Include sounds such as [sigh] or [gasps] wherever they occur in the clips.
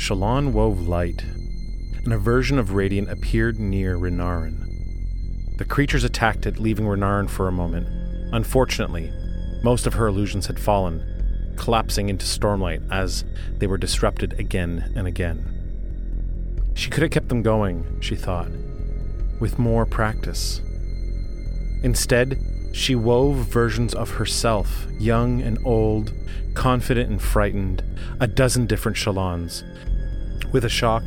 Shallan wove light, and a version of Radiant appeared near Renarin. The creatures attacked it, leaving Renarin for a moment. Unfortunately, most of her illusions had fallen, collapsing into stormlight as they were disrupted again and again. She could have kept them going, she thought, with more practice. Instead, she wove versions of herself, young and old, confident and frightened, a dozen different Shallans. With a shock,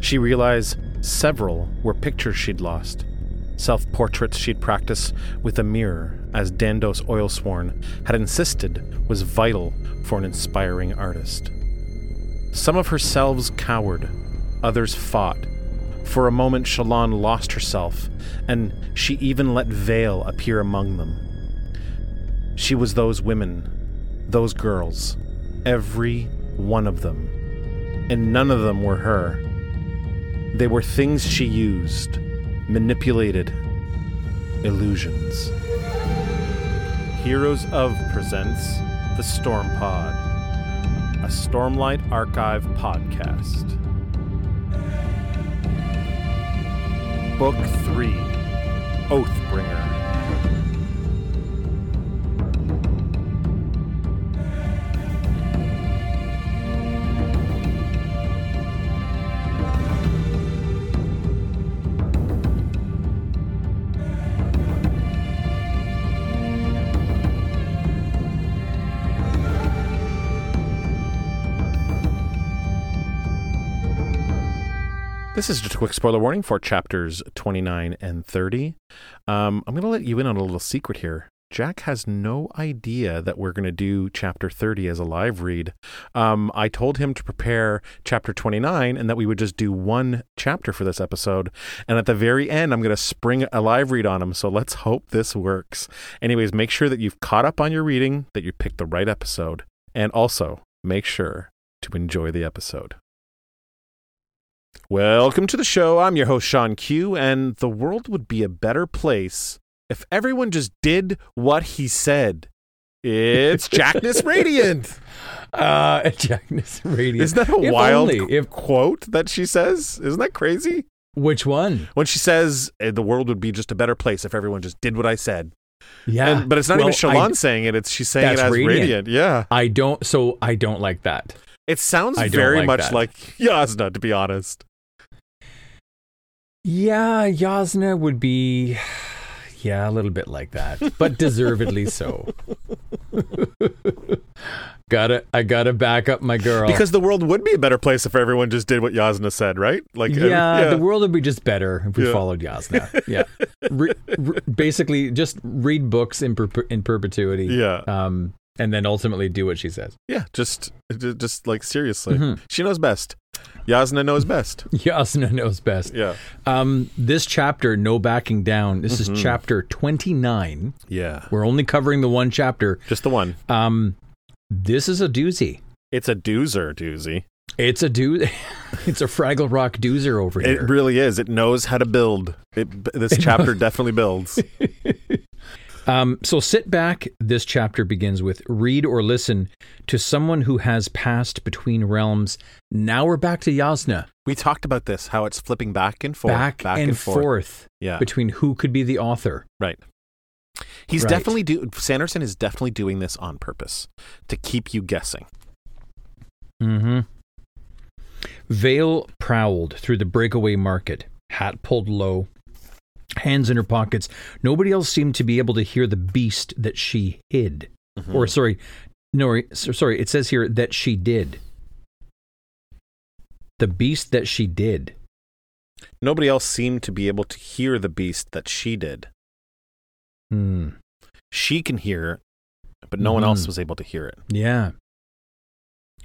she realized several were pictures she'd lost, self portraits she'd practiced with a mirror, as Dandos Oilsworn had insisted was vital for an inspiring artist. Some of her selves cowered, others fought. For a moment, Shallan lost herself, and she even let Veil appear among them. She was those women, those girls, every one of them, and none of them were her. They were things she used, manipulated, illusions. Heroes of presents The Storm Pod, a Stormlight Archive podcast. Book 3 Oathbringer. This is just a quick spoiler warning for chapters 29 and 30. Um, I'm going to let you in on a little secret here. Jack has no idea that we're going to do chapter 30 as a live read. Um, I told him to prepare chapter 29 and that we would just do one chapter for this episode. And at the very end, I'm going to spring a live read on him. So let's hope this works. Anyways, make sure that you've caught up on your reading, that you picked the right episode, and also make sure to enjoy the episode. Welcome to the show. I'm your host, Sean Q, and the world would be a better place if everyone just did what he said. It's [laughs] Jackness Radiant. Uh, [laughs] Jackness Radiant. Isn't that a If wild only, if quote that she says? Isn't that crazy? which one? When she says eh, the world would be just a better place if everyone just did what I said. Yeah, And, but it's not Well, even Shallan I, saying it, it's she's saying it as Radiant. Radiant. Yeah. I don't. So I don't like that. It sounds very like much that. like [laughs] Yasna, to be honest. Yeah, Yasna would be. Yeah, a little bit like that, but deservedly so. [laughs] gotta, I gotta back up my girl. Because the world would be a better place if everyone just did what Yasna said, right? Like, uh, yeah, the world would be just better if we Yeah. followed Yasna. [laughs] Yeah, re- re- basically, just read books in per- in perpetuity. Yeah. um, and then ultimately do what she says. Yeah, just just like seriously. Mhm. She knows best. Yasna knows best. [laughs] Yasna knows best. Yeah. Um, this chapter, no backing down. This Mm-hmm. is chapter twenty nine. Yeah. We're only covering the one chapter. Just the one. Um, this is a doozy. It's a doozer doozy. It's a do. [laughs] it's a Fraggle Rock doozer over here. It really is. It knows how to build. It, this chapter definitely builds. [laughs] Um, so sit back. This chapter begins with read or listen to someone who has passed between realms. Now we're back to Yasna, We talked about this, how it's flipping back and forth, back, and, forth, Yeah, between who could be the author. right. He's Right. definitely do. Sanderson is definitely doing this on purpose to keep you guessing. Mm-hmm. Veil prowled through the breakaway market, hat pulled low, hands in her pockets. Nobody else seemed to be able to hear the beast that she hid. Mm-hmm. Or sorry, no, sorry. It says here that she did. The beast that she did. Nobody else seemed to be able to hear the beast that she did. Hmm. She can hear, but no one else Mhm. was able to hear it. Yeah.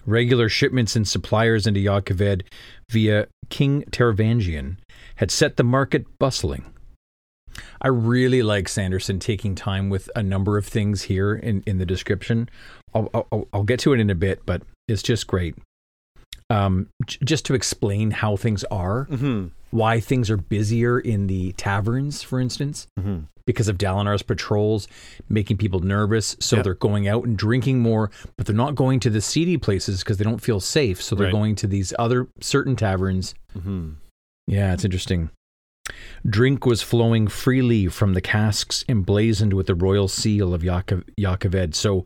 Regular shipments and suppliers into Jah Keved via King Taravangian had set the market bustling. I really like Sanderson taking time with a number of things here in, in the description. I'll, I'll, I'll get to it in a bit, but it's just great. um, j- just to explain how things are, Mm-hmm. why things are busier in the taverns, for instance, Mm-hmm. because of Dalinar's patrols making people nervous. So Yeah. they're going out and drinking more, but they're not going to the seedy places because they don't feel safe. So they're Right. going to these other certain taverns. Mm-hmm. Yeah, it's interesting. Drink was flowing freely from the casks emblazoned with the royal seal of Yaakov- Yaakoved. So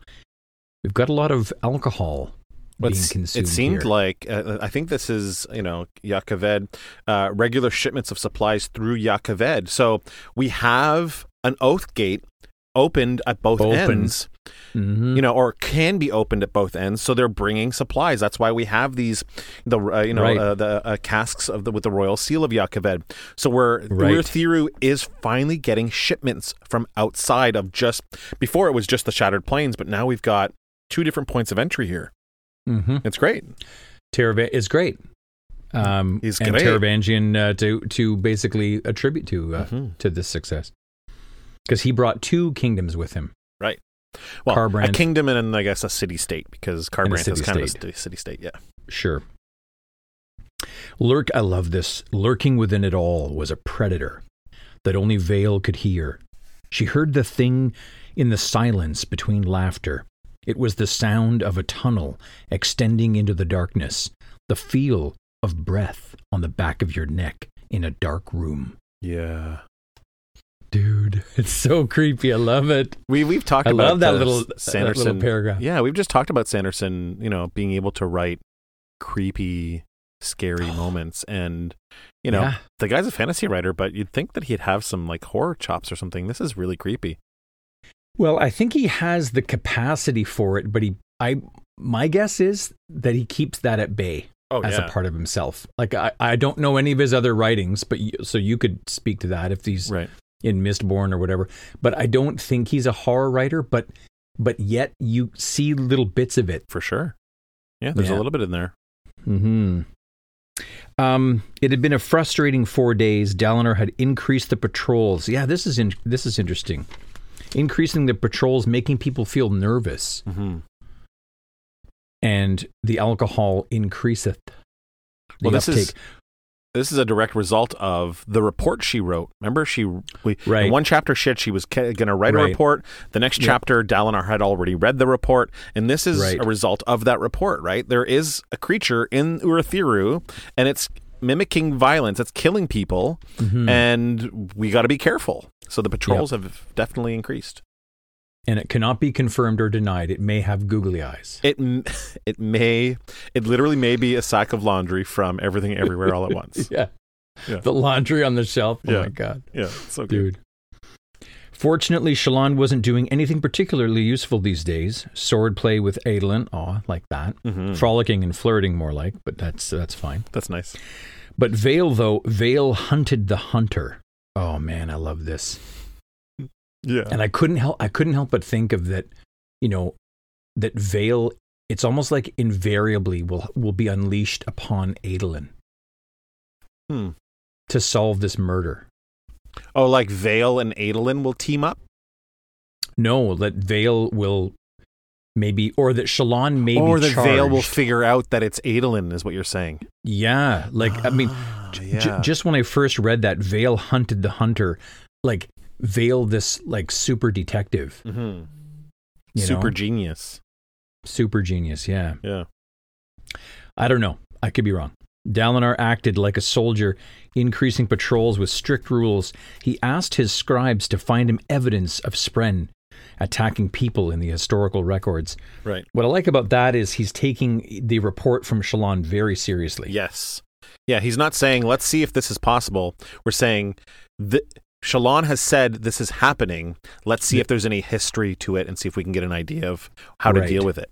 we've got a lot of alcohol But being it's- consumed it seemed here. like uh, I think this is you know Jah Keved uh, regular shipments of supplies through Jah Keved. So we have an oath gate opened at both Open. ends, Mhm. you know, or can be opened at both ends. So they're bringing supplies. That's why we have these the uh, you know Right. uh, the uh, casks of the with the royal seal of Jah Keved. So we're Right. Thiru is finally getting shipments from outside of just before it was just the Shattered Plains, but now we've got two different points of entry here. Mhm. It's great. Terava is great. Um, He's and great. Taravangian uh, to to basically attribute to uh, Mhm. to this success because he brought two kingdoms with him. Well, a kingdom and and I guess a city state because Kharbranth is kind of a city-state. city state. Yeah. Sure. Lurk, I love this. Lurking within it all was a predator that only Veil could hear. She heard the thing in the silence between laughter. It was the sound of a tunnel extending into the darkness, the feel of breath on the back of your neck in a dark room. Yeah. Dude, [laughs] it's so creepy. I love it. We we've talked I about love that uh, little, S- that Sanderson little paragraph. Yeah, we've just talked about Sanderson, you know, being able to write creepy, scary [sighs] moments and you know, Yeah. the guy's a fantasy writer, but you'd think that he'd have some like horror chops or something. This is really creepy. Well, I think he has the capacity for it, but he I my guess is that he keeps that at bay Oh as a part of himself. Like I, I don't know any of his other writings, but you, so you could speak to that if he's Right. In Mistborn or whatever. But I don't think he's a horror writer, but but yet you see little bits of it. For sure. Yeah, there's Yeah. a little bit in there. Mm-hmm. Um, it had been a frustrating four days. Dalinar had increased the patrols. Yeah, this is in, this is interesting. Increasing the patrols, making people feel nervous, Mm-hmm. and the alcohol increaseth. The Well, this uptake. is this is a direct result of the report she wrote. Remember, she we Right. in one chapter shit she was going to write a report. The next Yep. chapter, Dalinar had already read the report, and this is Right. a result of that report. Right? There is a creature in Urithiru, and it's mimicking violence. It's killing people, Mhm. and we got to be careful. So the patrols have definitely increased. And it cannot be confirmed or denied. It may have googly eyes. It [laughs] it may it literally may be a sack of laundry from everything everywhere all at once. [laughs] yeah. Yeah. The laundry on the shelf. Oh Yeah. my god. Yeah, so good. Dude. Fortunately, Shallan wasn't doing anything particularly useful these days. Sword play with Adolin, aw, like that. Mhm. Frolicking and flirting more like, but that's that's fine. That's nice. But Veil though, Veil hunted the hunter. Oh man, I love this. Yeah. And I couldn't help I couldn't help but think of that, you know, that Veil it's almost like invariably will will be unleashed upon Adolin Hmm. to solve this murder. Oh, like Veil and Adolin will team up? No, that Veil will maybe, or that Shallan may or that Veil will figure out that it's Adolin, is what you're saying. yeah, like I mean, Ah, j- yeah. just when I first read that, Veil hunted the hunter, like Veil, this like super detective, Mhm. super know? genius. super genius. Yeah, Yeah. I don't know. I could be wrong. Dalinar acted like a soldier, increasing patrols with strict rules. He asked his scribes to find him evidence of Spren attacking people in the historical records. Right. What I like about that is he's taking the report from Shallan very seriously. Yes. Yeah, he's not saying, let's see if this is possible. We're saying, th- Shallan has said this is happening. Let's see if there's any history to it and see if we can get an idea of how to Right. deal with it.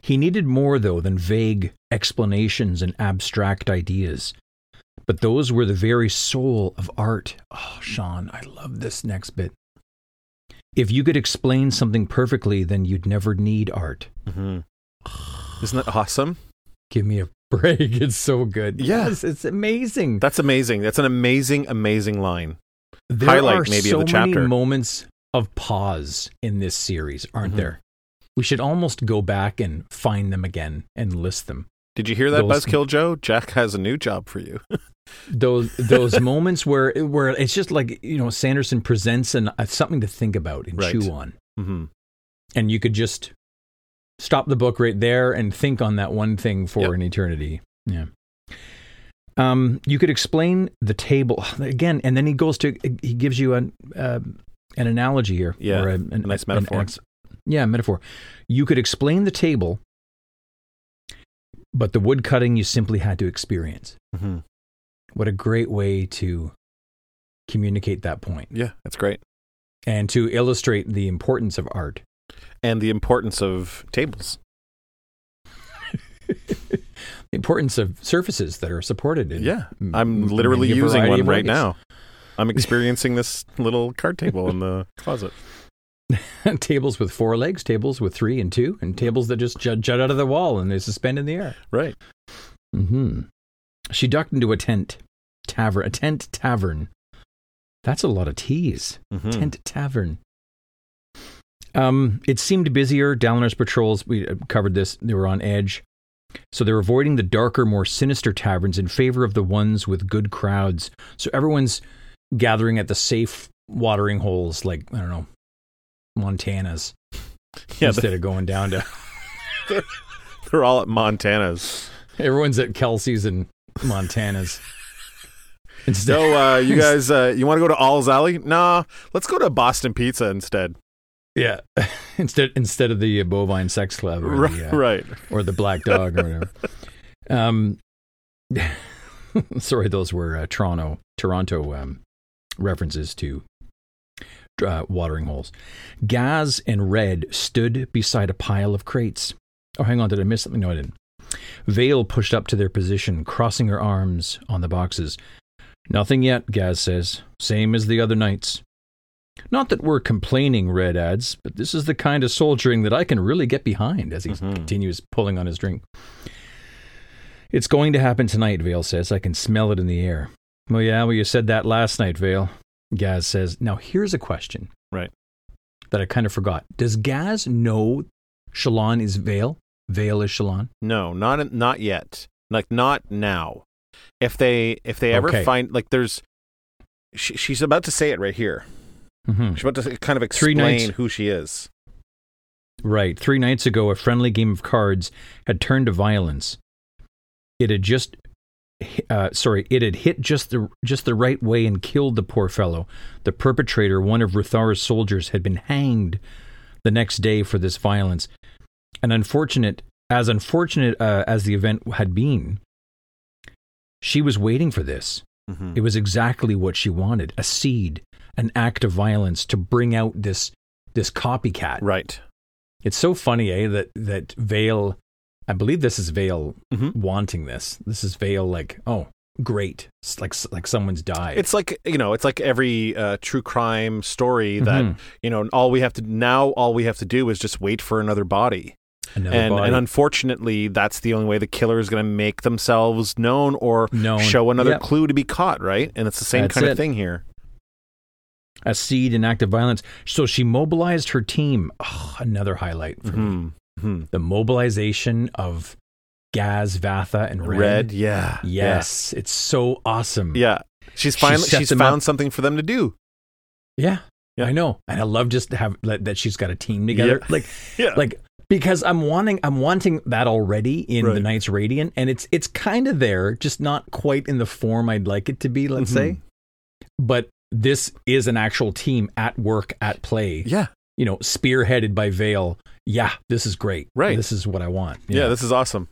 He needed more, though, than vague explanations and abstract ideas. But those were the very soul of art. Oh, Sean, I love this next bit. If you could explain something perfectly, then you'd never need art. hmm Isn't that awesome? Give me a break. [laughs] It's so good. Yeah. Yes, it's amazing. That's amazing. That's an amazing, amazing line. there highlight are maybe of so the chapter. many moments of pause in this series, aren't Mhm. there? We should almost go back and find them again and list them. Did you hear that, Those- Buzzkill Joe? Jack has a new job for you. [laughs] those those [laughs] moments where where it's just like you know Sanderson presents an uh, something to think about and Right. chew on, hmm and you could just stop the book right there and think on that one thing for Yep. an eternity. Yeah. Um, you could explain the table [sighs] again, and then he goes to he gives you an uh, an analogy here, Yeah, or a, an, nice an metaphor. ex- yeah, metaphor. You could explain the table, but the wood cutting you simply had to experience. hmm What a great way to communicate that point Yeah, that's great. and to illustrate the importance of art. And the importance of tables. The importance of surfaces that are supported. In Yeah, I'm literally using one right ways. now. I'm [laughs] experiencing this little card table in the closet. [laughs] tables with four legs, tables with three and two, and tables that just jut, jut out of the wall and they suspend in the air. Right. hmm She ducked into a tent tavern. A tent tavern. That's a lot of T's. Mhm. Tent tavern. Um, it seemed busier. Dalinar's patrols, we uh, covered this, they were on edge. So they're avoiding the darker, more sinister taverns in favor of the ones with good crowds. So everyone's gathering at the safe watering holes, like, I don't know, Montana's, Yeah, instead of going down to. [laughs] they're all at Montana's. Everyone's at Kelsey's and Montana's. [laughs] Instead, So, uh, you [laughs] guys, uh, you want to go to All's Alley? Nah, let's go to Boston Pizza instead. Yeah, [laughs] instead instead of the uh, bovine sex club or Right, the, uh, right. or the black dog or whatever. [laughs] Um, [laughs] sorry, those were uh, Toronto Toronto um, references to uh, watering holes. Gaz and Red stood beside a pile of crates. Oh, hang on, did I miss something? No, I didn't. Veil pushed up to their position, crossing her arms on the boxes. Nothing yet, Gaz says. Same as the other nights. Not that we're complaining, Red adds, but this is the kind of soldiering that I can really get behind as he Mhm. continues pulling on his drink. It's going to happen tonight, Veil says. I can smell it in the air. Well, yeah, well, you said that last night, Veil. Gaz says. Now, here's a question. Right. That I kind of forgot. Does Gaz know Shallan is Veil? Veil is Shallan? No, not not yet. Like not now. If they if they ever Okay. find like there's, she, she's about to say it right here. Mm-hmm. She's about to kind of explain nights. who she is. Right. Three nights ago, a friendly game of cards had turned to violence. It had just, uh, sorry, it had hit just the just the right way and killed the poor fellow. The perpetrator, one of Ruthara's soldiers, had been hanged the next day for this violence. An unfortunate, as unfortunate uh, as the event had been, she was waiting for this. Mhm. It was exactly what she wanted: a seed, an act of violence to bring out this this copycat. Right. It's so funny, eh, that that Veil, I believe this is Veil Mhm. wanting this. This is Veil like, oh, great, it's like like someone's died. It's like you know, it's like every uh, true crime story that Mhm. you know. All we have to now, all we have to do is just wait for another body. Another and body. and unfortunately, that's the only way the killer is going to make themselves known or Known. show another Yep. clue to be caught. Right, and it's the same That's kind it. of thing here. A seed in active violence. So she mobilized her team. Oh, another highlight for me. Mhm. Mhm. The mobilization of Gaz, Vathah, and Red. Red, yeah, Yes, it's so awesome. yeah. She's finally she's found up. something for them to do. Yeah, Yeah. I know, and I love just to have that that she's got a team together. Yeah. Like, [laughs] Yeah, like because I'm wanting I'm wanting that already in the Knights Radiant, and it's it's kind of there, just not quite in the form I'd like it to be. Let's Mhm. say, but this is an actual team at work at play. yeah, You know, spearheaded by Veil. Yeah, this is great. Right. This is what I want. yeah. This is awesome.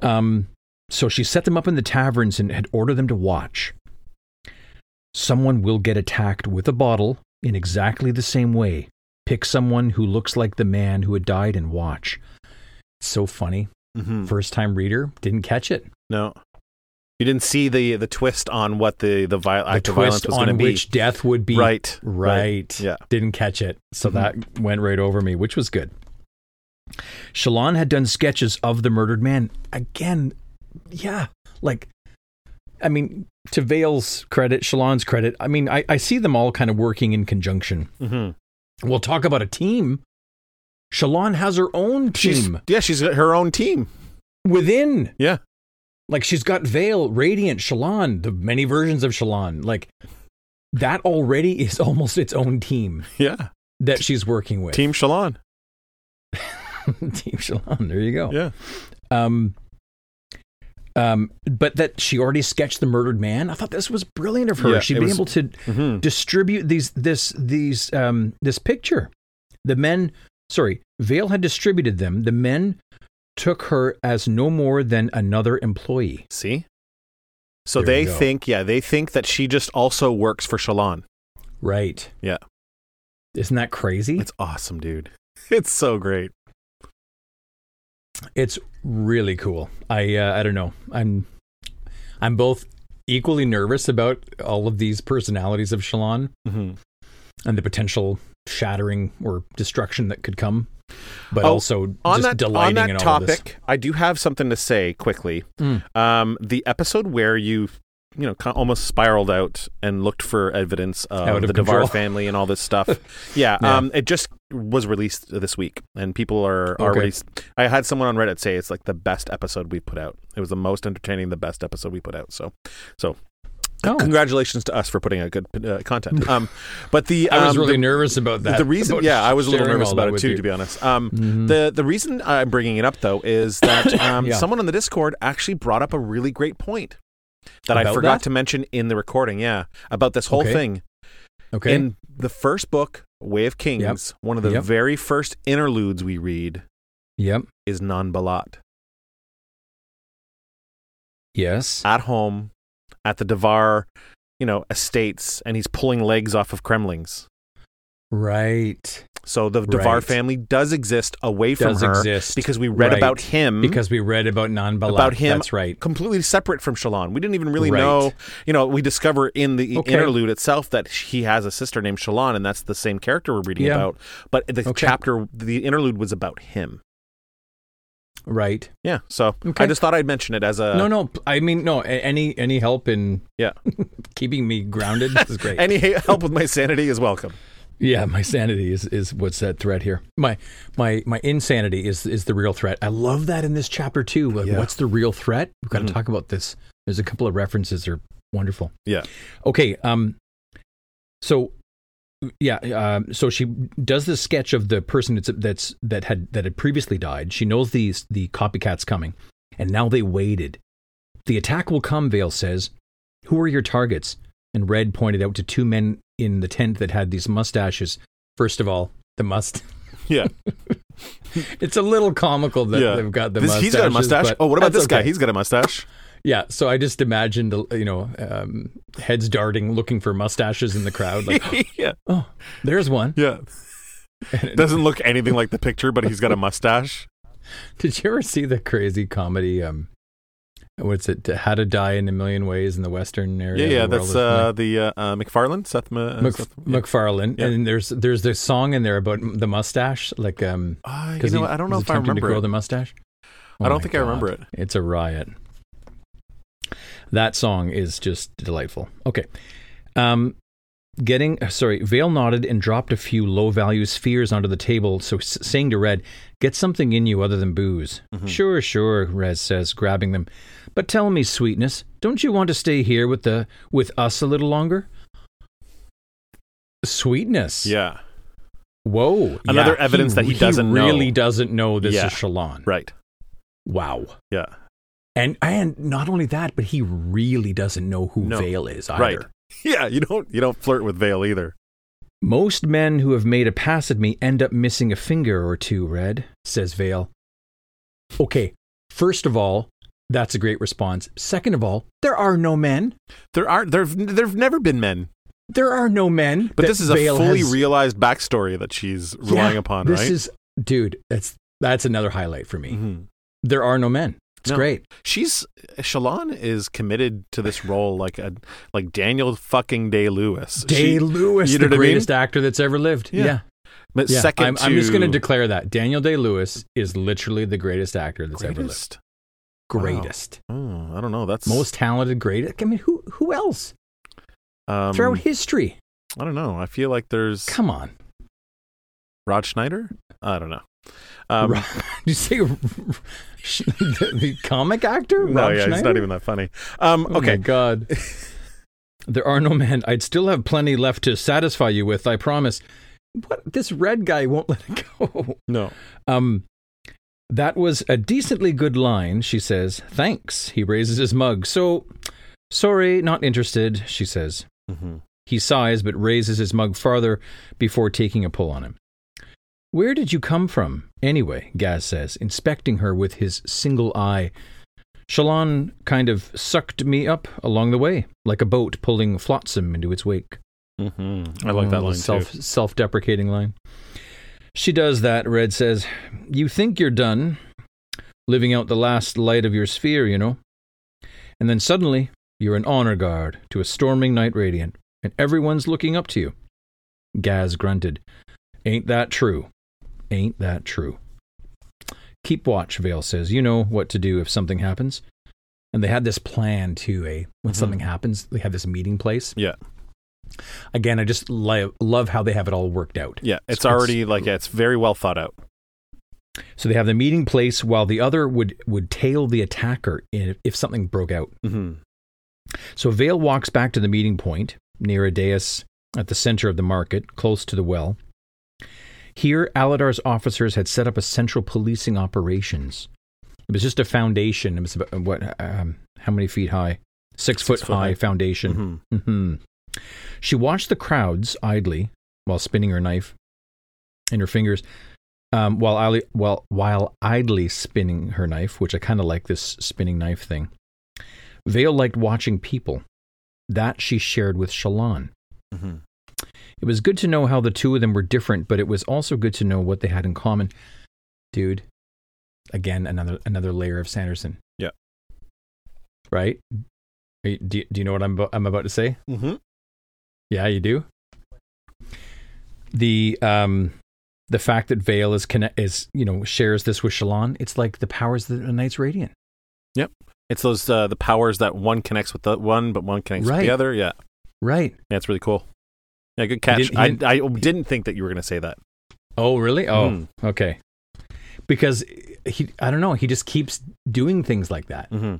Um, so she set them up in the taverns and had ordered them to watch. Someone will get attacked with a bottle in exactly the same way. Pick someone who looks like the man who had died and watch. It's so funny. hmm First time reader didn't catch it. No, you didn't see the the twist on what the the, vi- The act of violence twist on be. which death would be. right, Right. Yeah. Didn't catch it. So Mhm. that went right over me, which was good. Shallan had done sketches of the murdered man. Again, yeah. Like, I mean, to Veil's credit, Shallan's credit, I mean, I, I see them all kind of working in conjunction. hmm We'll talk about a team. Shallan has her own She's team. yeah, she's got her own team. within. Yeah. Like she's got Veil, Radiant, Shallan, the many versions of Shallan. Like that already is almost its own team Yeah. that she's working with. Team Shallan. [laughs] Team Shallan. There you go. Yeah. Um, um, but that she already sketched the murdered man. I thought this was brilliant of her. Yeah, She'd be was- able to hmm distribute these this these um this picture. The men, sorry, Veil had distributed them. The men took her as no more than another employee. See? So There they think, yeah, they think that she just also works for Shallan. Right. Yeah. Isn't that crazy? It's awesome, dude. [laughs] It's so great. It's really cool. I uh, I don't know. I'm I'm both equally nervous about all of these personalities of Shallan hmm and the potential shattering or destruction that could come, but Oh, also On just that, delighting on that in all of this. topic, I do have something to say quickly. Mm. Um, the episode where you, you know, kind of almost spiraled out and looked for evidence of, of the Davar [laughs] family and all this stuff. yeah, Yeah. Um, it just was released this week, and people are already. I had someone on Reddit say it's like the best episode we put out. It was the most entertaining, the best episode we put out. So, so Oh. congratulations to us for putting out good uh, content. [laughs] Um, but the I was um, really the, nervous about that. the reason, about yeah, I was a little nervous about it too, you. to be honest. Um, Mhm. the the reason I'm bringing it up though is [coughs] that um, Yeah. someone on the Discord actually brought up a really great point that I forgot that? to mention in the recording. Yeah, about this whole Okay. thing okay. in the first book, Way of Kings. One of the Yep. very first interludes we read yep. is Nan Balat Yes. at home at the Davar, you know, estates, and he's pulling legs off of cremlings. Right. So the Davar Right. family does exist away from Does her exist. because we read Right. about him Because we read about Nan About him. That's right. completely separate from Shallan. We didn't even really Right. know, you know, we discover in the Okay. interlude itself that he has a sister named Shallan, and that's the same character we're reading Yeah. about. But the Okay. chapter, the interlude was about him. Right. Yeah. So Okay. I just thought I'd mention it as a no, no. I mean, no. Any any help in Yeah. [laughs] keeping me grounded is great. [laughs] Any help with my sanity is welcome. Yeah, my sanity is, is what's at threat here. My my my insanity is is the real threat. I love that in this chapter too. Like, Yeah. What's the real threat? We've got to talk about this. There's a couple of references that are wonderful. Yeah. Okay. Um. So, yeah. Um. So she does this sketch of the person that's that's that had that had previously died. She knows these the copycats coming, and now they waited. The attack will come. Veil says. Who are your targets? And Red pointed out to two men in the tent that had these mustaches. First of all, the must. [laughs] Yeah. [laughs] It's a little comical that yeah. they've got the This- mustaches. he's got a mustache. Oh, what about this guy? okay. He's got a mustache. Yeah, so I just imagined, you know, um, heads darting, looking for mustaches in the crowd. Like, [laughs] yeah. [gasps] oh, there's one. Yeah. [laughs] Doesn't look anything like the picture, but he's got a mustache. Did you ever see the crazy comedy? Um, what's it? How to Die in a Million Ways in the Western area. yeah. the That's uh, the uh, uh, MacFarlane, Seth. Ma- uh, Mc, Seth yeah. MacFarlane, Yeah. and there's there's this song in there about the mustache, like um, Uh, you because know. I don't know if I attempting to remember grow it. the mustache. I Oh don't my think I remember it. It's a riot. That song is just delightful. Okay. Um, getting, uh, sorry, Veil nodded and dropped a few low value spheres onto the table, so s- saying to Red, Get something in you other than booze. Mhm. Sure, sure, Red says, grabbing them. But tell me, sweetness, don't you want to stay here with the with us a little longer? Sweetness. Yeah. Whoa. Another Yeah, evidence that he doesn't know. really doesn't know this Yeah. is Shallan. Right. Wow. Yeah. And and not only that, but he really doesn't know who No. Veil is either. Right. [laughs] Yeah. You don't. You don't flirt with Veil either. Most men who have made a pass at me end up missing a finger or two, Red, says Veil. Okay, first of all, that's a great response. Second of all, there are no men. There are. There've. There've never been men. There are no men. But this is a fully has- realized backstory that she's relying Yeah, upon, This right? is dude, that's that's another highlight for me. Mhm. There are no men. It's No. great. She's Shallan is committed to this role like a like Daniel fucking Day Lewis. Day Lewis, you know the I mean? greatest actor that's ever lived. Yeah. Yeah. but Yeah. second I'm, to I'm just going to declare that Daniel Day Lewis is literally the greatest actor that's ever lived. greatest. Wow. Oh, I don't know. That's most talented, greatest. I mean, who who else um, throughout history? I don't know. I feel like there's Come on, Rob Schneider. I don't know. Um, [laughs] Did you say the, the comic actor? no, Rob yeah, Schneider? it's not even that funny. Um, Oh my okay, God. there are no men. I'd still have plenty left to satisfy you with, I promise. What? This red guy won't let it go. no. Um, that was a decently good line, she says. Thanks. He raises his mug. So, sorry, not interested, she says. hmm He sighs but raises his mug farther before taking a pull on him. Where did you come from, anyway? Gaz says, inspecting her with his single eye. Shallan kind of sucked me up along the way, like a boat pulling flotsam into its wake. hmm I like that Oh, line self, too. Self-deprecating line. She does that. Red says, "You think you're done, living out the last light of your sphere, you know, and then suddenly you're an honor guard to a storming Knight radiant, and everyone's looking up to you." Gaz grunted, "Ain't that true? Ain't that true?" Keep watch, Veil says. You know what to do if something happens. And they had this plan too, eh? When Mhm. something happens, they have this meeting place. Yeah. Again, I just li- love how they have it all worked out. Yeah, it's It's- already like yeah, it's very well thought out. So they have the meeting place while the other would would tail the attacker if, if something broke out. hmm So Veil walks back to the meeting point near a dais at the center of the market, close to the well. Here, Aladar's officers had set up a central policing operations. It was just a foundation. It was about what? Um, how many feet high? Six, foot, foot high, high. foundation. hmm hmm She watched the crowds idly while spinning her knife in her fingers, um, while, idly, while, while idly spinning her knife, which I kind of like this spinning knife thing. Veil liked watching people. That she shared with Shallan. hmm It was good to know how the two of them were different, but it was also good to know what they had in common. Dude, again, another another layer of Sanderson. Yeah. Right? You- Do you, do you know what I'm, I'm about to say? Mm-hmm. Yeah, you do. The um the fact that Veil is connect is you know shares this with Shallan, it's like the powers that a Knight's Radiant. Yep, it's those uh, the powers that one connects with the one, but one connects with the other. Yeah, Right. yeah, it's really cool. Yeah, good catch. didn't- he I, didn't- I didn't think that you were going to say that. Oh, really? Oh, Mm. okay. Because he I don't know, he just keeps doing things like that. hmm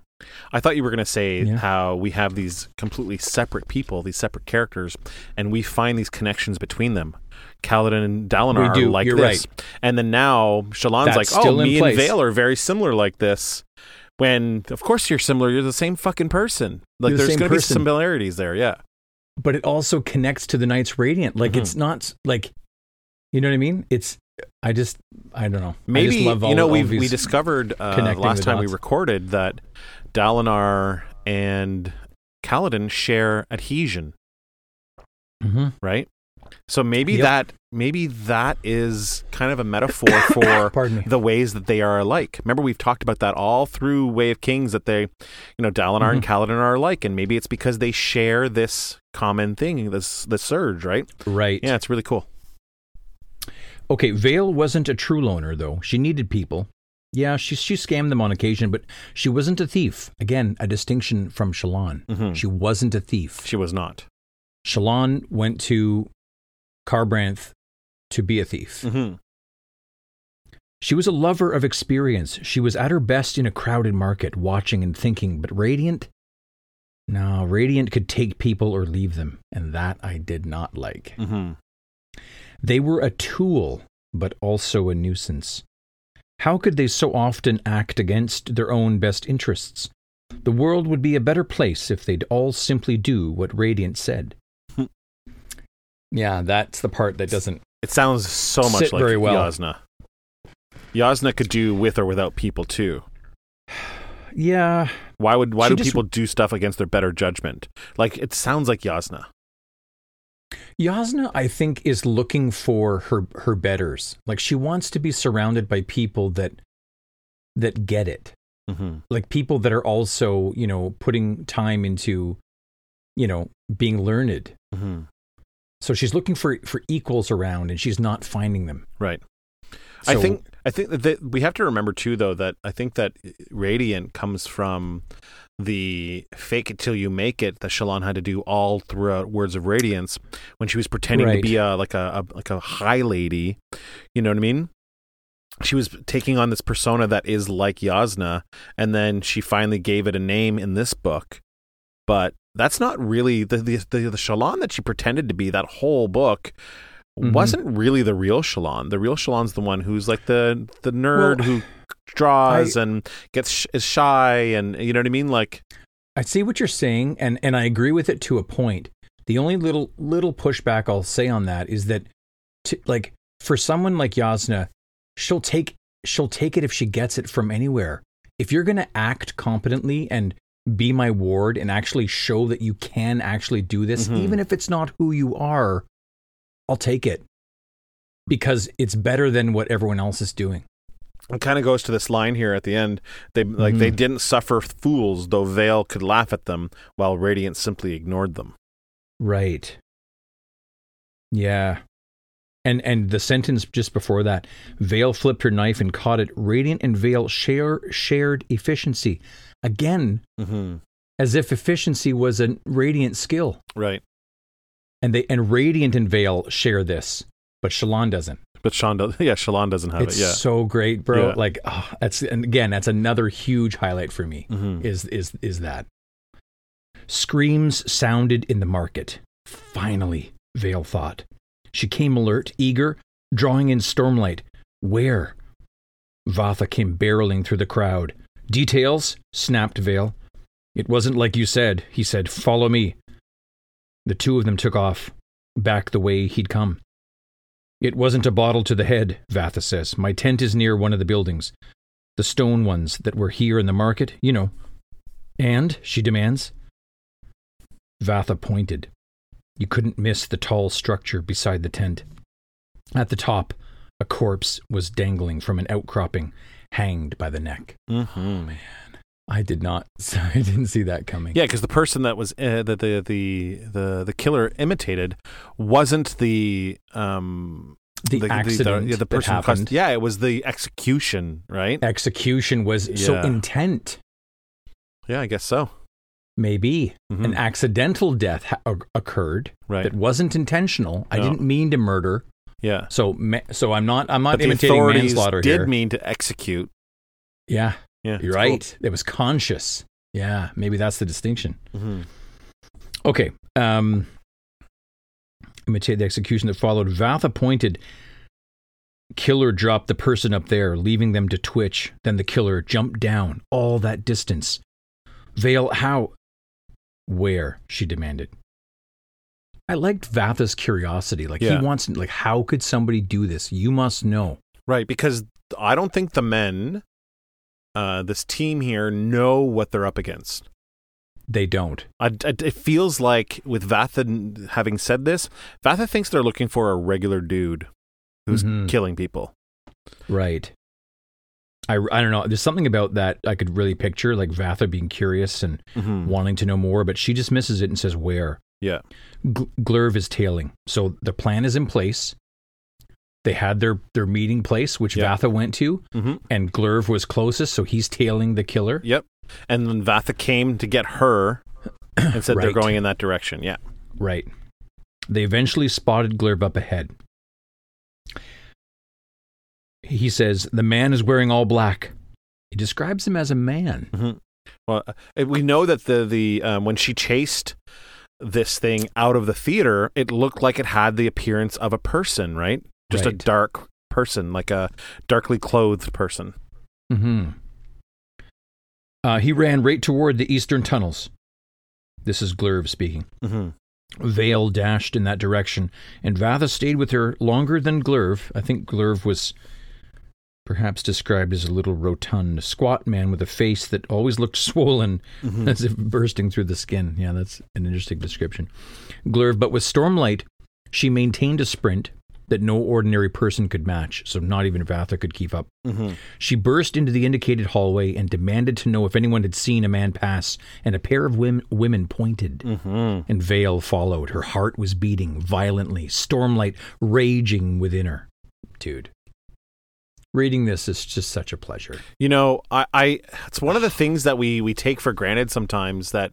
I thought you were going to say Yeah. how we have these completely separate people, these separate characters, and we find these connections between them. Kaladin and Dalinar are like You're this, and then now Shallan's That's like, "Oh, me place. and Veil are very similar like this." When of course you're similar, you're the same fucking person. Like You're there's going to be similarities there. Yeah, But it also connects to the Knight's Radiant. Like Mhm. it's not like you know what I mean? It's I just I don't know. Maybe all, you know we we discovered uh, last time we recorded that Dalinar and Kaladin share adhesion. Mhm. right? So maybe Yep. that maybe that is kind of a metaphor [coughs] for the ways that they are alike. Remember, we've talked about that all through Way of Kings that they, you know, Dalinar and Mm-hmm. Kaladin are alike, and maybe it's because they share this common thing, this this surge, right? Right. Yeah, it's really cool. Okay, Veil wasn't a true loner, though. She needed people. Yeah, she, she scammed them on occasion, but she wasn't a thief. Again, a distinction from Shallan. Mhm. She wasn't a thief. She was not. Shallan went to Kharbranth to be a thief. Mm-hmm. She was a lover of experience. She was at her best in a crowded market, watching and thinking, but Radiant? No, Radiant could take people or leave them, and that I did not like. Mm-hmm. They were a tool, but also a nuisance. How could they so often act against their own best interests? The world would be a better place if they'd all simply do what Radiant said. Yeah, that's the part that doesn't. It sounds so much like very well. Yasna. Yasna could do with or without people too. [sighs] Yeah, Why would why She do just- people do stuff against their better judgment? Like it sounds like Yasna. Yasna, I think, is looking for her her betters. Like she wants to be surrounded by people that that get it. Mm-hmm. Like people that are also, you know, putting time into, you know, being learned. Mm-hmm. So she's looking for for equals around, and she's not finding them. Right. I think I think that we have to remember too, though, that I think that radiant comes from the fake it till you make it that Shallan had to do all throughout Words of Radiance when she was pretending to be a like a, a like a high lady. You know what I mean? she was taking on this persona that is like Yasna, and then she finally gave it a name in this book. But that's not really the the the, the Shallan that she pretended to be. That whole book Mhm. wasn't really the real Shallan. The real Shallan's the one who's like the the nerd Well, who draws and gets sh- is shy, and you know what I mean. Like, I see what you're saying, and and I agree with it to a point. The only little little pushback I'll say on that is that, to, like for someone like Yasna, she'll take she'll take it if she gets it from anywhere. If you're gonna act competently and be my ward and actually show that you can actually do this, Mhm. even if it's not who you are, I'll take it because it's better than what everyone else is doing. it kind of goes to this line here at the end. They like they Mhm. didn't suffer fools, though Veil could laugh at them, while Radiant simply ignored them. Right. Yeah. And and the sentence just before that, Veil flipped her knife and caught it. Radiant and Veil share shared efficiency. Again, Mm-hmm. as if efficiency was a radiant skill. Right, And they and Radiant and Veil share this, but Shallan doesn't. but Sean does. Yeah, Shallan doesn't have it's it. Yeah. so great, bro. Yeah. Like oh, that's and again, that's another huge highlight for me. Mhm. is is is that screams sounded in the market finally veil thought she came alert eager drawing in stormlight where vathah came barreling through the crowd details snapped veil it wasn't like you said he said follow me the two of them took off back the way he'd come it wasn't a bottle to the head vathah says my tent is near one of the buildings the stone ones that were here in the market, you know. And, she demands. Vathah pointed. You couldn't miss the tall structure beside the tent. At the top, a corpse was dangling from an outcropping, hanged by the neck. Mm-hmm. I did not, [laughs] I didn't see that coming. Yeah, because the person that was uh, that the the the the killer imitated wasn't the um The accident yeah, the that person who caused- yeah, it was the execution, right? Execution was so intent. Yeah, I guess so. Maybe Mhm. an accidental death ha- occurred Right. that wasn't intentional. I didn't mean to murder. Yeah. So, ma- so I'm not. I'm not But the imitating authorities manslaughter did here. mean to execute. yeah, Yeah, you're right. It was conscious. Yeah, maybe that's the distinction. hmm Okay. Um, imitate the execution that followed. Vathah pointed. Killer dropped the person up there, leaving them to twitch. Then the killer jumped down all that distance. Veil, how? Where? She demanded. I liked Vathah's curiosity. Like Yeah. he wants, like, how could somebody do this? You must know. Right, because I don't think the men, uh, this team here, know what they're up against. They don't. I, I- it feels like with Vathah having said this, Vathah thinks they're looking for a regular dude who's Mhm. killing people. Right. I, I don't know. There's something about that I could really picture, like Vathah being curious and Mhm. wanting to know more, but she just misses it and says, Where? Yeah. Glurv is tailing. So the plan is in place. They had their, their meeting place, which Yeah. Vathah went to, hmm and Glurv was closest, so he's tailing the killer. Yep. And then Vathah came to get her [coughs] and said they're going in that direction. Yeah. Right. They eventually spotted Glurv up ahead. He says, The man is wearing all black. He describes him as a man. hmm Well, uh, we know that the the um, when she chased this thing out of the theater, it looked like it had the appearance of a person, right? Just a dark person, like a darkly clothed person. hmm Uh, he ran right toward the eastern tunnels. This is Glurv speaking. Mm-hmm. Veil dashed in that direction, and Vathah stayed with her longer than Glurv. I think Glurv was perhaps described as a little rotund, squat man with a face that always looked [laughs] swollen, Mhm. as if bursting through the skin. Yeah, that's an interesting description. Glurv, but with Stormlight, she maintained a sprint that no ordinary person could match, so not even Vathah could keep up. hmm She burst into the indicated hallway and demanded to know if anyone had seen a man pass, and a pair of women, women pointed. hmm And Veil followed. Her heart was beating violently, stormlight raging within her. Dude, reading this is just such a pleasure. You know, I, I it's one of the things that we we take for granted sometimes that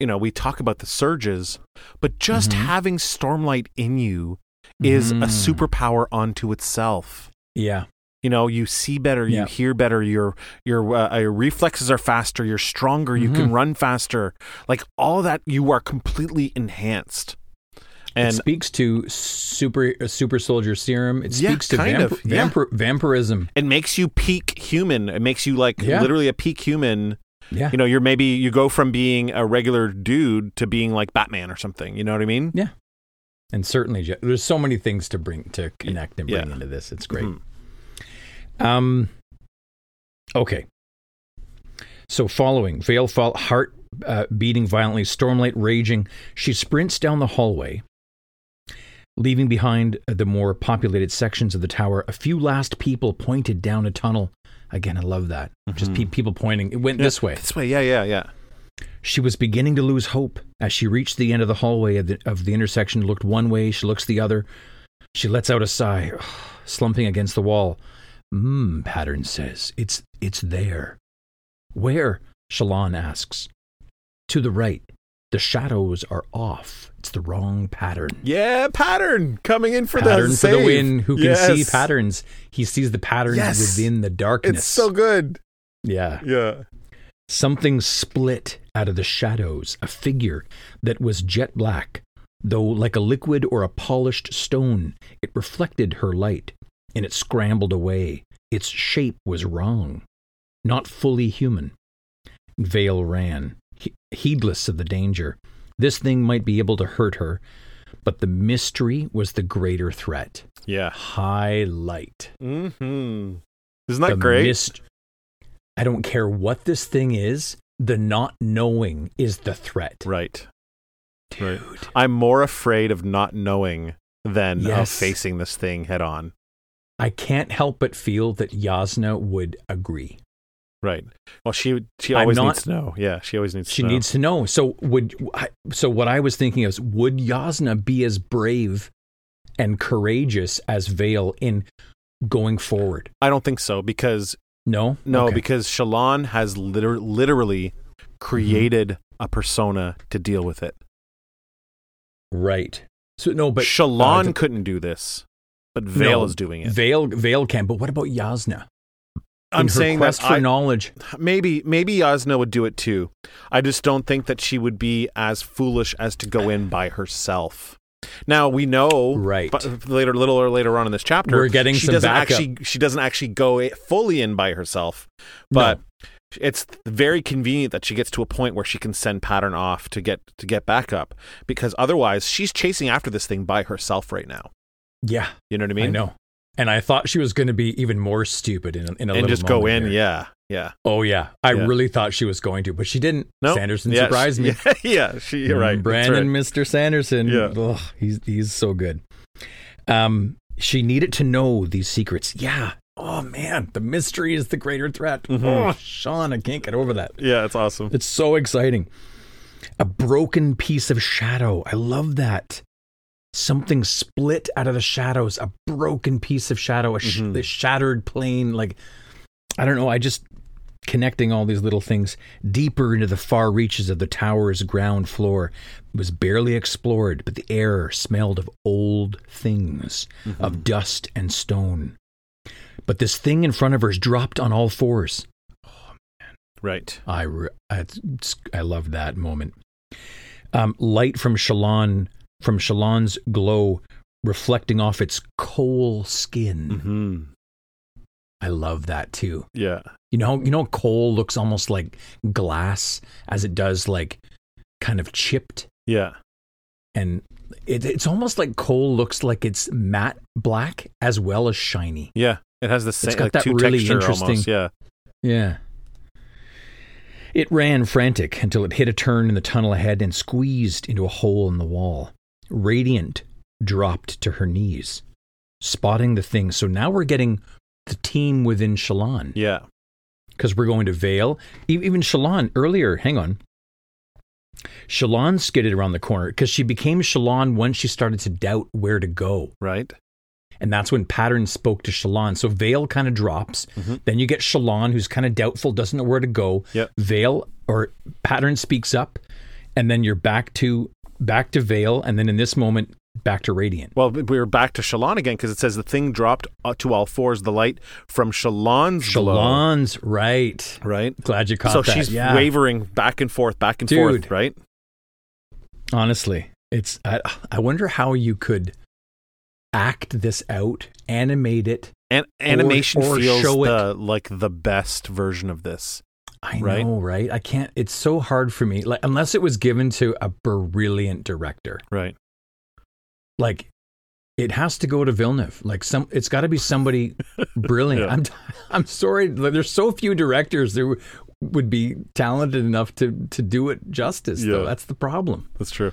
you know we talk about the surges, but just Mhm. having Stormlight in you is a Mhm. superpower unto itself. Yeah. You know, you see better, you Yeah. hear better, your your uh, your reflexes are faster, you're stronger, you Mm-hmm. can run faster. Like all that, you are completely enhanced. It And speaks to super super soldier serum. It Yeah, speaks to kind vamp- of, yeah. vampir- vampirism. it makes you peak human. It makes you like Yeah. literally a peak human. Yeah. You know, you're maybe you go from being a regular dude to being like Batman or something. You know what I mean? Yeah. And certainly, there's so many things to bring to connect and bring Yeah. into this. It's great. Mhm. Um. Okay. So, following Veil fall, heart uh, beating violently, stormlight raging, she sprints down the hallway, leaving behind the more populated sections of the tower. A few last people pointed down a tunnel. Again, I love that. Just mm-hmm. pe- people pointing. It went this way. This way, yeah, yeah, yeah. She was beginning to lose hope as she reached the end of the hallway of the, of the intersection, looked one way, she looks the other. She lets out a sigh, slumping against the wall. Mmm, Pattern says. It's it's there. Where? Shallan asks. To the right. The shadows are off. It's the wrong pattern. Yeah, pattern coming in for pattern the for the win. Who can see patterns? He sees the patterns Yes. within the darkness. It's so good. yeah. Yeah. Something split out of the shadows, a figure that was jet black, though like a liquid or a polished stone. It reflected her light, and it scrambled away. Its shape was wrong, not fully human. Veil ran, heedless of the danger. This thing might be able to hurt her, but the mystery was the greater threat. Yeah. Highlight. Mm-hmm. Isn't that the great? myst- I don't care what this thing is. The not knowing is the threat. right. Dude. Right. I'm more afraid of not knowing than of facing this thing head on. I can't help but feel that Jasnah would agree. Right. Well, she she always not- needs to know. Yeah, she always needs She to know. needs to know. So would so what I was thinking is would Jasnah be as brave and courageous as Veil in going forward? I don't think so because No? no, Okay. because Shallan has liter- literally created Mm-hmm. a persona to deal with it. right. So no, but Shallan uh, the- couldn't do this, but Veil No, is doing it. Veil Veil can, but what about Jasnah? I'm saying quest that for I- knowledge. maybe maybe Jasnah would do it too. I just don't think that she would be as foolish as to go in by herself. Now we know, Right. But later, little or later on in this chapter, We're getting she some doesn't backup. actually she doesn't actually go fully in by herself, but it's very convenient that she gets to a point where she can send pattern off to get to get backup because otherwise she's chasing after this thing by herself right now. Yeah, You know what I mean. I know. And I thought she was going to be even more stupid in a, in a and just go in, yeah, yeah. Oh yeah, I Yeah. really thought she was going to, but she didn't. No, Sanderson yeah, surprised me. Yeah, [laughs] yeah she, you're right. Mm, Brandon, right. Mr. Sanderson. Yeah. Ugh, he's he's so good. Um, she needed to know these secrets. Yeah. Oh man, the mystery is the greater threat. Mhm. Oh, Sean, I can't get over that. Yeah, it's awesome. It's so exciting. A broken piece of shadow. I love that. Something split out of the shadows. A broken piece of shadow. A, sh- Mhm. a shattered plane. Like, I don't know. I just connecting all these little things deeper into the far reaches of the tower's ground floor was barely explored, but the air smelled of old things, of dust and stone. But this thing in front of her dropped on all fours. Right. I re- I, I love that moment. Um, light from Shallan from Shallan's glow reflecting off its coal skin. hmm I love that too. Yeah. You know, you know, coal looks almost like glass as it does like kind of chipped, Yeah. and it, it's almost like coal looks like it's matte black as well as shiny. Yeah. It has the same it's got like that two really interesting- almost. Yeah. Yeah. It ran frantic until it hit a turn in the tunnel ahead and squeezed into a hole in the wall. Radiant dropped to her knees, spotting the thing. So now we're getting the team within Shallan Yeah. because we're going to Veil. E- Even Shallan earlier, hang on. Shallan skidded around the corner because she became Shallan once she started to doubt where to go. Right. And that's when Pattern spoke to Shallan. So Veil kind of drops. Mhm. Then you get Shallan, who's kind of doubtful, doesn't know where to go. Yep. Veil or Pattern speaks up, and then you're back to back to Veil. And then in this moment, back to Radiant. Well, we were back to Shallan again because it says the thing dropped uh, to all fours. The light from Shallan's glow, Shallan's right. right? Glad you caught So that. So she's yeah. wavering back and forth, back and Dude. forth, right? Honestly, it's I, I wonder how you could act this out, animate it. And animation or feels show it. the like the best version of this. I Right? know, right? I can't. It's so hard for me. Like unless it was given to a brilliant director, Right. like it has to go to Villeneuve. Like some, it's got to be somebody [laughs] brilliant. Yeah. I'm, I'm sorry. There's so few directors there would be talented enough to to do it justice. Though Yeah. that's the problem. That's true.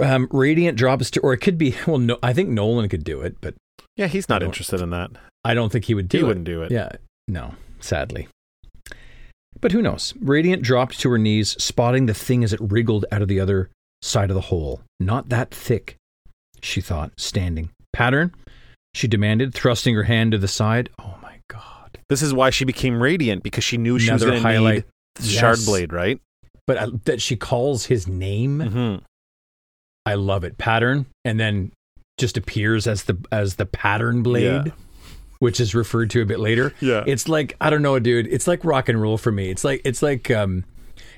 Um, Radiant drops to, or it could be. Well, no, I think Nolan could do it, but Yeah, he's not interested in that. I don't think he would do it. he it. wouldn't do it. Yeah, no, sadly. But who knows? Radiant dropped to her knees, spotting the thing as it wriggled out of the other side of the hole. Not that thick, she thought, standing. Pattern? She demanded, thrusting her hand to the side. Oh my god. This is why she became radiant because she knew she Another was going to highlight. need Yes. Shardblade, right? But uh, that she calls his name, Mm-hmm. I love it. Pattern, and then just appears as the as the pattern blade, Yeah. Which is referred to a bit later. Yeah. It's like I don't know, dude. It's like rock and roll for me. It's like it's like um,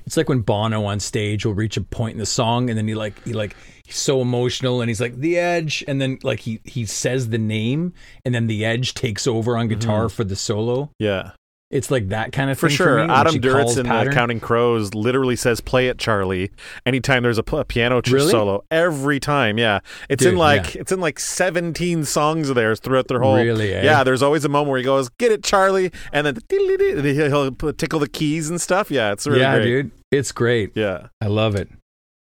it's like when Bono on stage will reach a point in the song, and then he like he like he's so emotional, and he's like the edge, and then like he he says the name, and then the edge takes over on guitar for the solo. yeah. It's like that kind of For thing sure. For Adam Duritz in uh, pattern. Counting Crows literally says, play it, Charlie. Anytime there's a, p- a piano Really? solo. Every time, yeah. It's in like yeah. it's in like 17 songs of theirs throughout their whole Really, eh? Yeah, there's always a moment where he goes, get it, Charlie, and then he'll he'll tickle the keys and stuff. Yeah, it's really yeah, great. dude, it's great. Yeah. I love it.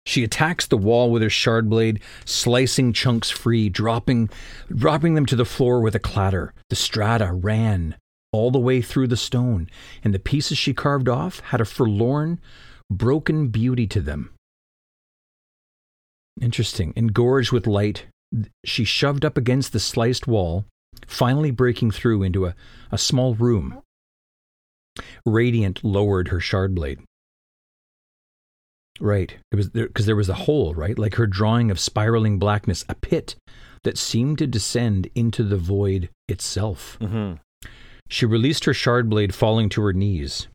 She attacks the wall with her shard blade, slicing chunks free, dropping dropping them to the floor with a clatter. The strata ran all the way through the stone, and the pieces she carved off had a forlorn, broken beauty to them. Interesting. Engorged with light, she shoved up against the sliced wall, finally breaking through into a, a small room. Radiant lowered her shard blade. Right. It was because there was a hole, right? Like her drawing of spiraling blackness, a pit that seemed to descend into the void itself. Mm hmm She released her shard blade, falling to her knees.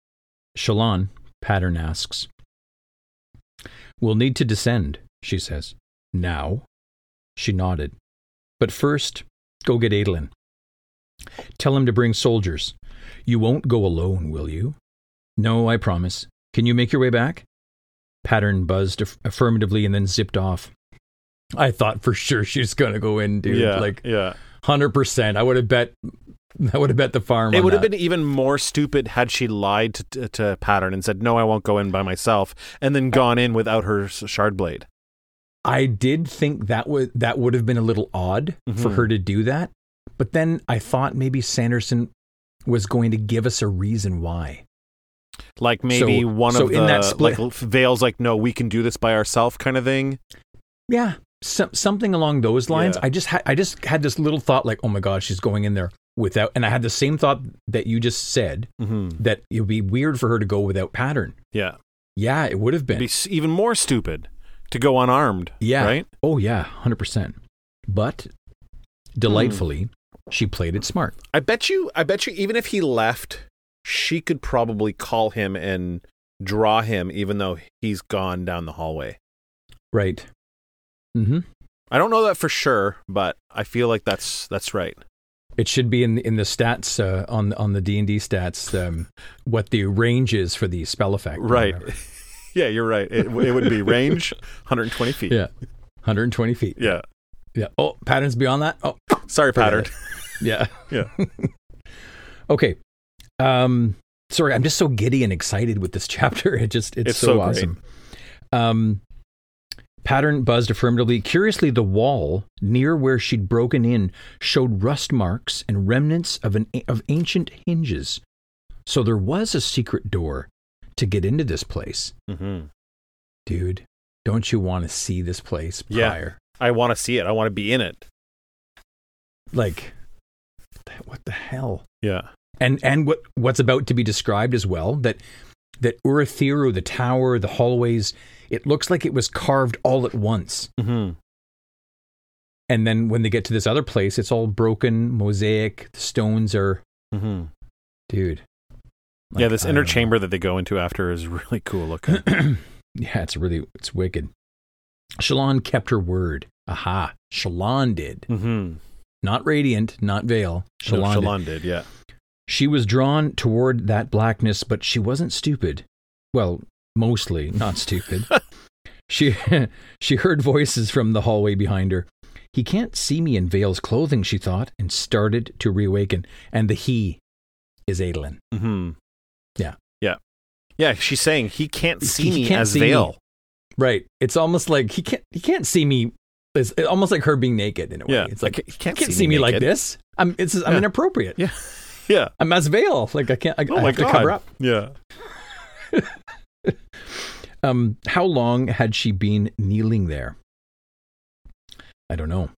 Shalon, Pattern asks. We'll need to descend, she says. Now? She nodded. But first, go get Adolin. Tell him to bring soldiers. You won't go alone, will you? No, I promise. Can you make your way back? Pattern buzzed aff- affirmatively and then zipped off. I thought for sure she was going to go in, dude. Yeah. Like, yeah. 100%. I would have bet [laughs] I would have bet the farm It would have been even more stupid had she lied to, to, to Pattern and said, "No, I won't go in by myself," and then gone in without her shard blade. I did think that would that would have been a little odd for Mhm. her to do that, but then I thought maybe Sanderson was going to give us a reason why. Like maybe So- one so of the in that split- like Veil's like, "No, we can do this by ourselves," kind of thing. Yeah, some, something along those lines. Yeah. I just had I just had this little thought like, oh my god, she's going in there without, and I had the same thought that you just said hmm that it would be weird for her to go without pattern. Yeah, Yeah, it would have It'd been. be even more stupid to go unarmed. Yeah. right. Oh yeah, hundred percent. But delightfully, she played it smart. I bet you. I bet you. Even if he left, she could probably call him and draw him, even though he's gone down the hallway. Right. Mm-hmm. I don't know that for sure, but I feel like that's that's right. It should be in in the stats uh, on on the D and D stats um, what the range is for the spell effect. Right. [laughs] yeah, you're right. It, it would be range 120 feet. Yeah. 120 feet. Yeah. Yeah. Oh, patterns beyond that. Oh, Sorry, pattern. yeah. [laughs] Yeah. [laughs] okay. Um. Sorry, I'm just so giddy and excited with this chapter. It just it's, It's so, so awesome. Um. Pattern buzzed affirmatively. Curiously, the wall near where she'd broken in showed rust marks and remnants of an of ancient hinges. So there was a secret door to get into this place. hmm Dude, don't you want to see this place Yeah. I want to see it. I want to be in it. Like, what the hell? Yeah. And and what what's about to be described as well that that Urithiru, the tower, the hallways, it looks like it was carved all at once. hmm And then when they get to this other place, it's all broken, mosaic. The stones are, Mm-hmm. dude. yeah, this I inner chamber that they go into after is really cool looking. [clears throat] yeah, it's really it's wicked. Shallan kept her word. Aha, Shallan did. mm-hmm. Not Radiant, not Veil. Shallan, Shallan did. Shallan did, yeah. She was drawn toward that blackness, but she wasn't stupid. Well, mostly not stupid. [laughs] she [laughs] she heard voices from the hallway behind her. He can't see me in Veil's clothing, she thought, and started to reawaken. And the he is Adolin. Mm-hmm. Yeah. Yeah. Yeah, she's saying he can't see He me can't as see me. Right. It's almost like he can't he can't see me. It's almost like her being naked in a way. Yeah. It's like he can't, can't see, me like this. I'm it's I'm Yeah. inappropriate. Yeah. [laughs] Yeah. I'm as Veil. Like I can't. I, Oh I my have god. to cover up. Yeah. Um, how long had she been kneeling there? I don't know.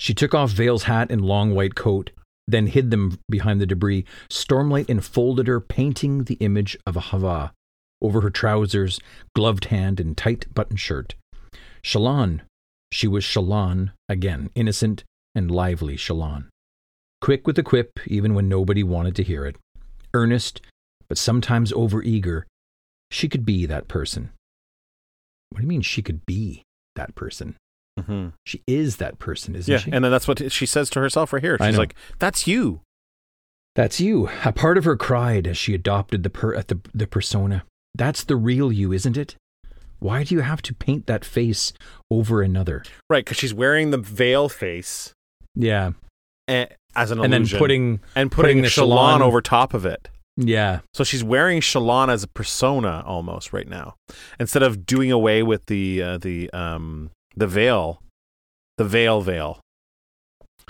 She took off Veil's hat and long white coat, then hid them behind the debris. Stormlight enfolded her, painting the image of a havah over her trousers, gloved hand, and tight button shirt. Shallan. She was Shallan again, innocent and lively Shallan. Quick with a quip, even when nobody wanted to hear it. Earnest, but sometimes overeager, she could be that person. What do you mean she could be that person? Mm-hmm. She is that person, isn't Yeah, she? and then that's what she says to herself right here. She's like, "That's you." That's you. A part of her cried as she adopted the per- the the persona. That's the real you, isn't it? Why do you have to paint that face over another? Right, because she's wearing the veil face Yeah, eh, as an and then putting and putting, putting the Shallan- over top of it. Yeah, So she's wearing Shallan as a persona almost right now, instead of doing away with the uh, the um the veil, the veil veil.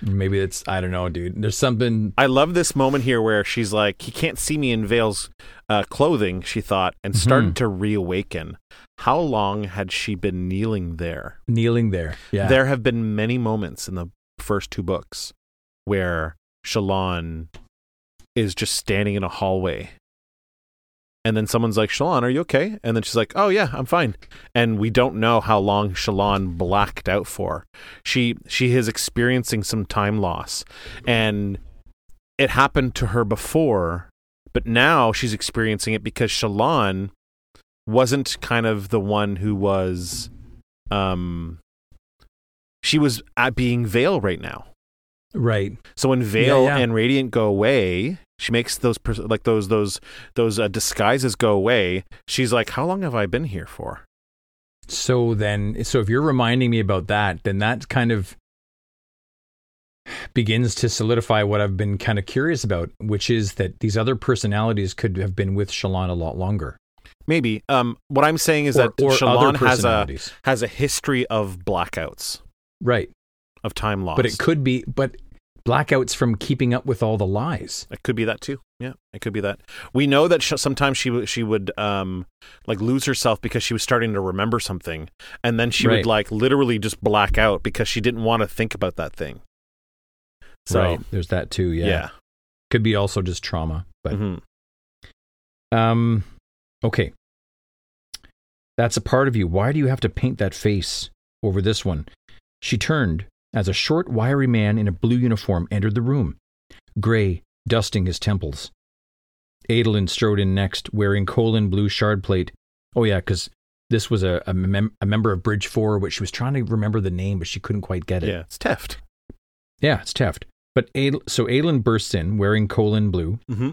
maybe it's I don't know, dude. There's something. I love this moment here where she's like, he can't see me in Veil's uh, clothing. She thought, and Mhm. started to reawaken. How long had she been kneeling there? Kneeling there, yeah, There have been many moments in the first two books where Shallan is just standing in a hallway. And then someone's like, Shallan, are you okay? And then she's like, Oh yeah, I'm fine. And we don't know how long Shallan blacked out for. She she is experiencing some time loss. And it happened to her before, but now she's experiencing it because Shallan wasn't kind of the one who was um she was at being Veil right now. Right. So when Veil Yeah, yeah. and Radiant go away, she makes those pers- like those those those uh, disguises go away. She's like, "How long have I been here for?" So then, so if you're reminding me about that, then that kind of begins to solidify what I've been kind of curious about, which is that these other personalities could have been with Shallan a lot longer. Maybe. Um, what I'm saying is or, that or Shallan has a has a history of blackouts right. Of time loss. But it could be, but blackouts from keeping up with all the lies. It could be that too. Yeah, it could be that. We know that sh- sometimes she she would um like lose herself because she was starting to remember something, and then she Right. would like literally just black out because she didn't want to think about that thing. So right. There's that too. Yeah. yeah, Could be also just trauma. But Mhm. um, okay. That's a part of you. Why do you have to paint that face over this one? She turned as a short, wiry man in a blue uniform entered the room, gray, dusting his temples. Adolin strode in next, wearing Kholin blue shard plate. Oh yeah, because this was a a, mem- a member of Bridge Four, which she was trying to remember the name, but she couldn't quite get it. yeah, it's Teft. Yeah, it's Teft. But Adel- so Adolin bursts in, wearing Kholin blue, Mm-hmm.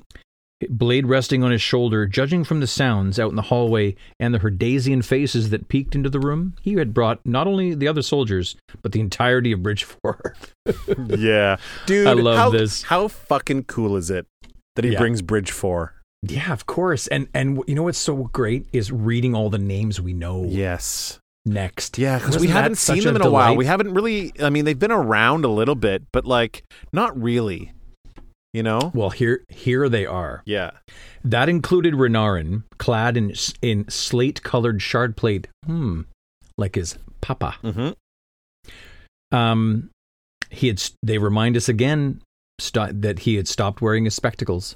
Blade resting on his shoulder, judging from the sounds out in the hallway and the Herdazian faces that peeked into the room, he had brought not only the other soldiers, but the entirety of Bridge 4. [laughs] yeah, dude, I love how, this. How fucking cool is it that he Yeah. brings Bridge Four? yeah, of course. And and you know what's so great is reading all the names we know Yes. next. Yeah, because we haven't seen them in a while. We haven't really. I mean, they've been around a little bit, but like not really. You know? Well, here here they are. Yeah. That included Renarin, clad in in slate-colored shard plate. Hmm, like his papa. Mm-hmm. Um, he had. They remind us again sto- that he had stopped wearing his spectacles.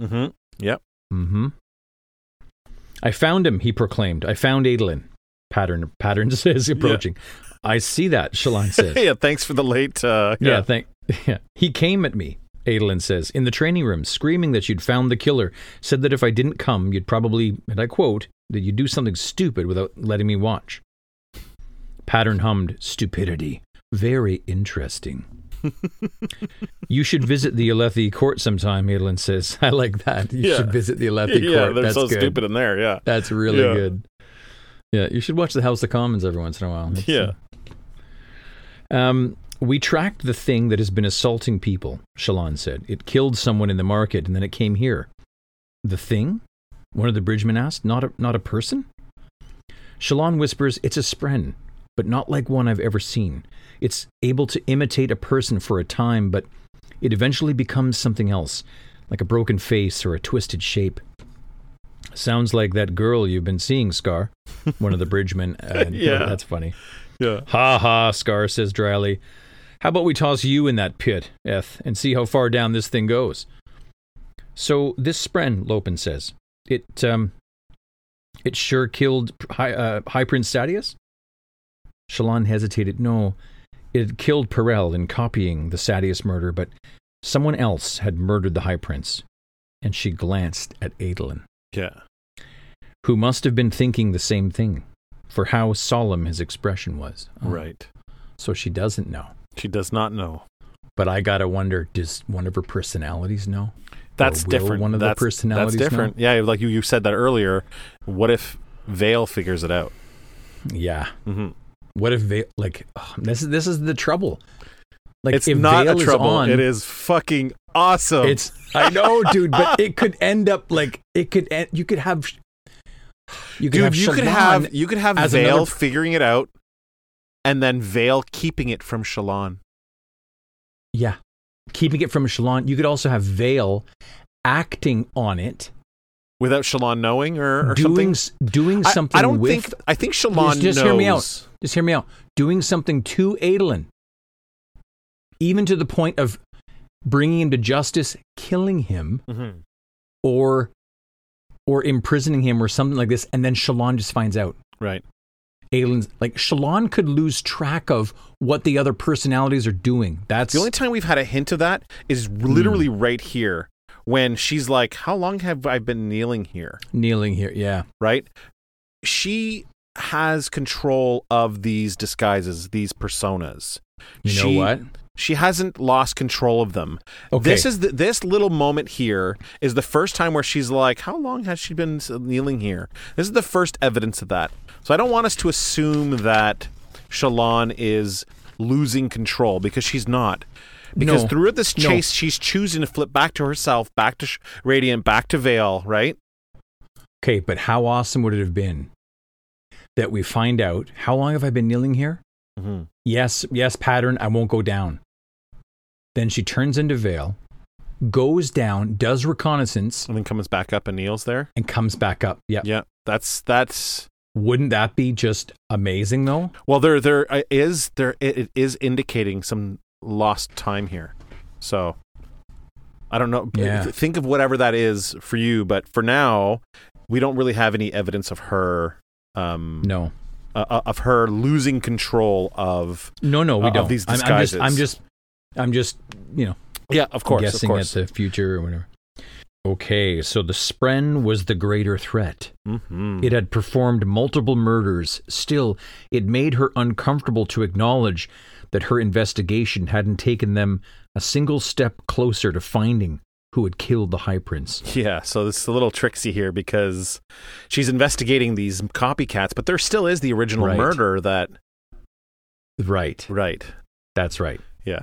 Mm-hmm. Yep. Mm-hmm. I found him. He proclaimed. I found Adolin. Pattern patterns [laughs] is approaching. I see that, Shallan [laughs] says. yeah, thanks for the late. Uh, Yeah, thank. [laughs] Yeah. He came at me, Adolin says, in the training room, screaming that you'd found the killer. Said that if I didn't come, you'd probably, and I quote, that you'd do something stupid without letting me watch. Pattern hummed, stupidity. Very interesting. [laughs] you should visit the Alethi court sometime, Adolin says. [laughs] I like that. You Yeah. should visit the Alethi yeah, court. they're That's so good. stupid in there. Yeah, That's really Yeah. good. Yeah, you should watch the House of Commons every once in a while. It's, yeah. Um, we tracked the thing that has been assaulting people, Shallan said. It killed someone in the market and then it came here. The thing? One of the bridgemen asked. Not a, not a person? Shallan whispers, It's a spren, but not like one I've ever seen. It's able to imitate a person for a time, but it eventually becomes something else, like a broken face or a twisted shape. Sounds like that girl you've been seeing, Scar. One of the bridgemen. [laughs] Uh, Yeah. That's funny. Yeah. Ha ha, Scar says dryly. How about we toss you in that pit, Eth, and see how far down this thing goes? So this spren, Lopen says, it um, it sure killed High, uh, High Prince Sadeas. Shallan hesitated. No, it had killed Perel in copying the Sadeas murder, but someone else had murdered the High Prince. And she glanced at Adolin, Yeah. who must have been thinking the same thing, for how solemn his expression was. Oh, Right. So she doesn't know. She does not know. But I gotta wonder: Does one of her personalities know? That's different. one of the that's, personalities That's different. Yeah, like you, you said that earlier. What if Veil figures it out? Yeah. hmm What if Veil? Like oh, this is this is the trouble. Like It's if not Veil a is trouble. on, it is fucking awesome. It's I know, [laughs] dude, but it could end up like it could. End, you could have. You could dude. have You could have you could have Veil another- figuring it out, and then Veil keeping it from Shallan. yeah, keeping it from Shallan. You could also have Veil acting on it, without Shallan knowing or, or doing something. doing I- something. I, don't with, think. I think Shallan Just- just knows. hear me out. Just hear me out. Doing something to Adolin, even to the point of bringing him to justice, killing him, Mhm. or or imprisoning him, or something like this, and then Shallan just finds out. Right. Aelin's like Shallan could lose track of what the other personalities are doing. That's The only time we've had a hint of that is literally hmm. right here when she's like, "How long have I been kneeling here?" kneeling here. Yeah, Right? She has control of these disguises, these personas. you know She- what? She hasn't lost control of them. Okay. This is the, this little moment here is the first time where she's like, "How long has she been kneeling here?" This is the first evidence of that. So I don't want us to assume that Shallan is losing control because she's not. Because No. throughout this No. chase, she's choosing to flip back to herself, back to Sh- Radiant, back to Veil, right? Okay, but how awesome would it have been that we find out how long have I been kneeling here? Mm-hmm. Yes, yes, pattern. I won't go down. Then she turns into Veil, goes down, does reconnaissance, And then comes back up and kneels there. and comes back up. Yeah. Yeah, that's that's. Wouldn't that be just amazing, though? Well, there there uh, there it, is indicating some lost time here. So I don't know. Yeah. Think of whatever that is for you, but for now, we don't really have any evidence of her um No, uh, uh, of her losing control of no, no, we Uh, don't. these I'm, I'm just, I'm just, I'm just, you know, Yeah, of course, guessing of course. at the future or whatever. Okay, so the Spren was the greater threat. Mhm. It had performed multiple murders. Still, it made her uncomfortable to acknowledge that her investigation hadn't taken them a single step closer to finding who had killed the High Prince. Yeah, so this is a little tricksy here because she's investigating these copycats, but there still is the original Right. murder that Right. right. That's right. Yeah.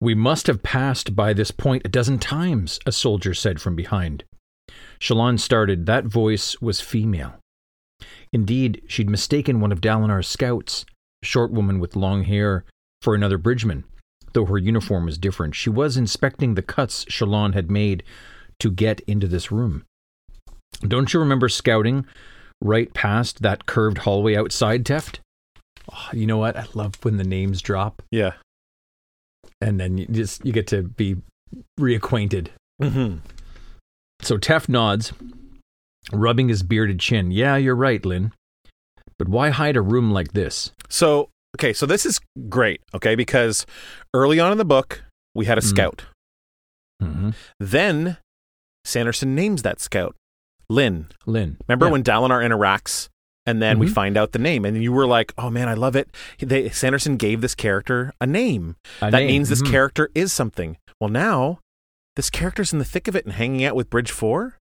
We must have passed by this point a dozen times, a soldier said from behind. Shallan started. That voice was female. Indeed, she'd mistaken one of Dalinar's scouts, a short woman with long hair, for another bridgeman, though her uniform was different. She was inspecting the cuts Shallan had made to get into this room. Don't you remember scouting right past that curved hallway outside, Teft? Oh, you know what? I love when the names drop Yeah. And then you just you get to be reacquainted. Mm-hmm. So Teft nods, rubbing his bearded chin. Yeah, you're right, Lynn. But why hide a room like this? So, okay, so this is great, okay, because early on in the book, we had a Mm. scout. hmm Then Sanderson names that scout Lynn. Lynn. Remember Yeah. when Dalinar interacts and then we Mhm. find out the name and you were like, "Oh man, I love it." They, Sanderson gave this character a name. A that name. means this Mhm. character is something. Well, now this character's in the thick of it and hanging out with Bridge 4.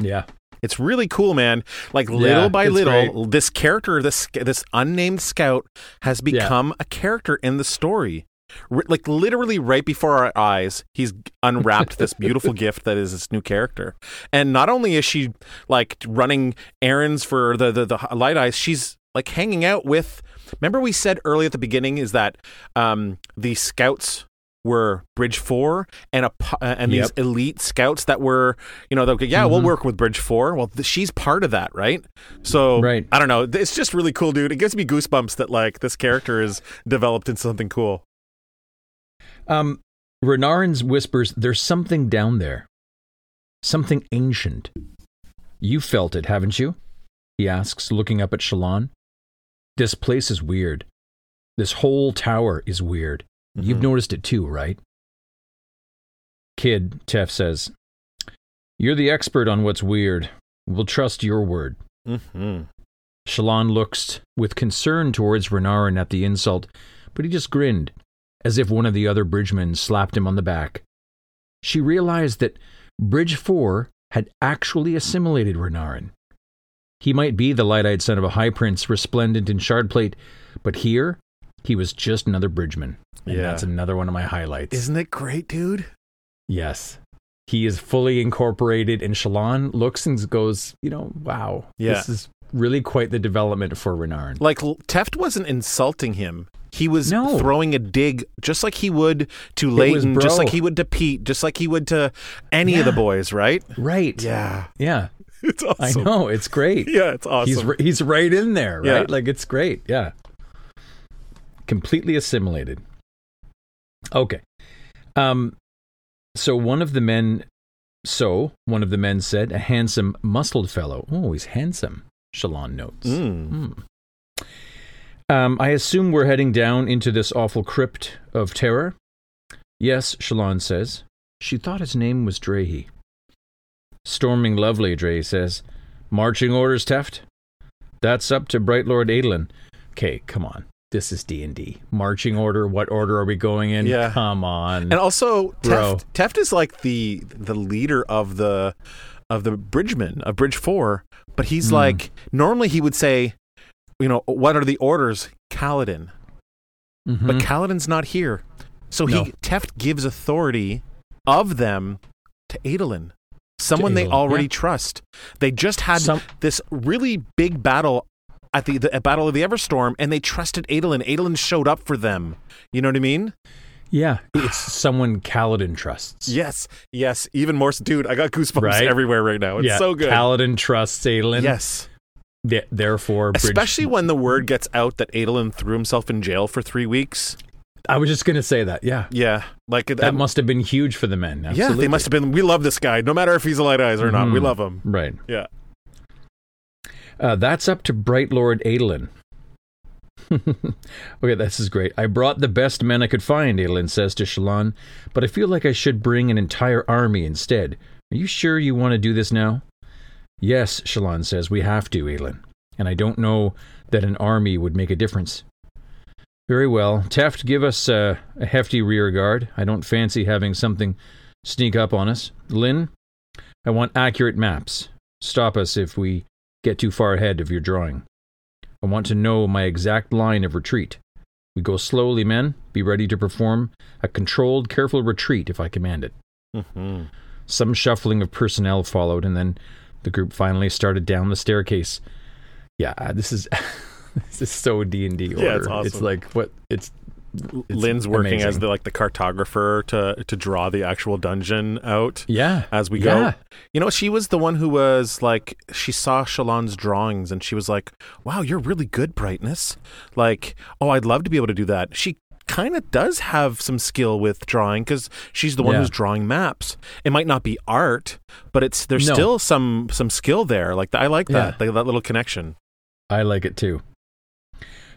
Yeah. It's really cool, man. Like little Yeah, by little, this character, this this unnamed scout, has become a character in the story. R- like literally right before our eyes, he's unwrapped this [laughs] beautiful gift that is this new character. And not only is she like running errands for the the, the light eyes, she's like hanging out with. Remember, we said early at the beginning is that um, the scouts were Bridge Four and a uh, and these elite scouts that were you know like, yeah we'll Mhm. work with Bridge Four. Well, th- she's part of that, right? So Right. I don't know. It's just really cool, dude. It gives me goosebumps that like this character is developed into something cool. Um, Renarin's whispers, there's something down there. Something ancient. You felt it, haven't you? He asks, looking up at Shallan. This place is weird. This whole tower is weird. You've Mhm. noticed it too, right? Kid, Teft says, You're the expert on what's weird. We'll trust your word. Mhm. Shallan looks with concern towards Renarin at the insult, but he just grinned, as if one of the other bridgemen slapped him on the back. She realized that Bridge 4 had actually assimilated Renarin. He might be the light eyed son of a high prince resplendent in shardplate, but here he was just another bridgeman. And Yeah. that's another one of my highlights. Isn't it great, dude? yes. He is fully incorporated, and Shallan looks and goes, you know, wow. Yeah. This is really quite the development for Renarin. Like Teft wasn't insulting him. He was No. throwing a dig just like he would to Leyten, just like he would to Peet, just like he would to any of the boys, right? Right. Yeah. Yeah. [laughs] It's awesome. I know. It's great. Yeah, it's awesome. He's he's right in there, right? Yeah. Like it's great. Yeah. Completely assimilated. Okay. Um so one of the men so one of the men said, a handsome, muscled fellow. Oh, he's handsome, Shallan notes. Mm. Hmm. Um, I assume we're heading down into this awful crypt of terror? Yes, Shallan says. She thought his name was Drehy. Storming lovely, Drehy says. Marching orders, Teft? That's up to Bright Lord Adolin. Okay, come on. This is D&D. Marching order, what order are we going in? Yeah. Come on. And also. Teft, Teft is like the the leader of the of the bridgemen of Bridge Four, but he's Hmm. like normally he would say, you know, what are the orders, Kaladin? Mhm. But Kaladin's not here, so No. he Teft gives authority of them to Adolin, someone they Adolin, already yeah. trust. They just had Some- this really big battle at the, the at Battle of the Everstorm, and they trusted Adolin. Adolin showed up for them. You know what I mean? Yeah, it's someone Kaladin trusts. Yes, yes. Even more, dude. I got goosebumps Right? everywhere right now. It's yeah, so good. Kaladin trusts Adolin. yes, Th- therefore, Bridge- especially when the word gets out that Adolin threw himself in jail for three weeks. I was just gonna say that. Yeah, Yeah, like that must have been huge for the men. Yeah, they must have been. We love this guy, no matter if he's a light eyes or not. We Mhm. love him. Right. Yeah. Uh, that's up to Bright Lord Adolin. [laughs] okay, this is great. I brought the best men I could find, Adolin says to Shallan, but I feel like I should bring an entire army instead. Are you sure you want to do this now? Yes, Shallan says, we have to, Adolin. And I don't know that an army would make a difference. Very well. Teft, give us uh, a hefty rear guard. I don't fancy having something sneak up on us. Lynn, I want accurate maps. Stop us if we get too far ahead of your drawing. I want to know my exact line of retreat. We go slowly, men. Be ready to perform a controlled, careful retreat if I command it. Mm-hmm. Some shuffling of personnel followed, and then the group finally started down the staircase. Yeah, this is [laughs] this is so D and D order. Yeah, it's awesome. it's like what it's. Lynn's working as the like the cartographer to to draw the actual dungeon out yeah as we Yeah. go. You know, she was the one who was like she saw Shallan's drawings and she was like, "Wow, you're really good, brightness." Like, "Oh, I'd love to be able to do that." She kind of does have some skill with drawing because she's the one Yeah. who's drawing maps. It might not be art, but it's there's No. still some some skill there. Like I like that Yeah. that, that little connection. I like it too.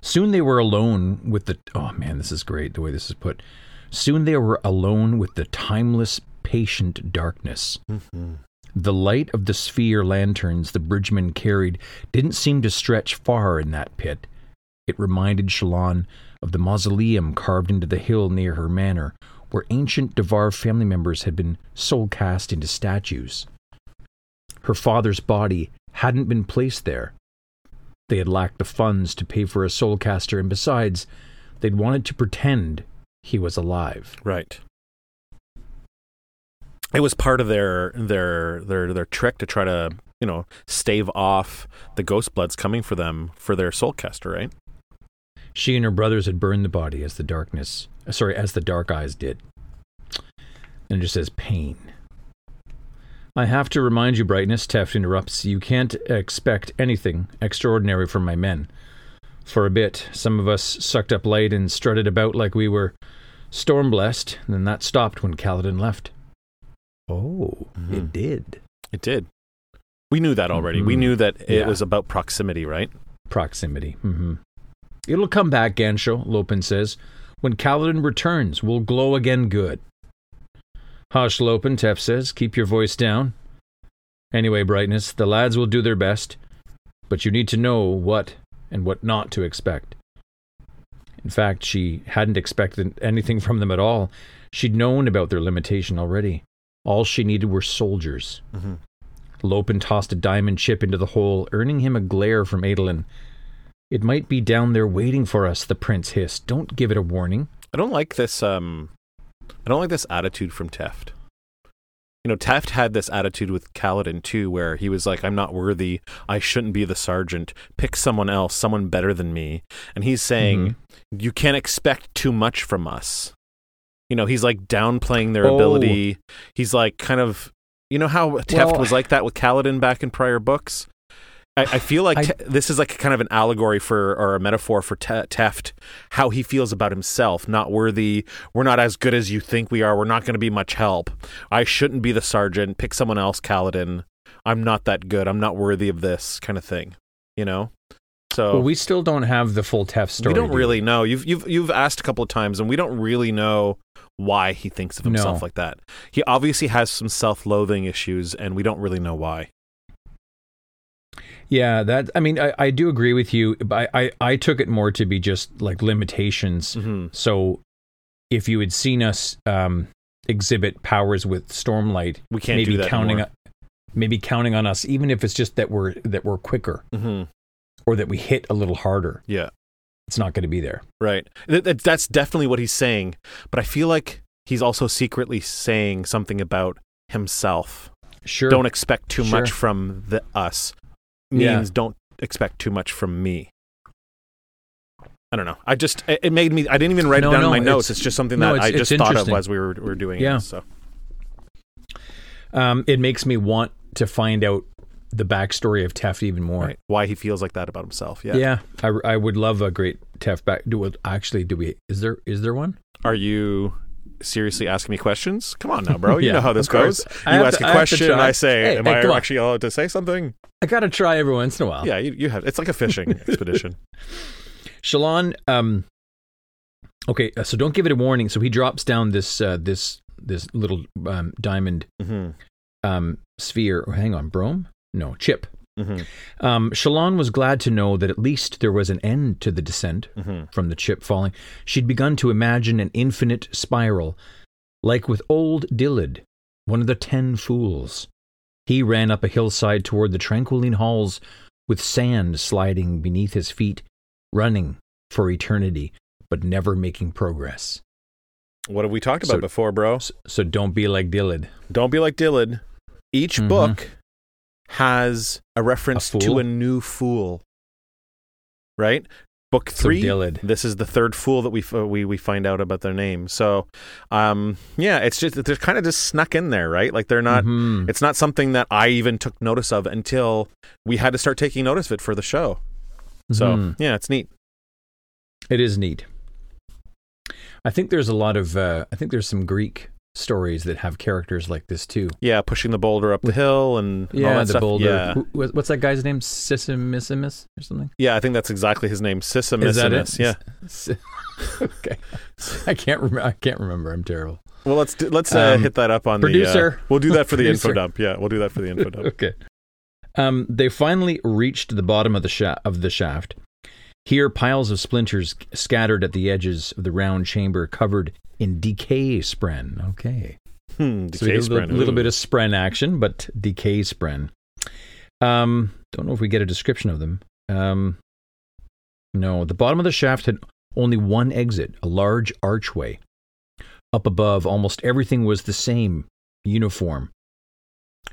Soon they were alone with the. Oh man, this is great the way this is put. Soon they were alone with the timeless, patient darkness. Mm-hmm. The light of the sphere lanterns the bridgemen carried didn't seem to stretch far in that pit. It reminded Shallan of the mausoleum carved into the hill near her manor, where ancient Davar family members had been soul cast into statues. Her father's body hadn't been placed there. They had lacked the funds to pay for a soul caster, and besides, they'd wanted to pretend he was alive. Right. It was part of their their their their trick to try to you know stave off the ghost bloods coming for them for their soul caster, right? She and her brothers had burned the body as the darkness, uh, sorry, as the dark eyes did. And it just says pain. I have to remind you, Brightness, Teft interrupts, you can't expect anything extraordinary from my men. For a bit, some of us sucked up light and strutted about like we were storm blessed, and then that stopped when Kaladin left. Oh, it did. It did. We knew that already. We Mhm. knew that it Yeah. was about proximity, right? Proximity. Mm-hmm. It'll come back, gancho, Lopen says. When Kaladin returns, we'll glow again good. Hush, Lopen, Teft says. Keep your voice down. Anyway, Brightness, the lads will do their best, but you need to know what and what not to expect. In fact, she hadn't expected anything from them at all. She'd known about their limitation already. All she needed were soldiers. Mhm. Lopen tossed a diamond chip into the hole, earning him a glare from Adolin. It might be down there waiting for us, the prince hissed. Don't give it a warning. I don't like this. Um, I don't like this attitude from Teft. You know, Teft had this attitude with Kaladin too, where he was like, "I'm not worthy. I shouldn't be the sergeant. Pick someone else, someone better than me." And he's saying, mm-hmm. "You can't expect too much from us." You know, he's like downplaying their Oh. ability. He's like kind of, you know, how Teft Well- was like that with Kaladin back in prior books. I, I feel like I- Te- this is like kind of an allegory for or a metaphor for Te- Teft, how he feels about himself, not worthy. We're not as good as you think we are. We're not going to be much help. I shouldn't be the sergeant. Pick someone else, Kaladin. I'm not that good. I'm not worthy of this kind of thing. You know. So Well, we still don't have the full Teft story. we don't do really know. You've you've you've asked a couple of times, and we don't really know why he thinks of himself No. like that. He obviously has some self-loathing issues, and we don't really know why. Yeah, that. I mean, I, I do agree with you. But I, I, I took it more to be just like limitations. hmm So, if you had seen us um, exhibit powers with Stormlight, We can't maybe do that counting, anymore. maybe counting on us, even if it's just that we're that we're quicker hmm or that we hit a little harder. Yeah. It's not going to be there. Right. Th- th- that's definitely what he's saying. But I feel like he's also secretly saying something about himself. Sure. Don't expect too Sure. much from the us. Yeah. Means don't expect too much from me. I don't know. I just it, made me. I didn't even write No, it down no, in my notes. it's- It's just something no, that it's- I just thought of as we were, were doing Yeah. it. So um, it makes me want to find out the backstory of Teft even more. right. why he feels like that about himself. Yeah. Yeah, I, I would love a great Teft back. Do actually? Do we? Is there? Is there one? Are you seriously asking me questions? Come on now, bro. [laughs] You Yeah, know how this goes. You ask to- a I to question, and try. I say, Hey, "Am hey, I actually allowed to say something?" I gotta try every once in a while. Yeah, you, you have. It's like a fishing [laughs] expedition. Shallan. Um. Okay, uh, so don't give it a warning. So he drops down this uh, this this little um, diamond hmm um, sphere. Or hang on, broam? No, chip. hmm Um, Shallan was glad to know that at least there was an end to the descent hmm from the chip falling. She'd begun to imagine an infinite spiral, like with old Dillid, one of the ten fools. He ran up a hillside toward the Tranquiline halls, with sand sliding beneath his feet, running for eternity, but never making progress. What have we talked about So- before, bro? So, don't be like Dillid. Don't be like Dillid. Each Mhm. book has a reference A to a new fool. Right? Book three. This is the third fool that we f- we we find out about their name. So, um, yeah, it's just they're kind of just snuck in there, right? Like they're not. Mhm. It's not something that I even took notice of until we had to start taking notice of it for the show. So Mhm. yeah, it's neat. It is neat. I think there's a lot of. Uh, I think there's some Greek stories that have characters like this too. Yeah, pushing the boulder up the hill and Yeah, the stuff. boulder. Yeah. Who- what's that guy's name? Sissimissimus or something? yeah, I think that's exactly his name, Is that it? Sissimissimus. Yeah. S- [laughs] okay. I can't remember. I can't remember. I'm terrible. Well, let's do, let's uh, Um, hit that up on the. producer. Uh, we'll do that for the [laughs] info dump. Yeah, we'll do that for the info dump. [laughs] okay. Um, they finally reached the bottom of the sha- of the shaft. Here, piles of splinters scattered at the edges of the round chamber, covered in decay spren. Okay, Hmm, so a little, little bit of spren action, but decay spren. Um, don't know if we get a description of them. Um, no, the bottom of the shaft had only one exit, a large archway. Up above, almost everything was the same, uniform,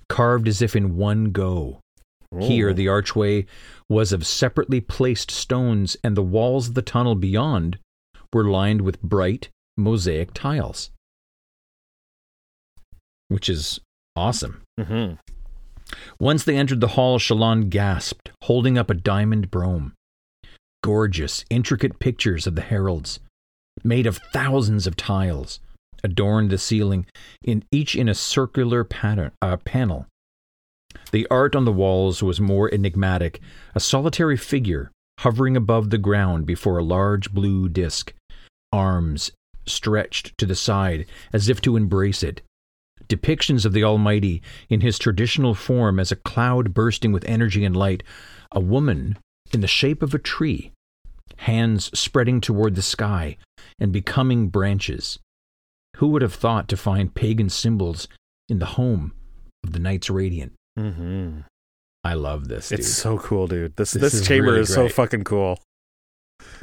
carved as if in one go. Here, the archway was of separately placed stones, and the walls of the tunnel beyond were lined with bright mosaic tiles, which is awesome. Mhm. Once they entered the hall, Shallan gasped, holding up a diamond broam. Gorgeous, intricate pictures of the heralds, made of thousands of tiles, adorned the ceiling, in each in a circular pattern, uh, panel. The art on the walls was more enigmatic, a solitary figure hovering above the ground before a large blue disk, arms stretched to the side as if to embrace it. Depictions of the Almighty in his traditional form as a cloud bursting with energy and light, a woman in the shape of a tree, hands spreading toward the sky and becoming branches. Who would have thought to find pagan symbols in the home of the Knights Radiant? Mhm. I love this. Dude. It's so cool, dude. This This this, is chamber really is so fucking cool.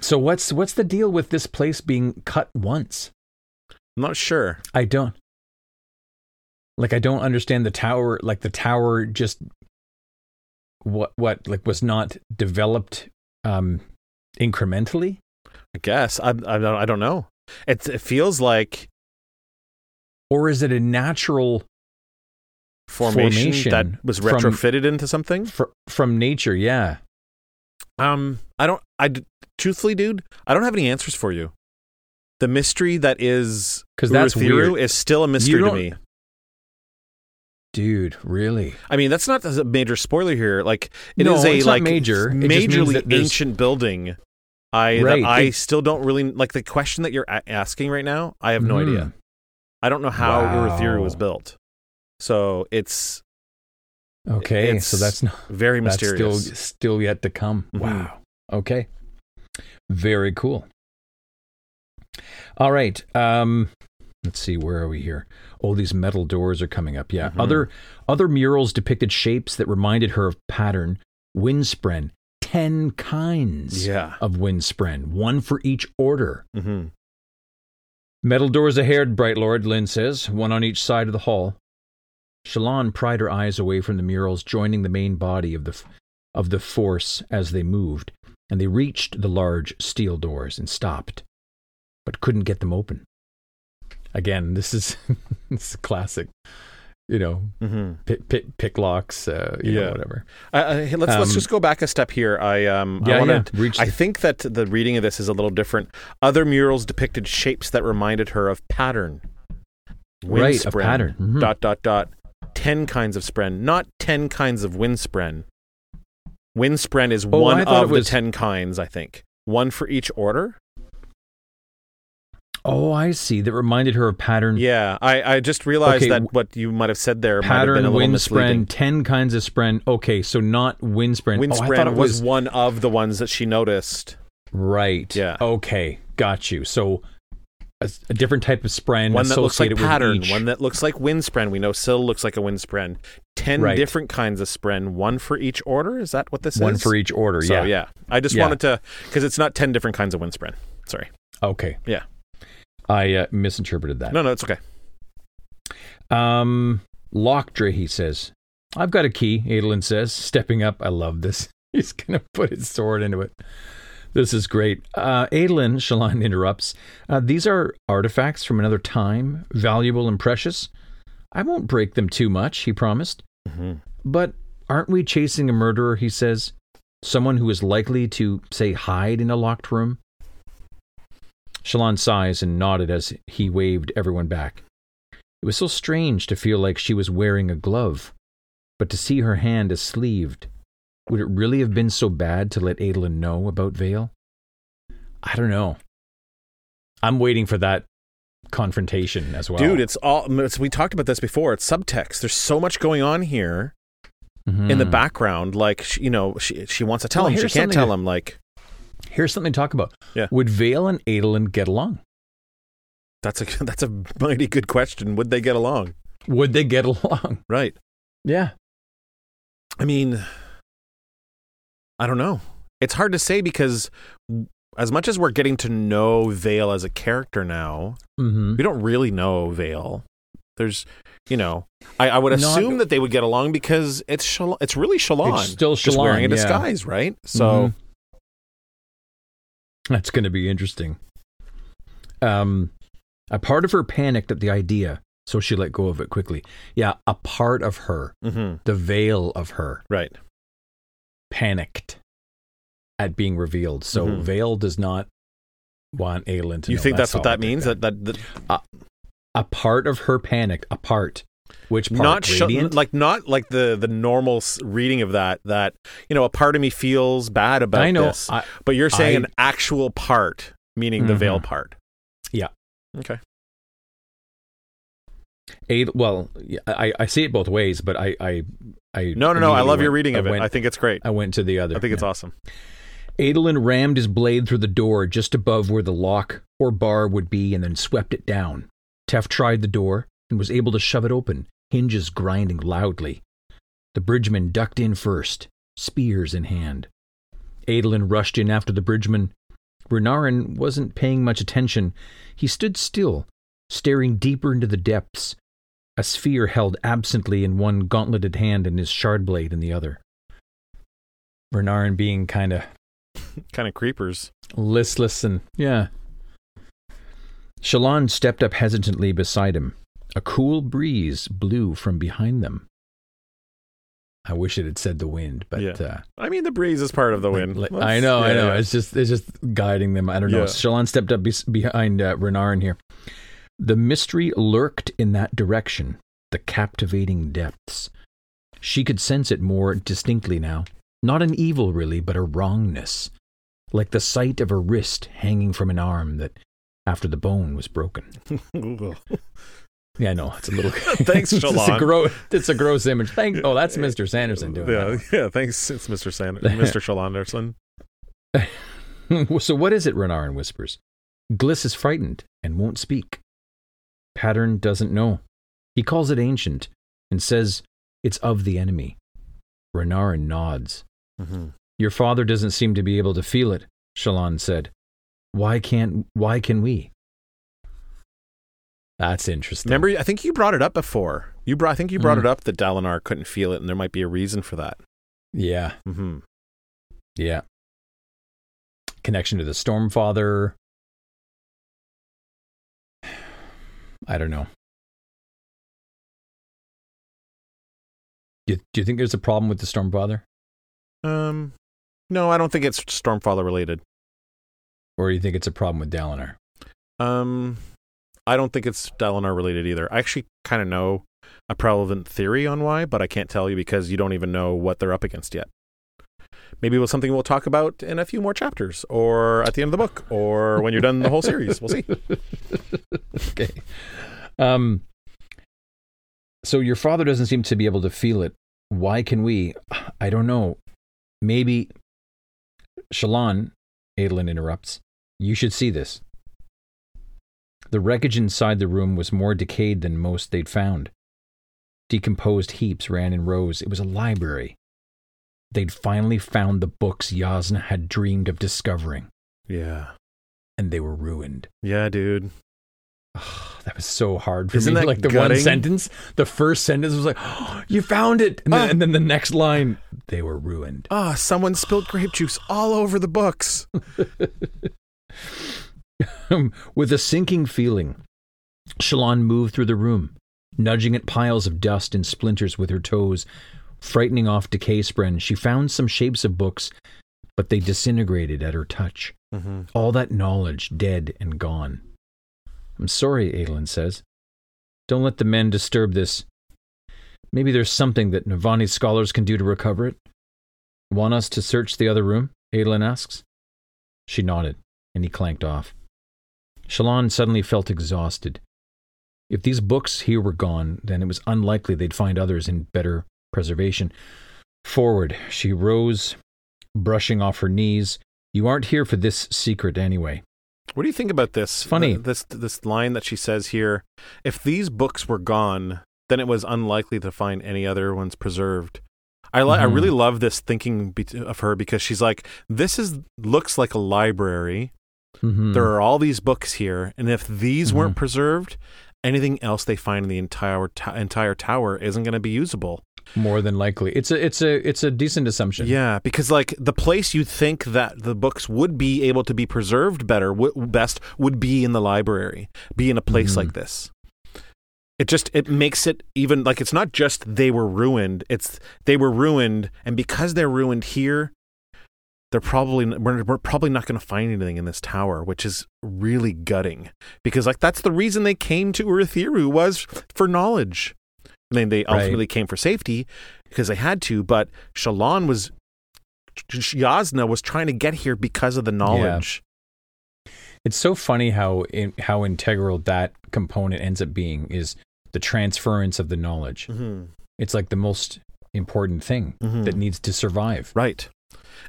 So what's what's the deal with this place being cut once? I'm not sure. I don't like I don't understand the tower like the tower just what what like was not developed um incrementally? I guess I I don't I don't know. It it feels like Or is it a natural formation, Formation that was from- retrofitted into something. fr- from nature, yeah. Um, I don't. I truthfully, dude, I don't have any answers for you. The mystery that is 'Cause that's weird. is still a mystery to me. Dude, really? I mean, that's not a major spoiler here. Like it No, is a like major. It just means majorly ancient building. I Right. that I It- still don't really like the question that you're a- asking right now. I have no Mhm. idea. I don't know how Wow. Urithiru was built. So it's Okay, It's so that's not very that's still mysterious. still yet to come. Mhm. Wow. Okay. Very cool. All right. Um let's see where are we here? Oh, these metal doors are coming up. Yeah. Mhm. Other other murals depicted shapes that reminded her of pattern windspren. 10 kinds yeah. of windspren, one for each order. hmm Metal doors ahead, Bright Lord, Lyn says, one on each side of the hall. Shallan pried her eyes away from the murals, joining the main body of the, f- of the force as they moved, and they reached the large steel doors and stopped, but couldn't get them open. Again, this is, [laughs] this is classic, you know, hmm pick, pick, pick locks, uh, you know, Yeah. whatever. Uh, hey, let's let's Um, just go back a step here. I um Yeah, wanna, yeah. I think that the reading of this is a little different. Other murals depicted shapes that reminded her of pattern. Right, a pattern. Mhm. Dot dot dot. Ten kinds of spren, not ten kinds of windspren. Windspren is Oh, one of was- the ten kinds. I think one for each order. Oh, I see. That reminded her of pattern. Yeah, I, I just realized Okay, that what you might have said there might have pattern been a little wind spren, 10 kinds of spren. Okay, so not wind spren. oh, I it was, was one of the ones that she noticed. right. Yeah. Okay, got you. So a, a different type of spren one that looks like pattern, one that looks like windspren. We know Syl looks like a windspren. Ten Right. different kinds of spren, one for each order. Is that what this one is? for each order. So yeah. yeah, I just Yeah. wanted to because it's not ten different kinds of windspren. Sorry. Okay. Yeah. I uh, misinterpreted that. No, no, it's okay. Um, Lockdra, he says. I've got a key, Adolin says, stepping up. I love this. [laughs] He's going to put his sword into it. This is great. Uh, Adolin, Shallan interrupts. Uh, these are artifacts from another time, valuable and precious. I won't break them too much, he promised. hmm But aren't we chasing a murderer, he says? Someone who is likely to, say, hide in a locked room? Shallan sighs and nodded as he waved everyone back. It was so strange to feel like she was wearing a glove, but to see her hand as sleeved. Would it really have been so bad to let Adolin know about Veil? I don't know. I'm waiting for that confrontation as well. Dude, it's all. It's, we talked about this before. It's subtext. There's so much going on here Mhm. in the background. Like, you know, she she wants to tell Well, him. She can't tell to- him. Like, Here's something to talk about. Yeah. Would Veil and Adolin get along? that's a [laughs] that's a mighty good question. Would they get along? Would they get [laughs] along? Right. Yeah. I mean, I don't know. It's hard to say because as much as we're getting to know Veil as a character now, Mm-hmm. we don't really know Veil. There's, you know, I, I would Not- assume that they would get along because it's Shal- it's really Shallan. It's still just wearing a yeah. disguise, right? So Mhm. that's going to be interesting. Um, a part of her panicked at the idea, so she let go of it quickly. Yeah, a part of her, Mhm. the veil of her, right. Panicked at being revealed. So Mhm. Veil does not want Aelin to You think that's, what that means? that- That that, that a part of her panic, a part. Which part? not sh- like not like the the normal reading of that. That you know, a part of me feels bad about I know. this, I, but you're saying I- an actual part, meaning the veil part. Yeah. Okay. Well, I, I see it both ways, but I, I, I No, no, no. I love your reading of I it. I think it's great. I went to the other. I think it's awesome. Adolin rammed his blade through the door just above where the lock or bar would be and then swept it down. Teft tried the door and was able to shove it open, hinges grinding loudly. The bridgeman ducked in first, spears in hand. Adolin rushed in after the bridgeman. Renarin wasn't paying much attention. He stood still, staring deeper into the depths, a sphere held absently in one gauntleted hand and his shard blade in the other. Renarin being kind of [laughs] Kind of creepers. listless and yeah. Shallan stepped up hesitantly beside him. A cool breeze blew from behind them. I wish it had said the wind, but Yeah. uh, I mean, the breeze is part of the wind. like- I know, I know. yeah. It's just it's just guiding them. I don't know. Yeah. Shallan stepped up bes behind uh, Renarin here. The mystery lurked in that direction, the captivating depths. She could sense it more distinctly now. Not an evil, really, but a wrongness. Like the sight of a wrist hanging from an arm that, after the bone was broken. [laughs] Yeah, I know. It's a little. [laughs] Thanks, [laughs] it's, a gro- it's a gross image. Thank. Oh, that's Mr. Sanderson doing yeah, yeah. Thanks, it's Mr. Sand- Mr. Shalanderson. so what is it? Renarin whispers. Glys is frightened and won't speak. Pattern doesn't know. He calls it ancient and says it's of the enemy. Renarin nods. Mm-hmm. Your father doesn't seem to be able to feel it, Shallan said. Why can't why can we? That's interesting. Remember, I think you brought it up before. You brought, I think you brought Mm. it up that Dalinar couldn't feel it, and there might be a reason for that. Yeah, Mm-hmm. yeah. Connection to the Stormfather. I don't know. Do you, do you think there's a problem with the Stormfather? Um, no, I don't think it's Stormfather related. Or do you think it's a problem with Dalinar? Um, I don't think it's Dalinar related either. I actually kind of know a prevalent theory on why, but I can't tell you because you don't even know what they're up against yet. Maybe it was something we'll talk about in a few more chapters, or at the end of the book, or when you're done the whole series. We'll see. [laughs] okay. Um. So your father doesn't seem to be able to feel it. Why can we? I don't know. Maybe. Shallan, Adolin interrupts. You should see this. The wreckage inside the room was more decayed than most they'd found. Decomposed heaps ran in rows. It was a library. They'd finally found the books Jasnah had dreamed of discovering, Yeah, and they were ruined. yeah, dude. [sighs] That was so hard for Isn't me. that like the gutting? one sentence, the first sentence was like, oh, [gasps] "You found it," and then, Ah. and then the next line, "They were ruined." Ah, someone spilled grape juice all over the books. [laughs] With a sinking feeling, Shallan moved through the room, nudging at piles of dust and splinters with her toes, frightening off decay spren. She found some shapes of books, but they disintegrated at her touch. Mm-hmm. All that knowledge dead and gone. I'm sorry, Adolin says. Don't let the men disturb this. Maybe there's something that Navani's scholars can do to recover it. Want us to search the other room? Adolin asks. She nodded, and he clanked off. Shallan suddenly felt exhausted. If these books here were gone, then it was unlikely they'd find others in better preservation. Forward, she rose, brushing off her knees. You aren't here for this secret anyway. What do you think about this? Funny. Th- This this line that she says here. If these books were gone, then it was unlikely to find any other ones preserved. I li- I Mhm. really love this thinking be- of her because she's like, this is looks like a library. Mhm. There are all these books here, and if these weren't Mhm. preserved, anything else they find in the entire ta- entire tower isn't going to be usable. More than likely, it's a it's a it's a decent assumption. Yeah, because like the place you think that the books would be able to be preserved better, w- best would be in the library, be in a place Mhm. like this. It just it makes it even like it's not just they were ruined; it's they were ruined, and because they're ruined here, they're probably we're, we're probably not going to find anything in this tower, which is really gutting because like that's the reason they came to Urithiru was for knowledge. I mean, they Right. ultimately came for safety because they had to, but Shallan was Jasnah was trying to get here because of the knowledge. It's so funny how in, how integral that component ends up being is the transference of the knowledge. Mm-hmm. It's like the most important thing Mhm. that needs to survive. Right.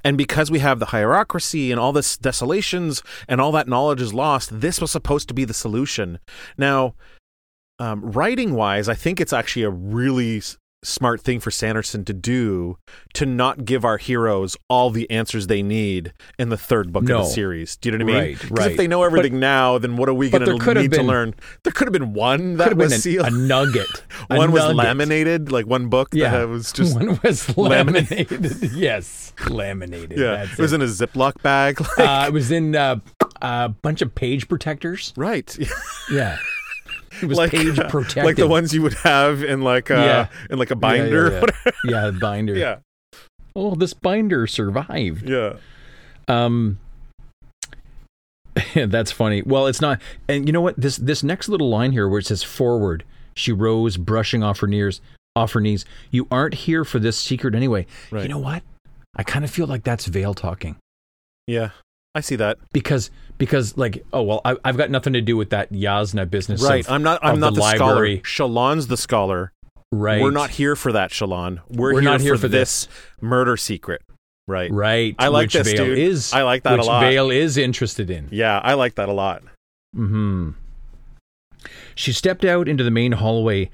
And because we have the hierarchy and all this desolations and all that knowledge is lost, this was supposed to be the solution. Now, um, writing wise, I think it's actually a really s- smart thing for Sanderson to do to not give our heroes all the answers they need in the third book of the series. Do you know what I mean? Right, Because right. if they know everything now, then what are we going to need to learn? There could have been one that was been an- sealed. a nugget. [laughs] A one was nugget. laminated, like one book Yeah. that was just [laughs] One was laminated. laminated. [laughs] yes, laminated. yeah, That's it was in a Ziploc bag. like- uh, it was in uh, a bunch of page protectors. right. Yeah, it was like page uh, [laughs] protected. like the ones you would have in like a Yeah. in like a binder. Yeah, yeah. yeah, binder. [laughs] yeah, Oh, this binder survived. yeah. Um, [laughs] that's funny. Well, it's not. And you know what? This this next little line here, where it says "forward," she rose, brushing off her knees. Off her knees. You aren't here for this secret anyway. Right. You know what? I kind of feel like that's Veil talking Yeah, I see that. because because like oh well I, I've got nothing to do with that Jasnah business. Right. of- I'm not. I'm not the, library. scholar. Shallan's the scholar. Right. We're not here for that, Shallan. We're, We're here, not here for, for this murder secret. Right. Right. I like which this, Veil dude. Is I like that a which lot. Veil is interested in. Yeah, I like that a lot. Hmm. She stepped out into the main hallway,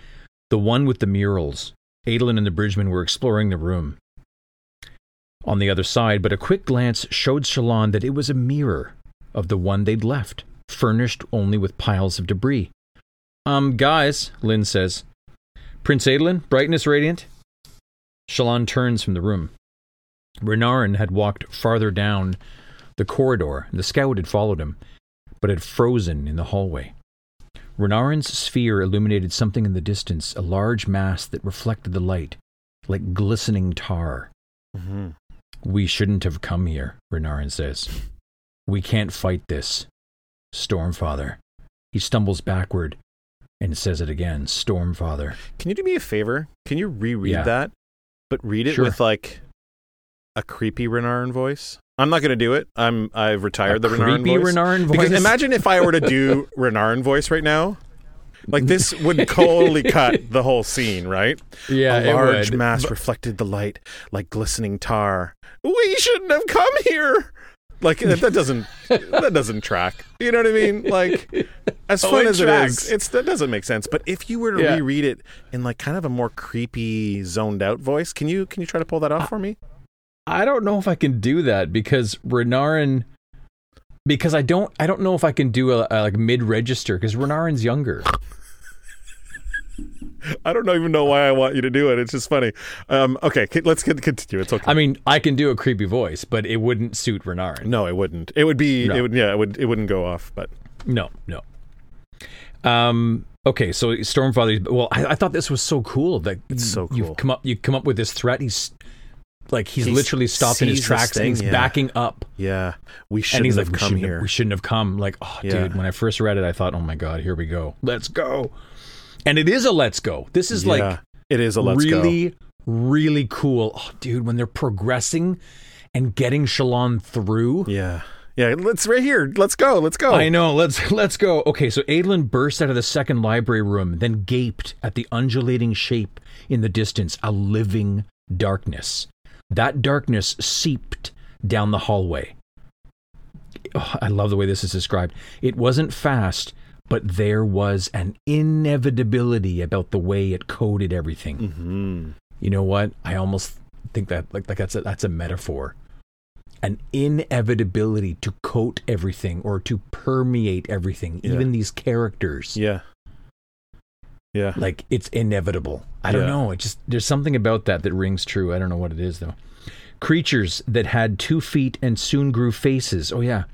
the one with the murals. Adolin and the bridgeman were exploring the room. On the other side, but a quick glance showed Shallan that it was a mirror of the one they'd left, furnished only with piles of debris. Um, guys, Lyn says. Prince Adolin, brightness radiant? Shallan turns from the room. Renarin had walked farther down the corridor, and the scout had followed him, but had frozen in the hallway. Renarin's sphere illuminated something in the distance, a large mass that reflected the light, like glistening tar. Mm-hmm. We shouldn't have come here, Renarin says. We can't fight this. Stormfather. He stumbles backward and says it again Stormfather. Can you do me a favor? Can you reread Yeah. that, but read it Sure. with like a creepy Renarin voice? I'm not going to do it. I'm I've retired A the Renarin creepy voice. Renarin voice. Because imagine if I were to do [laughs] Renarin voice right now. Like this would totally [laughs] cut the whole scene, right? yeah, a it large mass reflected the light like glistening tar. We shouldn't have come here. Like that, doesn't [laughs] that doesn't track. You know what I mean? Like as Oh, fun it as it tracks. is, it's that doesn't make sense. But if you were to Yeah. reread it in like kind of a more creepy, zoned out voice, can you can you try to pull that off for me? I don't know if I can do that because Renarin because I don't I don't know if I can do a, a like mid register because Renarin's younger. I don't even know why I want you to do it. It's just funny. Um, okay, let's get, continue. It's okay. I mean, I can do a creepy voice, but it wouldn't suit Renarin. no, it wouldn't. It would be. No. It would. Yeah, it would. It wouldn't go off. But No, no. Um. Okay, so Stormfather. Well, I, I thought this was so cool that It's so cool. You've come up. You come up with this threat. He's like he's, He's- literally stopped in his tracks thing, and he's yeah. backing up. yeah, we shouldn't he's have like, we come here. Have, we shouldn't have come. Like, oh, Yeah. dude. When I first read it, I thought, oh my god, here we go. Let's go. And it is a let's go. This is like it is a let's go. really, really cool. Oh, dude, when they're progressing and getting Shallan through. Yeah. Yeah, let's right here. Let's go. Let's go. I know. Let's let's go. Okay, so Adolin burst out of the second library room, then gaped at the undulating shape in the distance, a living darkness. That darkness seeped down the hallway. Oh, I love the way this is described. It wasn't fast, but there was an inevitability about the way it coded everything. Mhm. You know what? I almost think that like, like that's a, that's a metaphor. An inevitability to coat everything or to permeate everything, Yeah. even these characters. Yeah. Yeah. Like it's inevitable. I don't Yeah. know. It just there's something about that that rings true. I don't know what it is though. Creatures that had two feet and soon grew faces. Oh yeah,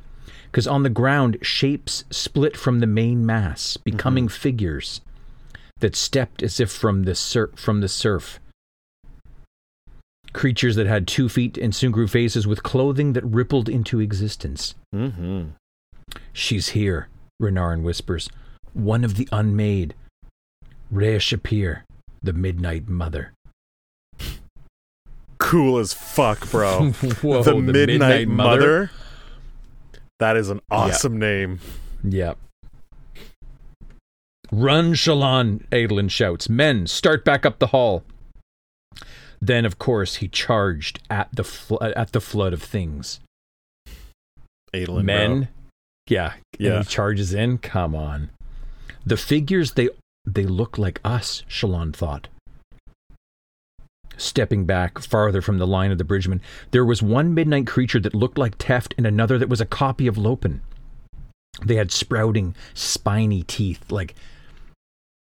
because on the ground shapes split from the main mass, becoming figures that stepped as if from the sur- from the surf. Creatures that had two feet and soon grew faces with clothing that rippled into existence. Mm-hmm. She's here, Renarin whispers. One of the unmade. Re-Shephir, the Midnight Mother. Cool as fuck, bro. [laughs] Whoa, the, Midnight, Mother. That is an awesome name. Yep. Run, Shallan, Adolin shouts. Men, start back up the hall. Then, of course, he charged at the fl- at the flood of things. Adolin, Men, bro. yeah, Yeah. And he charges in. Come on, the figures they they look like us. Shallan thought. Stepping back farther from the line of the bridgeman, there was one midnight creature that looked like Teft, and another that was a copy of Lopen. They had sprouting, spiny teeth, like.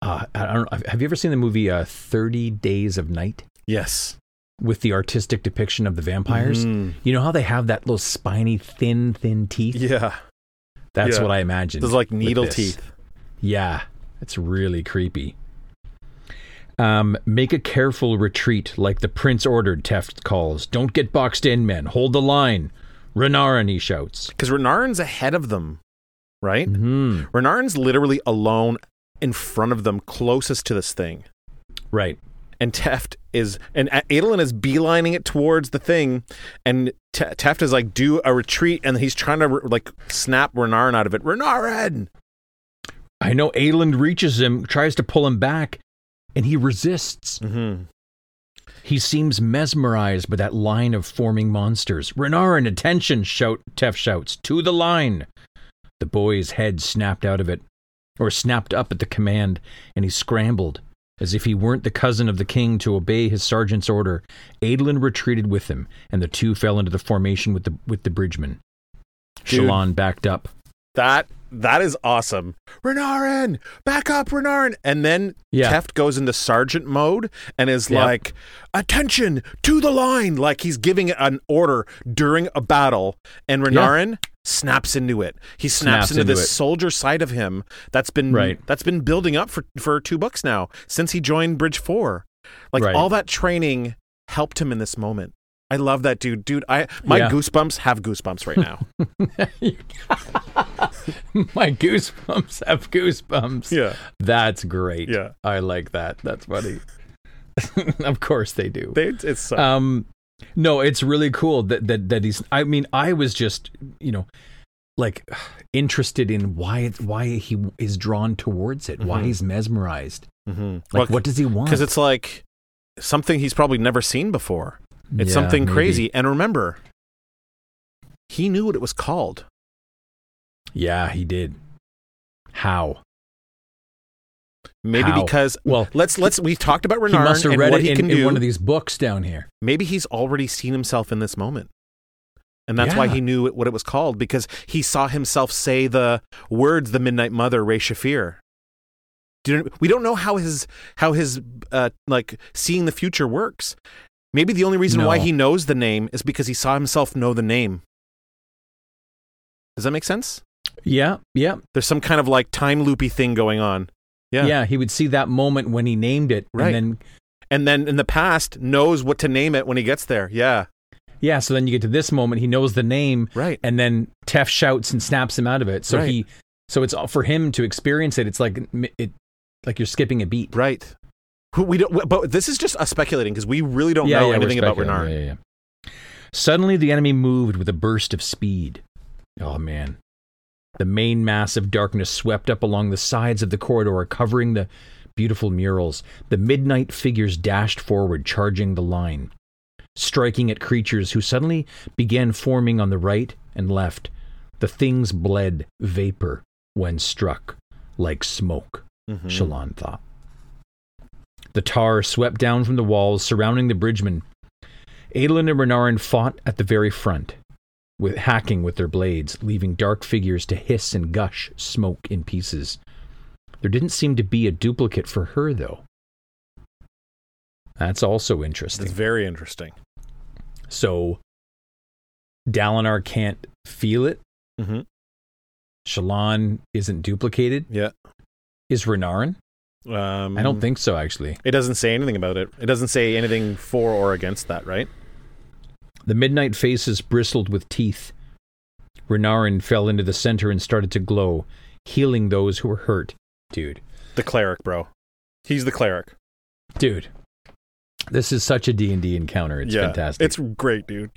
Uh, I don't know. Have you ever seen the movie uh, Thirty Days of Night Yes. with the artistic depiction of the vampires? Mhm. You know how they have that little spiny, thin, thin teeth? Yeah. That's Yeah. what I imagined. Those like needle teeth. Yeah, it's really creepy. Um, make a careful retreat, like the prince ordered. Teft calls. Don't get boxed in, men. Hold the line. Renarin, he shouts. Because Renarin's ahead of them, right? Hmm. Renarin's literally alone in front of them, closest to this thing. Right. And Teft is, and Adolin is beelining it towards the thing, and Teft is like, do a retreat, and he's trying to like snap Renarin out of it. Renarin! I know Aeland reaches him, tries to pull him back, and he resists. Mm-hmm. He seems mesmerized by that line of forming monsters. Renarin, attention! Shout Teft shouts. To the line! The boy's head snapped out of it, or snapped up at the command, and he scrambled. As if he weren't the cousin of the king to obey his sergeant's order, Adolin retreated with him, and the two fell into the formation with the with the bridgeman. Dude. Shallan backed up. That that is awesome. Renarin, back up, Renarin. And then Yeah. Teft goes into sergeant mode and is Yep. like, attention to the line. Like he's giving an order during a battle. And Renarin snaps into it. He snaps, Snaps into, into this it. soldier side of him that's been Right. that's been building up for, for two books now since he joined Bridge Four. Like Right. all that training helped him in this moment. I love that dude. Dude, I my Yeah. goosebumps have goosebumps right now. [laughs] My goosebumps have goosebumps. yeah. That's great. Yeah. I like that. That's funny. [laughs] of course they do. They, it's so um no, it's really cool that that that he's I mean, I was just, you know, like [sighs] interested in why it why he is drawn towards it, why Mhm. he's mesmerized. Mhm. Like what does he want? because it's like something he's probably never seen before. It's Yeah, something maybe. crazy. And remember, he knew what it was called. Yeah, he did. How? Maybe How? because Well, let's let's we've talked about Renard. he must have read it he in, in one of these books down here. Maybe he's already seen himself in this moment. And that's why he knew what it was called because he saw himself say the words the Midnight Mother Re-Shephir. Do you, we don't know how his how his uh, like seeing the future works. Maybe the only reason why he knows the name is because he saw himself know the name. Does that make sense? Yeah, yeah. There's some kind of like time loopy thing going on. Yeah. Yeah, he would see that moment when he named it Right. and then And then in the past knows what to name it when he gets there. Yeah. Yeah, so then you get to this moment, he knows the name, Right. and then Teft shouts and snaps him out of it. So Right. he, so it's for him to experience it. It's like it, like you're skipping a beat. Right. Who we don't, but this is just us speculating because we really don't know we're anything about. Renarin. Yeah, yeah, yeah. Suddenly, the enemy moved with a burst of speed. Oh man! The main mass of darkness swept up along the sides of the corridor, covering the beautiful murals. The midnight figures dashed forward, charging the line, striking at creatures who suddenly began forming on the right and left. The things bled vapor when struck, like smoke. Mhm. Shallan thought. The tar swept down from the walls surrounding the bridgemen. Adolin and Renarin fought at the very front, with hacking with their blades, leaving dark figures to hiss and gush smoke in pieces. There didn't seem to be a duplicate for her, though. That's also interesting. It's very interesting. So, Dalinar can't feel it. Mm-hmm. Shallan isn't duplicated. Yeah. Is Renarin? Um, I don't think so, actually. it doesn't say anything about it. It doesn't say anything for or against that, right? The midnight faces bristled with teeth. Renarin fell into the center and started to glow, healing those who were hurt. Dude. The cleric, bro. He's the cleric. Dude. This is such a D&D encounter. It's yeah, fantastic. It's great, dude.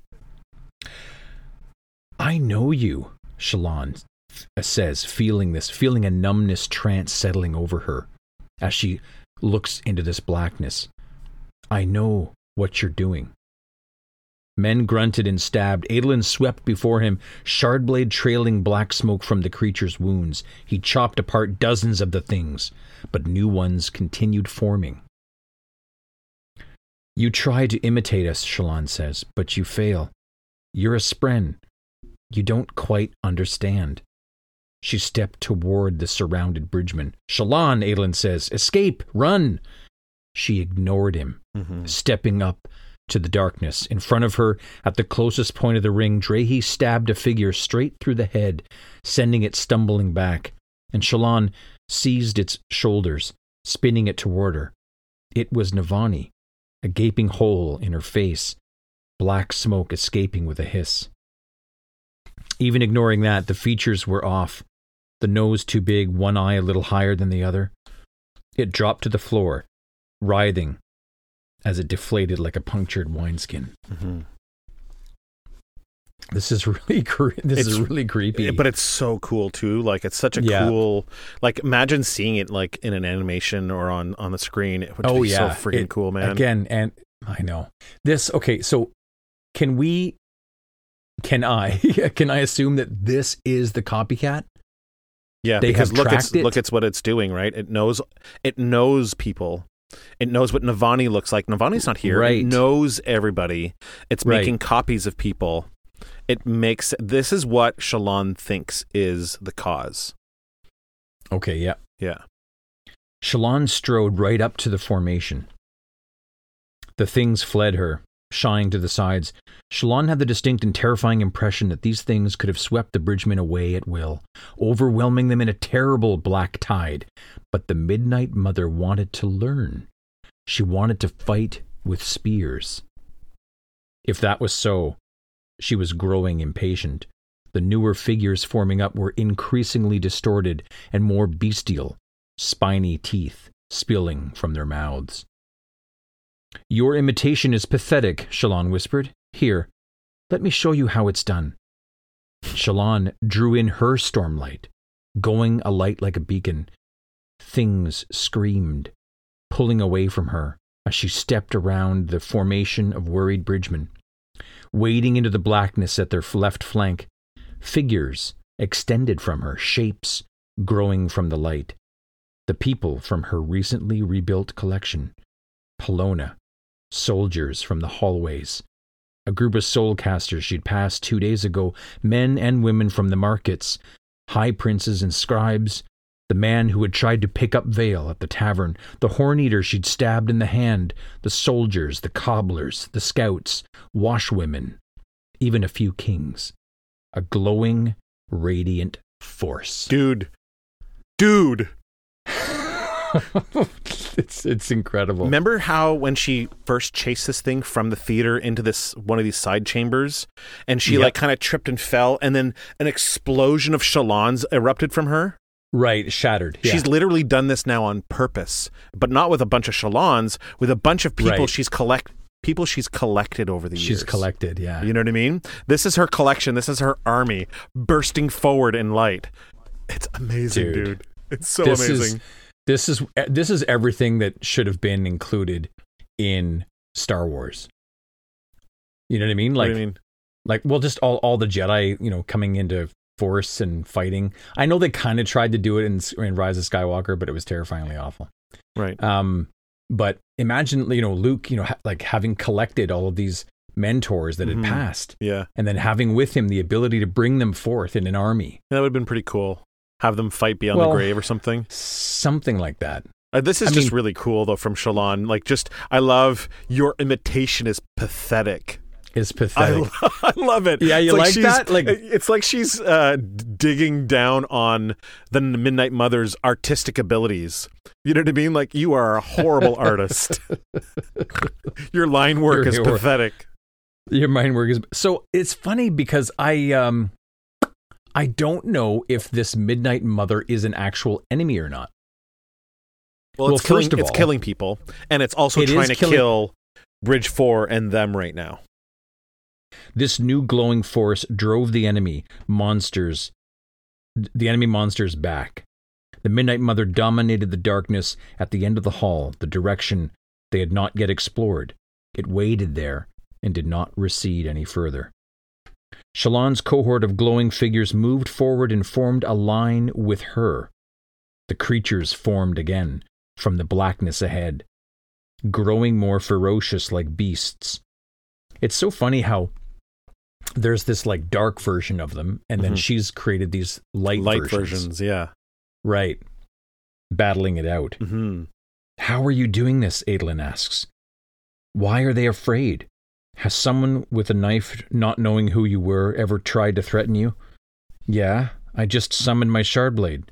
I know you, Shallan says, feeling this, feeling a numbness trance settling over her as she looks into this blackness. I know what you're doing. Men grunted and stabbed. Adolin swept before him, shardblade trailing black smoke from the creature's wounds. He chopped apart dozens of the things, but new ones continued forming. You try to imitate us, Shallan says, but you fail. You're a spren. You don't quite understand. She stepped toward the surrounded bridgeman. Shallan, Adolin says, escape, run. She ignored him, Mm-hmm. stepping up to the darkness. In front of her, at the closest point of the ring, Drehy stabbed a figure straight through the head, sending it stumbling back, and Shallan seized its shoulders, spinning it toward her. It was Navani, a gaping hole in her face, black smoke escaping with a hiss. Even ignoring that, the features were off. The nose too big, one eye a little higher than the other. It dropped to the floor, writhing as it deflated like a punctured wineskin. Mm-hmm. This is really [laughs] cre- this is It's- really creepy. But it's so cool too. Like it's such a Yeah. cool. Like imagine seeing it like in an animation or on on the screen. It would oh be yeah, so freaking It- cool, man. Again, and I know this. Okay, so can we? Can I? [laughs] can I assume that this is the copycat? Yeah, they because have look, it? look, it's what it's doing. Right? It knows. It knows people. It knows what Navani looks like. Navani's not here. Right. It knows everybody. It's Right. making copies of people. It makes. This is what Shallan thinks is the cause. Okay, yeah. Yeah. Shallan strode right up to the formation. The things fled her, shying to the sides. Shallan had the distinct and terrifying impression that these things could have swept the bridgemen away at will, overwhelming them in a terrible black tide. But the Midnight Mother wanted to learn. She wanted to fight with spears. If that was so, she was growing impatient. The newer figures forming up were increasingly distorted and more bestial, spiny teeth spilling from their mouths. Your imitation is pathetic, Shallan whispered. Here, let me show you how it's done. Shallan drew in her stormlight, going alight like a beacon. Things screamed, pulling away from her as she stepped around the formation of worried bridgemen. Wading into the blackness at their left flank, figures extended from her, shapes growing from the light. The people from her recently rebuilt collection. Palona, soldiers from the hallways, a group of soulcasters she'd passed two days ago, men and women from the markets, high princes and scribes, the man who had tried to pick up Veil at the tavern, the horn eater she'd stabbed in the hand, the soldiers, the cobblers, the scouts, washwomen, even a few kings. A glowing, radiant force. Dude. Dude. [laughs] it's it's incredible. Remember how when she first chased this thing from the theater into this one of these side chambers and she Yep. like kind of tripped and fell and then an explosion of Shallans erupted from her? Right, shattered. Yeah. She's literally done this now on purpose, but not with a bunch of Shallans, with a bunch of people Right. she's collect people she's collected over the She's years. She's collected, yeah. You know what I mean? This is her collection. This is her army bursting forward in light. It's amazing, dude. Dude. It's so this amazing. is this is this is everything that should have been included in Star Wars. You know what I mean? Like mean? like well just all all the Jedi, you know, coming into force and fighting. I know they kind of tried to do it in, in Rise of Skywalker, but it was terrifyingly awful. Right. Um, but imagine, you know, Luke, you know, ha- like having collected all of these mentors that Mhm. had passed, Yeah. and then having with him the ability to bring them forth in an army, That would have been pretty cool. Have them fight beyond Well- the grave or something. something like that. Uh, this is I just mean- really cool though from Shallan. Like just I love your imitation is pathetic. Is [laughs] I, pathetic. lo- [laughs] I love it. Yeah, you It's like she's- that? Like- it's like she's uh, digging down on the Midnight Mother's artistic abilities. You know what I mean? Like you are a horrible [laughs] artist. Your line work You're- is you're- pathetic. Your mind work is so. It's funny because I um, I don't know if this Midnight Mother is an actual enemy or not. Well, Well, it's killing, first of it's killing people, and it's also It trying to killing- kill Bridge Four and them right now. This new glowing force drove the enemy monsters, the enemy monsters back. The Midnight Mother dominated the darkness at the end of the hall, the direction they had not yet explored. It waited there and did not recede any further. Shallan's cohort of glowing figures moved forward and formed a line with her. The creatures formed again from the blackness ahead, growing more ferocious like beasts. It's so funny how there's this like dark version of them, and then Mhm. she's created these light, Light versions. versions, yeah. Right. Battling it out. hmm How are you doing this? Adolin asks. Why are they afraid? Has someone with a knife, not knowing who you were, ever tried to threaten you? Yeah, I just summoned my shard blade.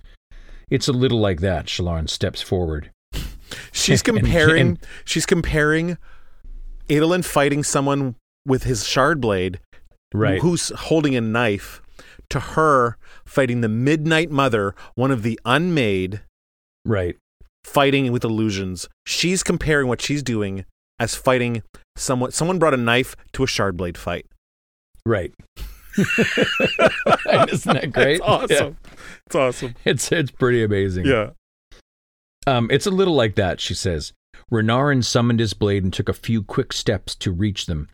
It's a little like that, Shallan steps forward. She's [laughs] And- comparing. and- she's comparing Adolin fighting someone with his shard blade, Right. who's holding a knife, to her fighting the Midnight Mother, one of the unmade, Right. fighting with illusions. She's comparing what she's doing as fighting someone. Someone brought a knife to a shard blade fight. Right. [laughs] [laughs] Isn't that great? It's awesome. It's awesome. It's it's pretty amazing. Yeah. Um, it's a little like that, she says. Renarin summoned his blade and took a few quick steps to reach them,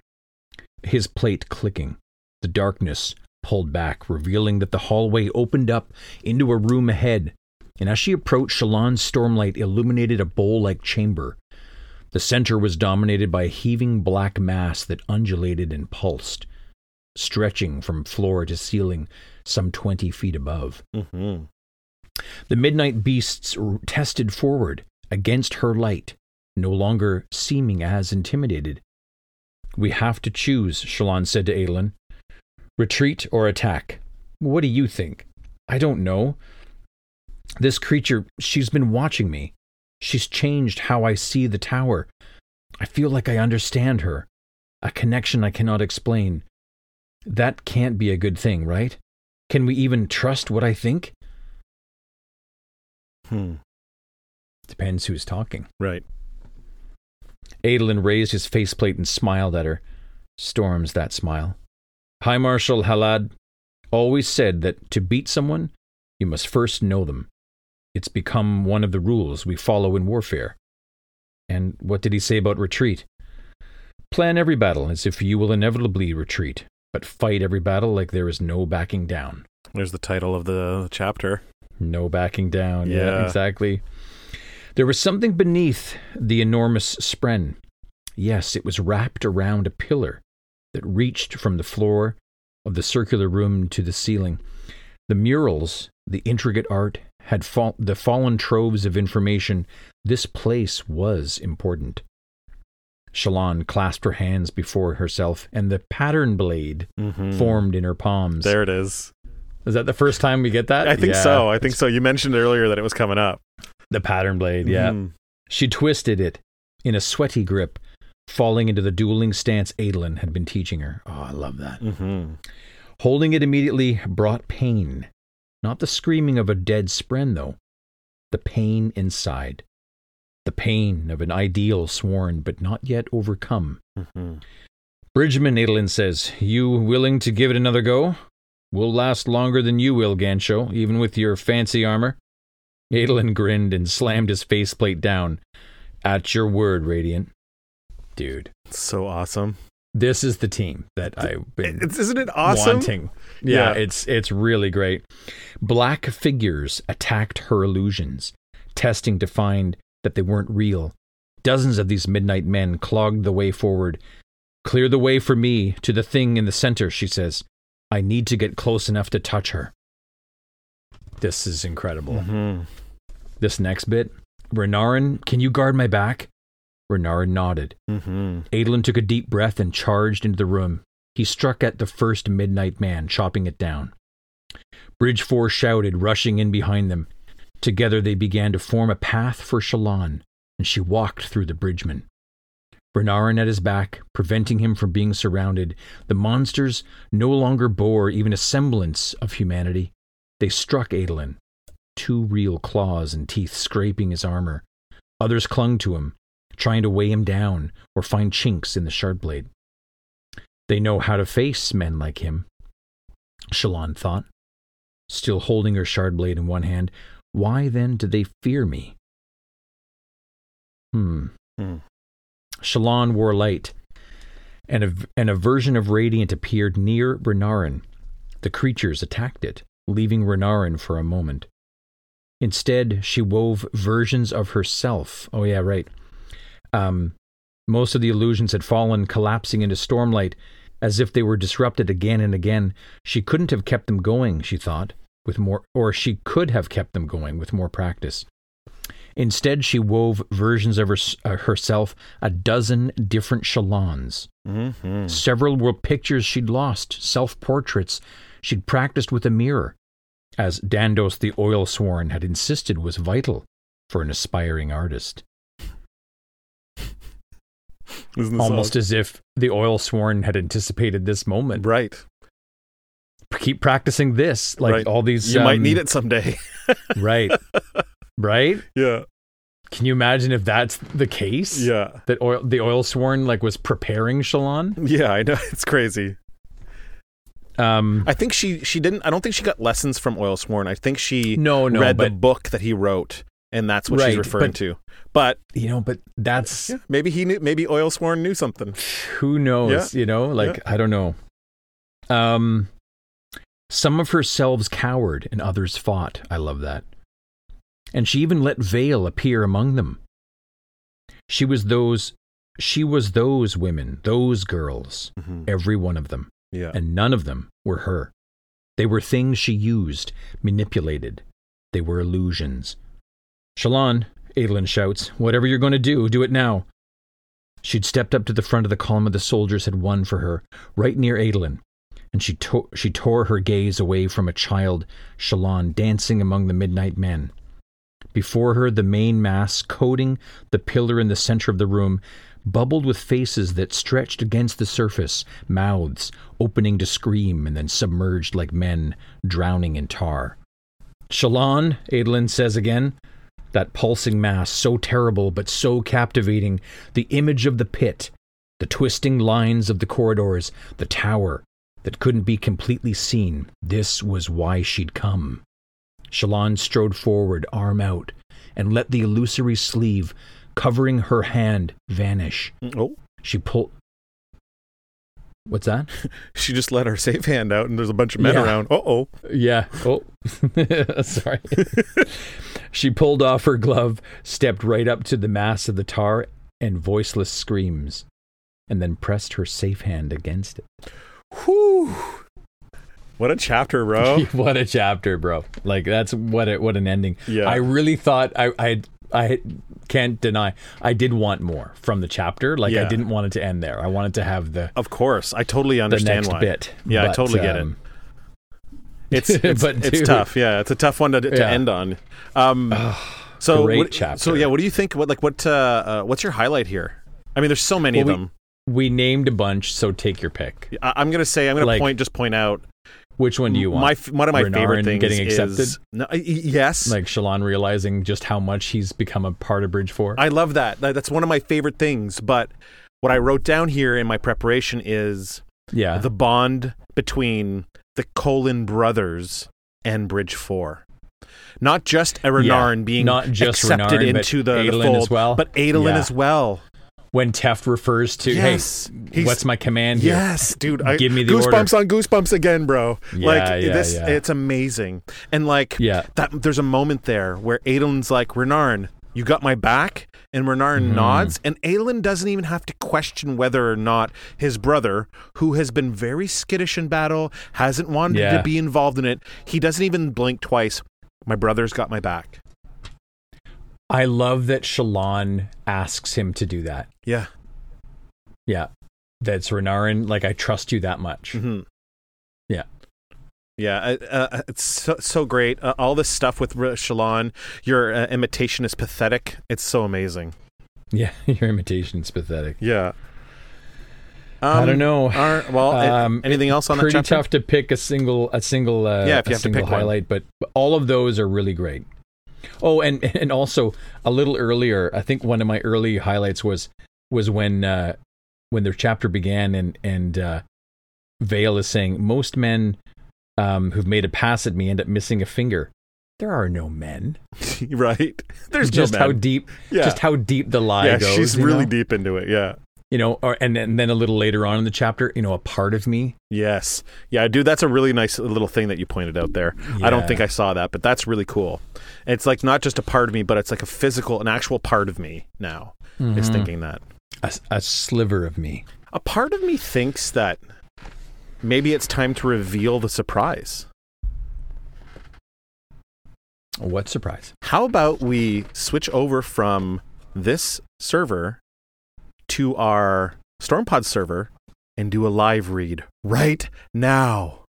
his plate clicking. The darkness pulled back, revealing that the hallway opened up into a room ahead, and as she approached, Shallan's stormlight illuminated a bowl like chamber. The center was dominated by a heaving black mass that undulated and pulsed, stretching from floor to ceiling some twenty feet above. hmm The midnight beasts tested forward against her light, no longer seeming as intimidated. We have to choose, Shallan said to Adolin. Retreat or attack? What do you think? I don't know. This creature, she's been watching me. She's changed how I see the tower. I feel like I understand her. A connection I cannot explain. That can't be a good thing, right? Can we even trust what I think? Hmm. Depends who's talking. Right. Adolin raised his faceplate and smiled at her. Storms that smile. High Marshal Halad always said that to beat someone, you must first know them. It's become one of the rules we follow in warfare. And what did he say about retreat? Plan every battle as if you will inevitably retreat, but fight every battle like there is no backing down. There's the title of the chapter. No backing down. Yeah, Yeah. exactly. There was something beneath the enormous spren. Yes, it was wrapped around a pillar that reached from the floor of the circular room to the ceiling. The murals, the intricate art, had fall- the fallen troves of information. This place was important. Shallan clasped her hands before herself, and the pattern blade Mhm. formed in her palms. There it is. Is that the first time we get that? I think Yeah. so. I think so. You mentioned earlier that it was coming up. The pattern blade, yeah. Mhm. She twisted it in a sweaty grip, falling into the dueling stance Adolin had been teaching her. Oh, I love that. Mhm. Holding it immediately brought pain. Not the screaming of a dead spren, though. The pain inside. The pain of an ideal sworn but not yet overcome. Mm-hmm. Bridgman, Adolin says, You willing to give it another go? We'll last longer than you will, Gancho, even with your fancy armor. Adolin grinned and slammed his faceplate down. At your word, Radiant. Dude, So awesome. This is the team that I've been It's, isn't it awesome? wanting. Yeah, Yeah. it's it's really great. Black figures attacked her illusions, testing to find that they weren't real. Dozens of these midnight men clogged the way forward. Clear the way for me to the thing in the center, she says. I need to get close enough to touch her. This is incredible. Mhm. This next bit. Renarin, can you guard my back? Renarin nodded. Mhm. Adolin took a deep breath and charged into the room. He struck at the first midnight man, chopping it down. Bridge Four shouted, rushing in behind them. Together they began to form a path for Shallan, and she walked through the bridgeman. Renarin at his back, preventing him from being surrounded, the monsters no longer bore even a semblance of humanity. They struck Adolin, two real claws and teeth scraping his armor. Others clung to him, trying to weigh him down or find chinks in the shard blade. They know how to face men like him, Shallan thought, still holding her shard blade in one hand. Why then do they fear me? Hmm. Hmm. Shallan wore light, and a, and a version of Radiant appeared near Renarin. The creatures attacked it, leaving Renarin for a moment. Instead, she wove versions of herself. Oh, yeah, right. Um, most of the illusions had fallen, collapsing into stormlight, as if they were disrupted again and again. She couldn't have kept them going, she thought, with more, or she could have kept them going with more practice. Instead, she wove versions of her, uh, herself, a dozen different Shallans. Mhm. Several were pictures she'd lost, self portraits she'd practiced with a mirror, as Dandos the Oilsworn had insisted was vital for an aspiring artist. Almost as if the Oilsworn had anticipated this moment. right. Keep practicing this, like Right. all these. You might um, need it someday. [laughs] right? right? yeah. Can you imagine if that's the case? Yeah. That oil, the Oilsworn, like was preparing Shallan? Yeah, I know. [laughs] It's crazy. Um, I think she she didn't I don't think she got lessons from Oilsworn. I think she no, no, read the book that he wrote and that's what Right, she's referring but- to. But you know, but that's yeah, maybe he knew maybe Oilsworn knew something. who knows you know? Like Yeah. i don't know. Um some of her selves cowered and others fought. I love that. And she even let Veil appear among them. She was those she was those women those girls every one of them. Yeah. and none of them were her. They were things she used manipulated. They were illusions shallan adolin shouts whatever you're going to do do it now She'd stepped up to the front of the column of the soldiers had won for her, right near Adolin, and she, to- she tore her gaze away from a child, Shallan, dancing among the midnight men. Before her, the main mass, coating the pillar in the center of the room, bubbled with faces that stretched against the surface, mouths opening to scream and then submerged like men drowning in tar. Shallan, Adolin says again, that pulsing mass, so terrible but so captivating, the image of the pit, the twisting lines of the corridors, the tower that couldn't be completely seen. This was why she'd come. Shallan strode forward, arm out, and let the illusory sleeve covering her hand vanish. Oh, She pulled. What's that? [laughs] she just let her safe hand out and there's a bunch of men Yeah. around. Uh-oh. Yeah. Oh, [laughs] sorry. [laughs] she pulled off her glove, stepped right up to the mass of the tar, and voiceless screams, and then pressed her safe hand against it. Whew. What a chapter, bro. what a chapter, bro! Like that's what a, what an ending. Yeah. I really thought I I I can't deny I did want more from the chapter. Like I didn't want it to end there. I wanted to have the Of course. I totally understand the next why. bit. Yeah, I But, totally get it. um, It's [laughs] it's, But it's dude- tough. Yeah, it's a tough one to, to Yeah. end on. Um, so great what, chapter. So yeah, what do you think? What like what? Uh, uh, what's your highlight here? I mean, there's so many Well, of we- them. We named a bunch, so take your pick. I, I'm gonna say I'm gonna point just point out Which one do you want? My one of my Renarin favorite things getting accepted? is no, yes. like Shallan realizing just how much he's become a part of Bridge Four. I love that. That- That's one of my favorite things. But what I wrote down here in my preparation is yeah, the bond between the Kholin brothers and Bridge Four. Not just a Renarin being not just accepted Renarin, into the, the fold, as well. but Adolin Yeah. as well. When Teft refers to, Yes. "Hey, what's my command here?" Yes, dude. I, Give me the goosebumps on goosebumps again, bro. Yeah, like yeah, this, yeah. it's amazing. And like Yeah. that, there's a moment there where Adolin's like, Renarin, you got my back, and Renarin Mm-hmm. nods, and Adolin doesn't even have to question whether or not his brother, who has been very skittish in battle, hasn't wanted Yeah. to be involved in it. He doesn't even blink twice. My brother's got my back. I love that Shallan asks him to do that. Yeah. Yeah, that's Renarin. Like I trust you that much. hmm Yeah. Yeah, uh, uh, it's so, so great. Uh, all this stuff with Shallan, your uh, imitation is pathetic. It's so amazing. Yeah, [laughs] your imitation is pathetic. Yeah. I don't know. Are, well, Um, anything else on that Pretty chapter? tough to pick a single a single uh, Yeah, if you have to pick one. highlight, but all of those are really great. Oh, and [laughs] and also a little earlier, I think one of my early highlights was was when uh, when their chapter began and and uh, Veil is saying most men um, who've made a pass at me end up missing a finger. There are no men. [laughs] right? [laughs] There's just no how deep, Yeah. just how deep the lie yeah, goes. she's really know? deep into it. Yeah. you know, or and, and then a little later on in the chapter, you know, a part of me. Yes. Yeah, dude, that's a really nice little thing that you pointed out there. I don't think I saw that, but that's really cool. It's like not just a part of me, but it's like a physical, an actual part of me now is Mhm. thinking that. A, a sliver of me. A part of me thinks that maybe it's time to reveal the surprise. What surprise? How about we switch over from this server to our StormPod server and do a live read right now?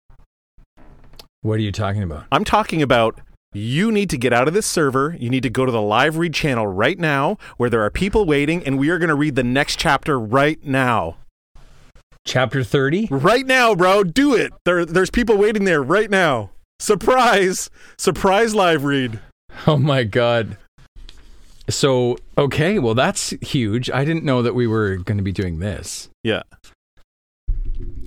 What are you talking about? I'm talking about you need to get out of this server. You need to go to the live read channel right now where there are people waiting, and we are going to read the next chapter right now. Chapter 30? Right now, bro. Do it. There, there's people waiting there right now. Surprise! Surprise live read. Oh my god. So, okay, well that's huge. I didn't know that we were going to be doing this. Yeah.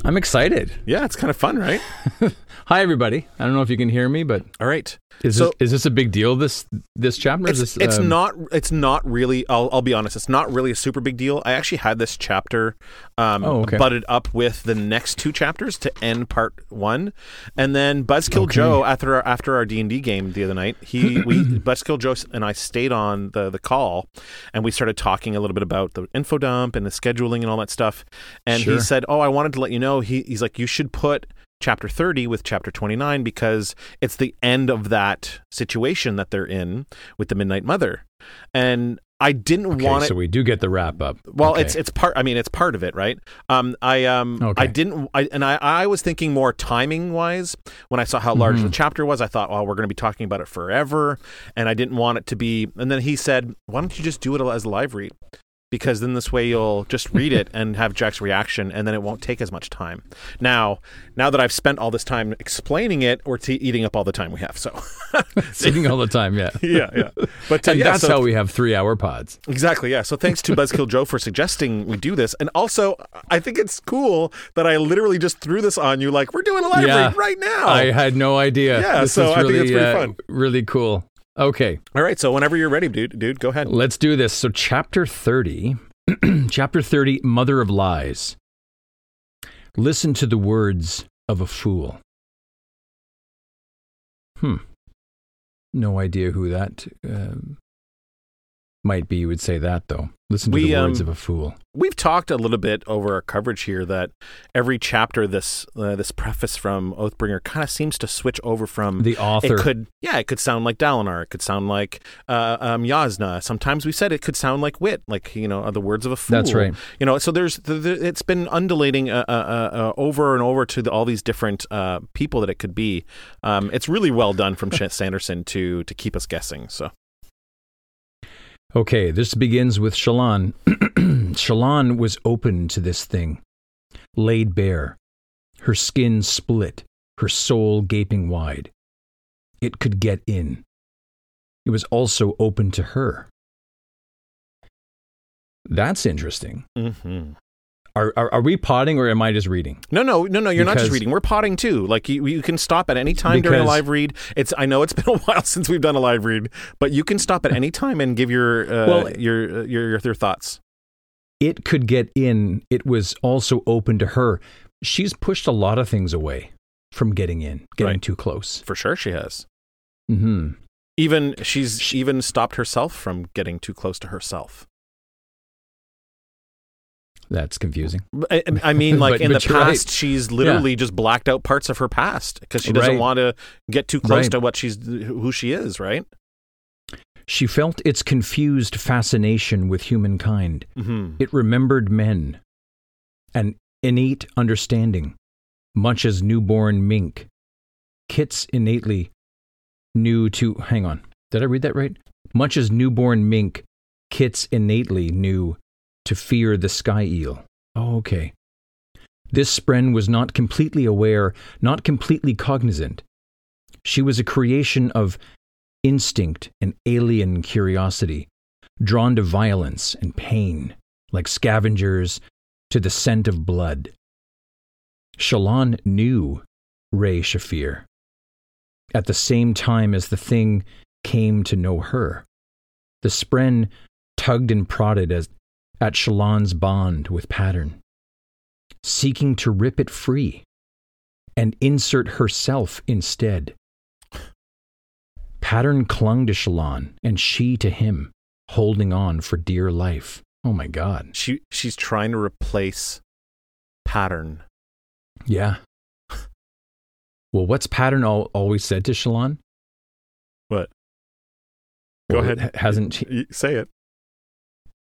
I'm excited. Yeah, it's kind of fun, right? [laughs] Hi everybody. I don't know if you can hear me, but All right. is So- this is this a big deal this this chapter? It's, is this, it's um, not it's not really I'll, I'll be honest it's not really a super big deal i actually had this chapter um, Oh, okay. butted up with the next two chapters to end part one and then buzzkill Okay. joe after our, after our d&d game the other night he [clears throat] we buzzkill joe and i stayed on the, the call and we started talking a little bit about the info dump and the scheduling and all that stuff and he said oh i wanted to let you know he, he's like you should put chapter 30 with chapter 29 because it's the end of that situation that they're in with the midnight mother and i didn't Okay, want it so we do get the wrap up. well Okay. it's it's part i mean it's part of it right um i um Okay. i didn't i and i i was thinking more timing wise when i saw how large Mm-hmm. the chapter was i thought well we're going to be talking about it forever and i didn't want it to be and then he said why don't you just do it as a live read because then this way you'll just read it and have Jack's reaction, and then it won't take as much time. Now, now that I've spent all this time explaining it, we're t- eating up all the time we have. So, [laughs] eating all the time, yeah. [laughs] yeah, yeah. But uh, And yeah, that's so- how we have 3-hour pods. Exactly, yeah. So thanks to [laughs] Buzzkill Joe for suggesting we do this. And also, I think it's cool that I literally just threw this on you like, we're doing a live Yeah. read right now. I had no idea. Yeah, This so I think it's pretty uh, fun. Really cool. Okay, All right, so whenever you're ready, dude, dude, go ahead. let's do this. So, chapter 30, [clears throat] chapter 30, Mother of Lies. Listen to the words of a fool. Hmm. No idea who that um might be. You would say that, though. Listen to We, the words um, of a fool. We've talked a little bit over our coverage here that every chapter, this uh, this preface from Oathbringer, kind of seems to switch over from The author. It could, yeah, it could sound like Dalinar. It could sound like uh, um, Jasnah. Sometimes we said it could sound like Wit, like you know, the words of a fool. That's right. You know, so there's the, the, it's been undulating uh, uh, uh, uh, over and over to the, all these different uh, people that it could be. Um, it's really well done from Sanderson to to keep us guessing. So Okay, this begins with Shallan. [clears throat] Shallan was open to this thing, laid bare, her skin split, her soul gaping wide. It could get in. It was also open to her. That's interesting. Mm-hmm. Are, are, are we potting or am I just reading? No, no, no, no. You're not just reading. We're potting too. Like you, you can stop at any time during a live read. It's. I know it's [laughs] been a while since we've done a live read, but you can stop at any time and give your uh, Well- your, uh, your your your thoughts. It could get in. It was also open to her. She's pushed a lot of things away from getting in, getting Right. too close. For sure, she has. hmm Even she's she, even stopped herself from getting too close to herself. That's confusing. I, I mean, [laughs] like But- in but the you're right. past, she's literally just blacked out parts of her past because she doesn't Right. want to get too close Right. to what she's who she is. Right. She felt its confused fascination with humankind. Mm-hmm. It remembered men, an innate understanding, much as newborn mink. Kits innately knew to. Hang on. Did I read that right? Much as newborn mink, kits innately knew to fear the sky eel. Oh, okay. This spren was not completely aware, not completely cognizant. She was a creation of instinct and alien curiosity, drawn to violence and pain, like scavengers to the scent of blood. Shallan knew Re-Shephir at the same time as the thing came to know her. The spren tugged and prodded as, at Shallan's bond with pattern, seeking to rip it free and insert herself instead. Pattern clung to Shallan and she to him, holding on for dear life. Oh my God. She she's trying to replace pattern. Yeah. Well, what's Pattern al- always said to Shallan? What? Go Well, ahead. Hasn't she? Say it.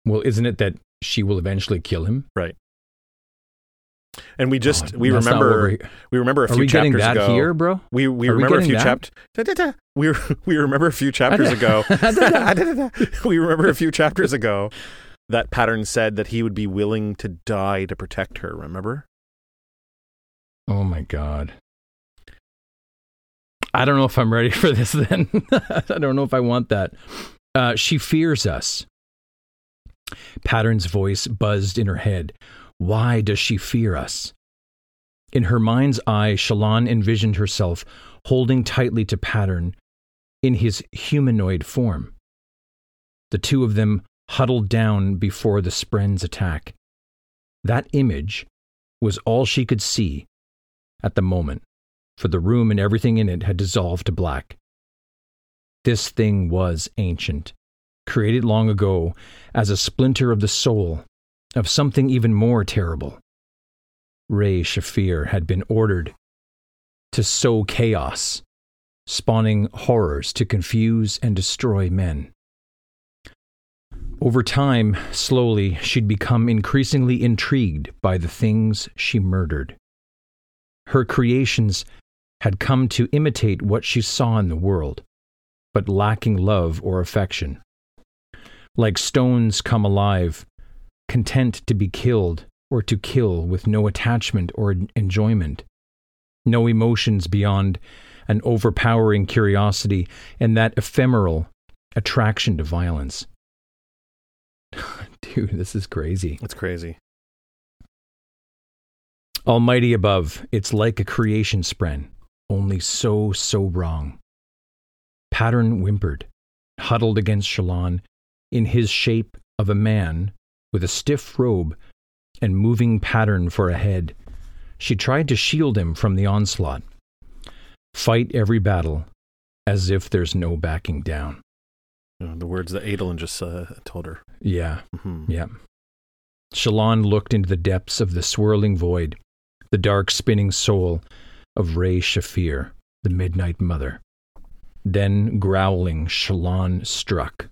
Well, isn't it that she will eventually kill him? Right. And we just Oh, we remember we remember a Are few we getting chapters that ago. here, bro? We we Are we remember a few chapters. [laughs] We we remember a few chapters ago. [laughs] [laughs] we remember a few chapters ago that pattern said that he would be willing to die to protect her. Remember? Oh my God. I don't know if I'm ready for this then. I don't know if I want that. Uh, she fears us. Pattern's voice buzzed in her head. Why does she fear us? In her mind's eye, Shallan envisioned herself holding tightly to Pattern in his humanoid form. The two of them huddled down before the Spren's attack. That image was all she could see at the moment, for the room and everything in it had dissolved to black. This thing was ancient, created long ago as a splinter of the soul of something even more terrible. Re-Shephir had been ordered to sow chaos, spawning horrors to confuse and destroy men. Over time, slowly, she'd become increasingly intrigued by the things she murdered. Her creations had come to imitate what she saw in the world, but lacking love or affection. Like stones come alive, content to be killed or to kill with no attachment or enjoyment, no emotions beyond an overpowering curiosity and that ephemeral attraction to violence. [laughs] Dude, this is crazy. It's crazy. Almighty above, it's like a creation spren, only so, so wrong. Pattern whimpered, huddled against Shallan, in his shape of a man with a stiff robe and moving pattern for a head. She tried to shield him from the onslaught. Fight every battle as if there's no backing down. The words that Adolin just uh, told her. Yeah, hmm yeah. Shallan looked into the depths of the swirling void, the dark spinning soul of Re-Shephir, the Midnight Mother. Then, growling, Shallan struck.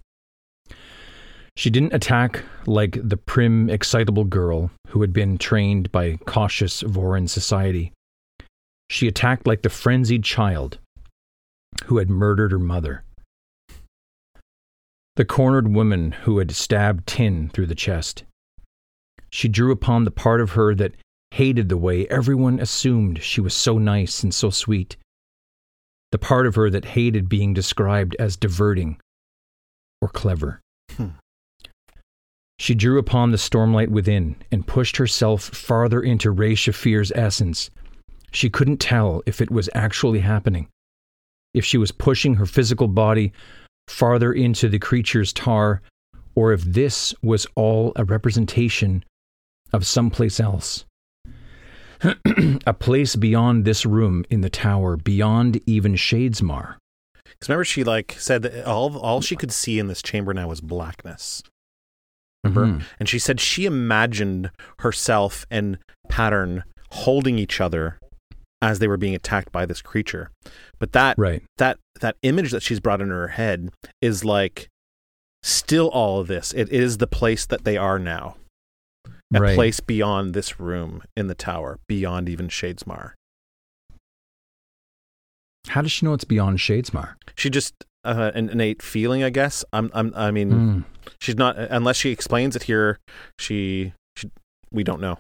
She didn't attack like the prim, excitable girl who had been trained by cautious Vorin society. She attacked like the frenzied child who had murdered her mother. The cornered woman who had stabbed Tyn through the chest. She drew upon the part of her that hated the way everyone assumed she was so nice and so sweet. The part of her that hated being described as diverting or clever. She drew upon the stormlight within and pushed herself farther into Re-Shephir's essence. She couldn't tell if it was actually happening, if she was pushing her physical body farther into the creature's tar, or if this was all a representation of someplace else. [clears throat] a place beyond this room in the tower, beyond even Shadesmar. Because remember, she like said that all all she could see in this chamber now was blackness. Remember, Mhm. and she said she imagined herself and Pattern holding each other as they were being attacked by this creature. But that Right. that that image that she's brought into her head is like still all of this. It is the place that they are now. A Right. place beyond this room in the tower, beyond even Shadesmar. How does she know it's beyond Shadesmar? She just uh, an innate feeling, I guess. I'm, I'm, I mean, Mm. She's not unless she explains it here. She, she, we don't know.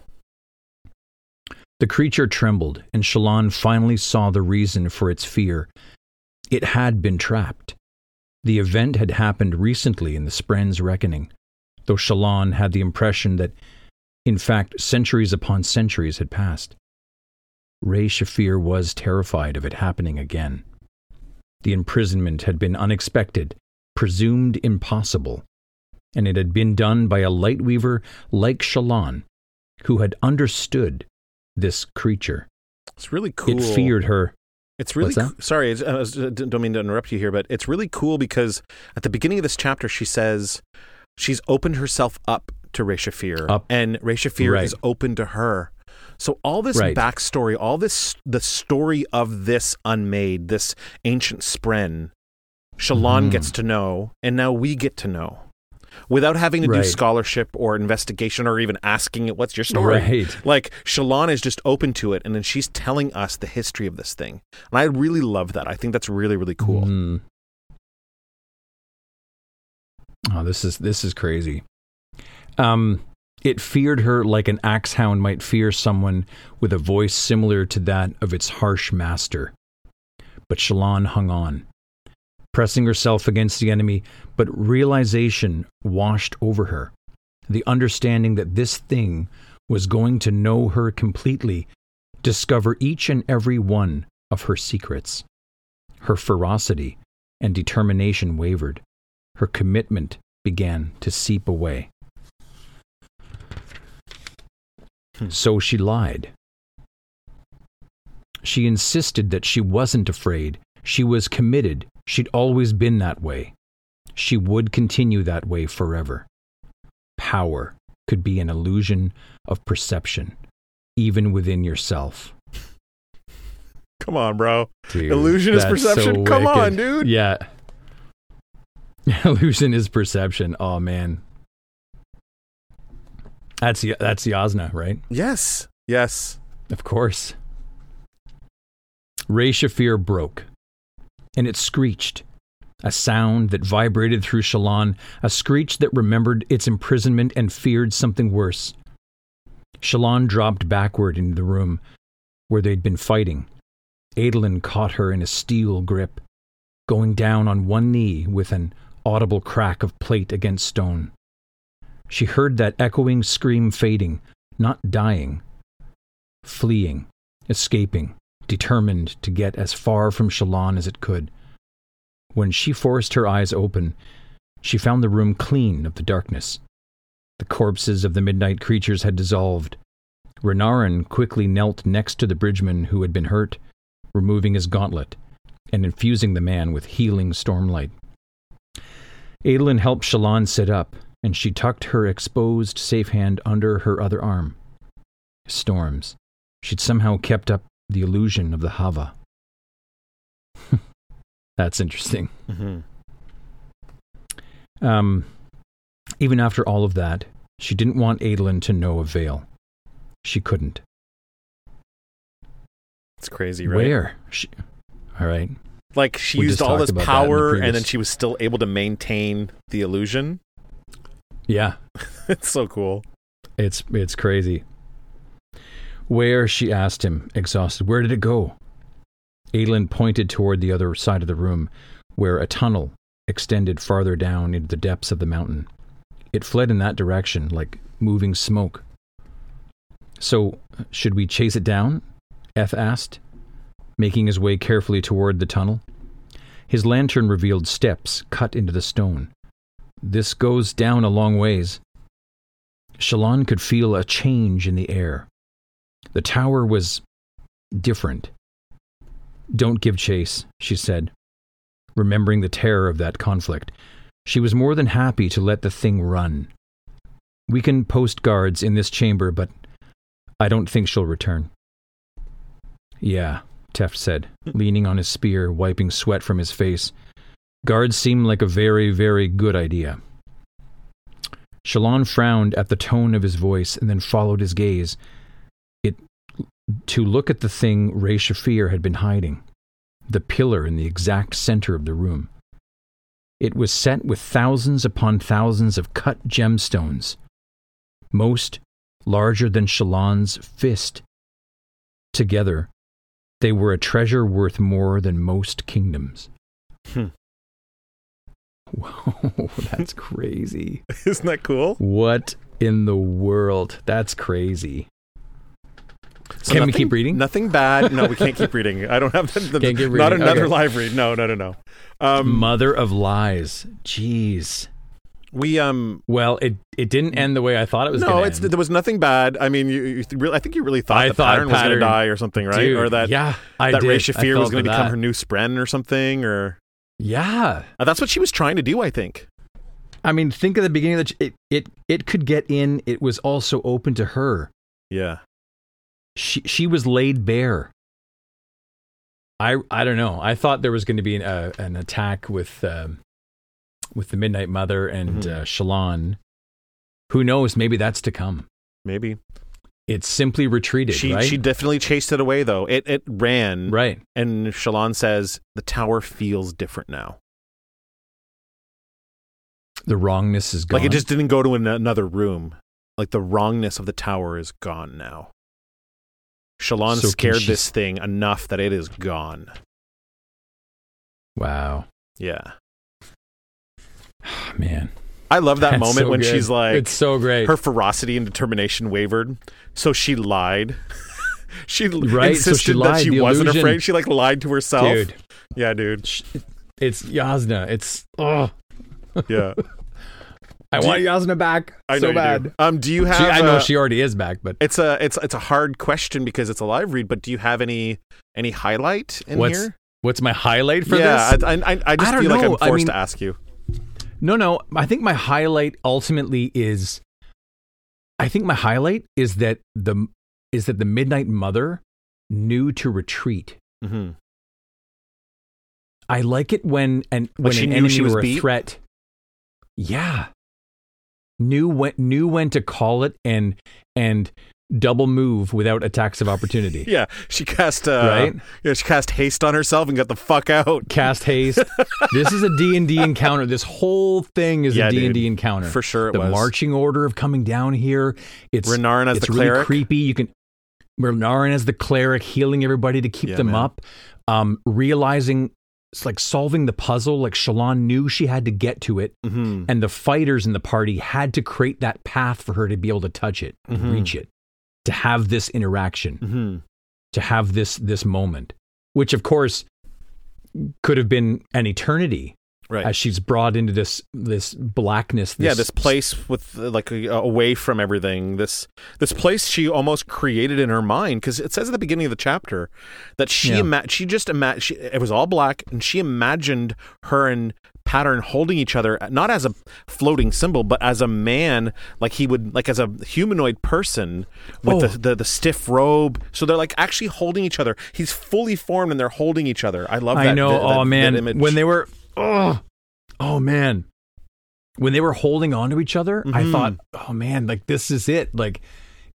The creature trembled, and Shallan finally saw the reason for its fear. It had been trapped. The event had happened recently in the Spren's reckoning, though Shallan had the impression that, in fact, centuries upon centuries had passed. Re-Shephir was terrified of it happening again. The imprisonment had been unexpected, presumed impossible, and it had been done by a light weaver like Shallan, who had understood this creature. It's really cool. It feared her. It's really coo- sorry. I was- don't mean to interrupt you here, but it's really cool because at the beginning of this chapter, she says she's opened herself up to Re-Shephir, Up. and Re-Shephir Right. is open to her. So all this Right. backstory, all this the story of this unmade, this ancient spren, Shallan Mhm. gets to know, and now we get to know. Without having to do scholarship or investigation or even asking it, what's your story? Right. Like Shallan is just open to it, and then she's telling us the history of this thing, and I really love that. I think that's really really cool. Mm. Oh, this is this is crazy. Um, it feared her like an axe hound might fear someone with a voice similar to that of its harsh master. But Shallan hung on, pressing herself against the enemy, but realization washed over her. The understanding that this thing was going to know her completely, discover each and every one of her secrets. Her ferocity and determination wavered. Her commitment began to seep away. Hmm. So she lied. She insisted that she wasn't afraid. She was committed. She'd always been that way. She would continue that way forever. Power could be an illusion of perception, even within yourself. Come on, bro. Dude, Illusion is perception. so Come wicked. on, dude. Yeah. [laughs] Illusion is perception. Oh man. That's the that's the Jasnah, right? Yes, yes. Of course. Re-Shephir broke, and it screeched. A sound that vibrated through Shallan, a screech that remembered its imprisonment and feared something worse. Shallan dropped backward into the room where they'd been fighting. Adolin caught her in a steel grip, going down on one knee with an audible crack of plate against stone. She heard that echoing scream fading, not dying, fleeing, escaping, determined to get as far from Shallan as it could. When she forced her eyes open, she found the room clean of the darkness. The corpses of the midnight creatures had dissolved. Renarin quickly knelt next to the bridgeman who had been hurt, removing his gauntlet and infusing the man with healing stormlight. Adolin helped Shallan sit up, and she tucked her exposed safe hand under her other arm. Storms. She'd somehow kept up the illusion of the havah. [laughs] That's interesting. hmm Um, even after all of that, she didn't want Adolin to know of Veil. She couldn't. It's crazy, right? Where? She, all right. Like she We used all this about that the power, and then she was still able to maintain the illusion. Yeah, [laughs] it's so cool. it's it's crazy. Where? she asked him, exhausted. Where did it go? Adolin pointed toward the other side of the room, where a tunnel extended farther down into the depths of the mountain. It fled in that direction, like moving smoke. So, should we chase it down? F asked, making his way carefully toward the tunnel. His lantern revealed steps cut into the stone. This goes down a long ways. Shallan could feel a change in the air. The tower was different. Don't give chase, she said, remembering the terror of that conflict. She was more than happy to let the thing run. We can post guards in this chamber, but I don't think she'll return. Yeah, Teft said, leaning on his spear, wiping sweat from his face. Guards seem like a very, very good idea. Shallan frowned at the tone of his voice and then followed his gaze. To look at the thing Re-Shephir had been hiding, the pillar in the exact center of the room. It was set with thousands upon thousands of cut gemstones, most larger than Shallan's fist. Together, they were a treasure worth more than most kingdoms. Hmm. [laughs] Whoa, that's [laughs] crazy. Isn't that cool? What in the world? That's crazy. So Can we keep reading? Nothing bad. No, we can't [laughs] keep reading. I don't have the, the- Can't keep not another Okay. live read. No, no, no, no. Um, Mother of lies. Jeez. we um. Well, it it didn't end the way I thought it was No, going it's to end. there was nothing bad. I mean, you, you really, I think you really thought I the thought pattern was going to die or something, right? Dude, or that yeah, I that did. Re-Shephir was going to become her new Spren or something, or Yeah. uh, that's what she was trying to do. I think. I mean, think of the beginning of the it it it could get in. It was also open to her. Yeah. She she was laid bare. I I don't know. I thought there was going to be an, uh, an attack with um, with the Midnight Mother and Mhm. uh, Shallan. Who knows? Maybe that's to come. Maybe It simply retreated, she right? she definitely chased it away though. It it ran, right. and Shallan says the tower feels different now. The wrongness is gone. Like it just didn't go to an, another room. Like the wrongness of the tower is gone now. Shallan So scared she this thing enough that it is gone. wow, Yeah. Ah, man. I love that That's moment so when good. she's like it's so great. her ferocity and determination wavered, so she lied. [laughs] she Right, so insisted she that she The wasn't illusion- afraid. She like lied to herself. dude. Yeah, dude. It's Jasnah. It's oh, Yeah. [laughs] I Do want you- Jasnah back I know so bad. do. Um, do you have? She, I know uh, she already is back, but It's a it's it's a hard question because it's a live read. But do you have any any highlight in what's here? what's my highlight for yeah, this? I, I, I just I don't like know. I'm I forced mean- to ask you. No, no. I think my highlight ultimately is. I think my highlight is that the is that the Midnight Mother knew to retreat. hmm I like it when and when she an knew enemy she was or a beat? threat. Yeah, knew when knew when to call it and and double move without attacks of opportunity. [laughs] Yeah, she cast uh, Right? Yeah, she cast haste on herself and got the fuck out. Cast haste. [laughs] this is a D and D encounter. This whole thing is Yeah, a D and D encounter. For sure, it the was. marching order of coming down here. It's Renarin as it's the really cleric. creepy. You can Renarin as the cleric, healing everybody to keep Yeah, them man. up. Um, realizing it's like solving the puzzle. Like Shallan knew she had to get to it, hmm and the fighters in the party had to create that path for her to be able to touch it, Mhm. reach it, to have this interaction, hmm to have this this moment, which of course could have been an eternity Right. as she's brought into this this blackness. yeah, this place with uh, like uh, away from everything. This this place she almost created in her mind because it says at the beginning of the chapter that she Yeah. ima- she just ima- she, it was all black and she imagined her and pattern holding each other not as a floating symbol but as a man like he would like as a humanoid person with Oh. the, the the stiff robe so they're like actually holding each other he's fully formed and they're holding each other i love that I know. that- oh that- man, that when they were, oh, oh man, when they were holding on to each other, I Mhm. thought, oh man, like this is it. Like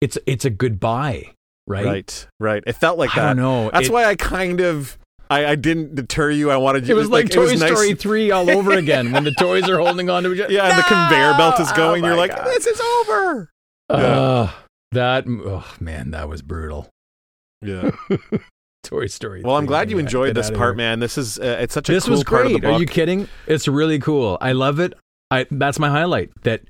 it's it's a goodbye, right? right right it felt like I that don't know. That's It- why I kind of I, I didn't deter you. I wanted you. It was like, it Toy was nice- Story three all [laughs] over again when the toys are holding on to each other. Yeah, and the conveyor belt is going. Oh You're like, God. this is over. Ugh. That oh man, that was brutal. Yeah. [laughs] [laughs] Toy Story. Well, I'm glad you enjoyed this part, man. This is uh, it's such a This cool was part of great. Are you kidding? It's really cool. I love it. I that's my highlight. That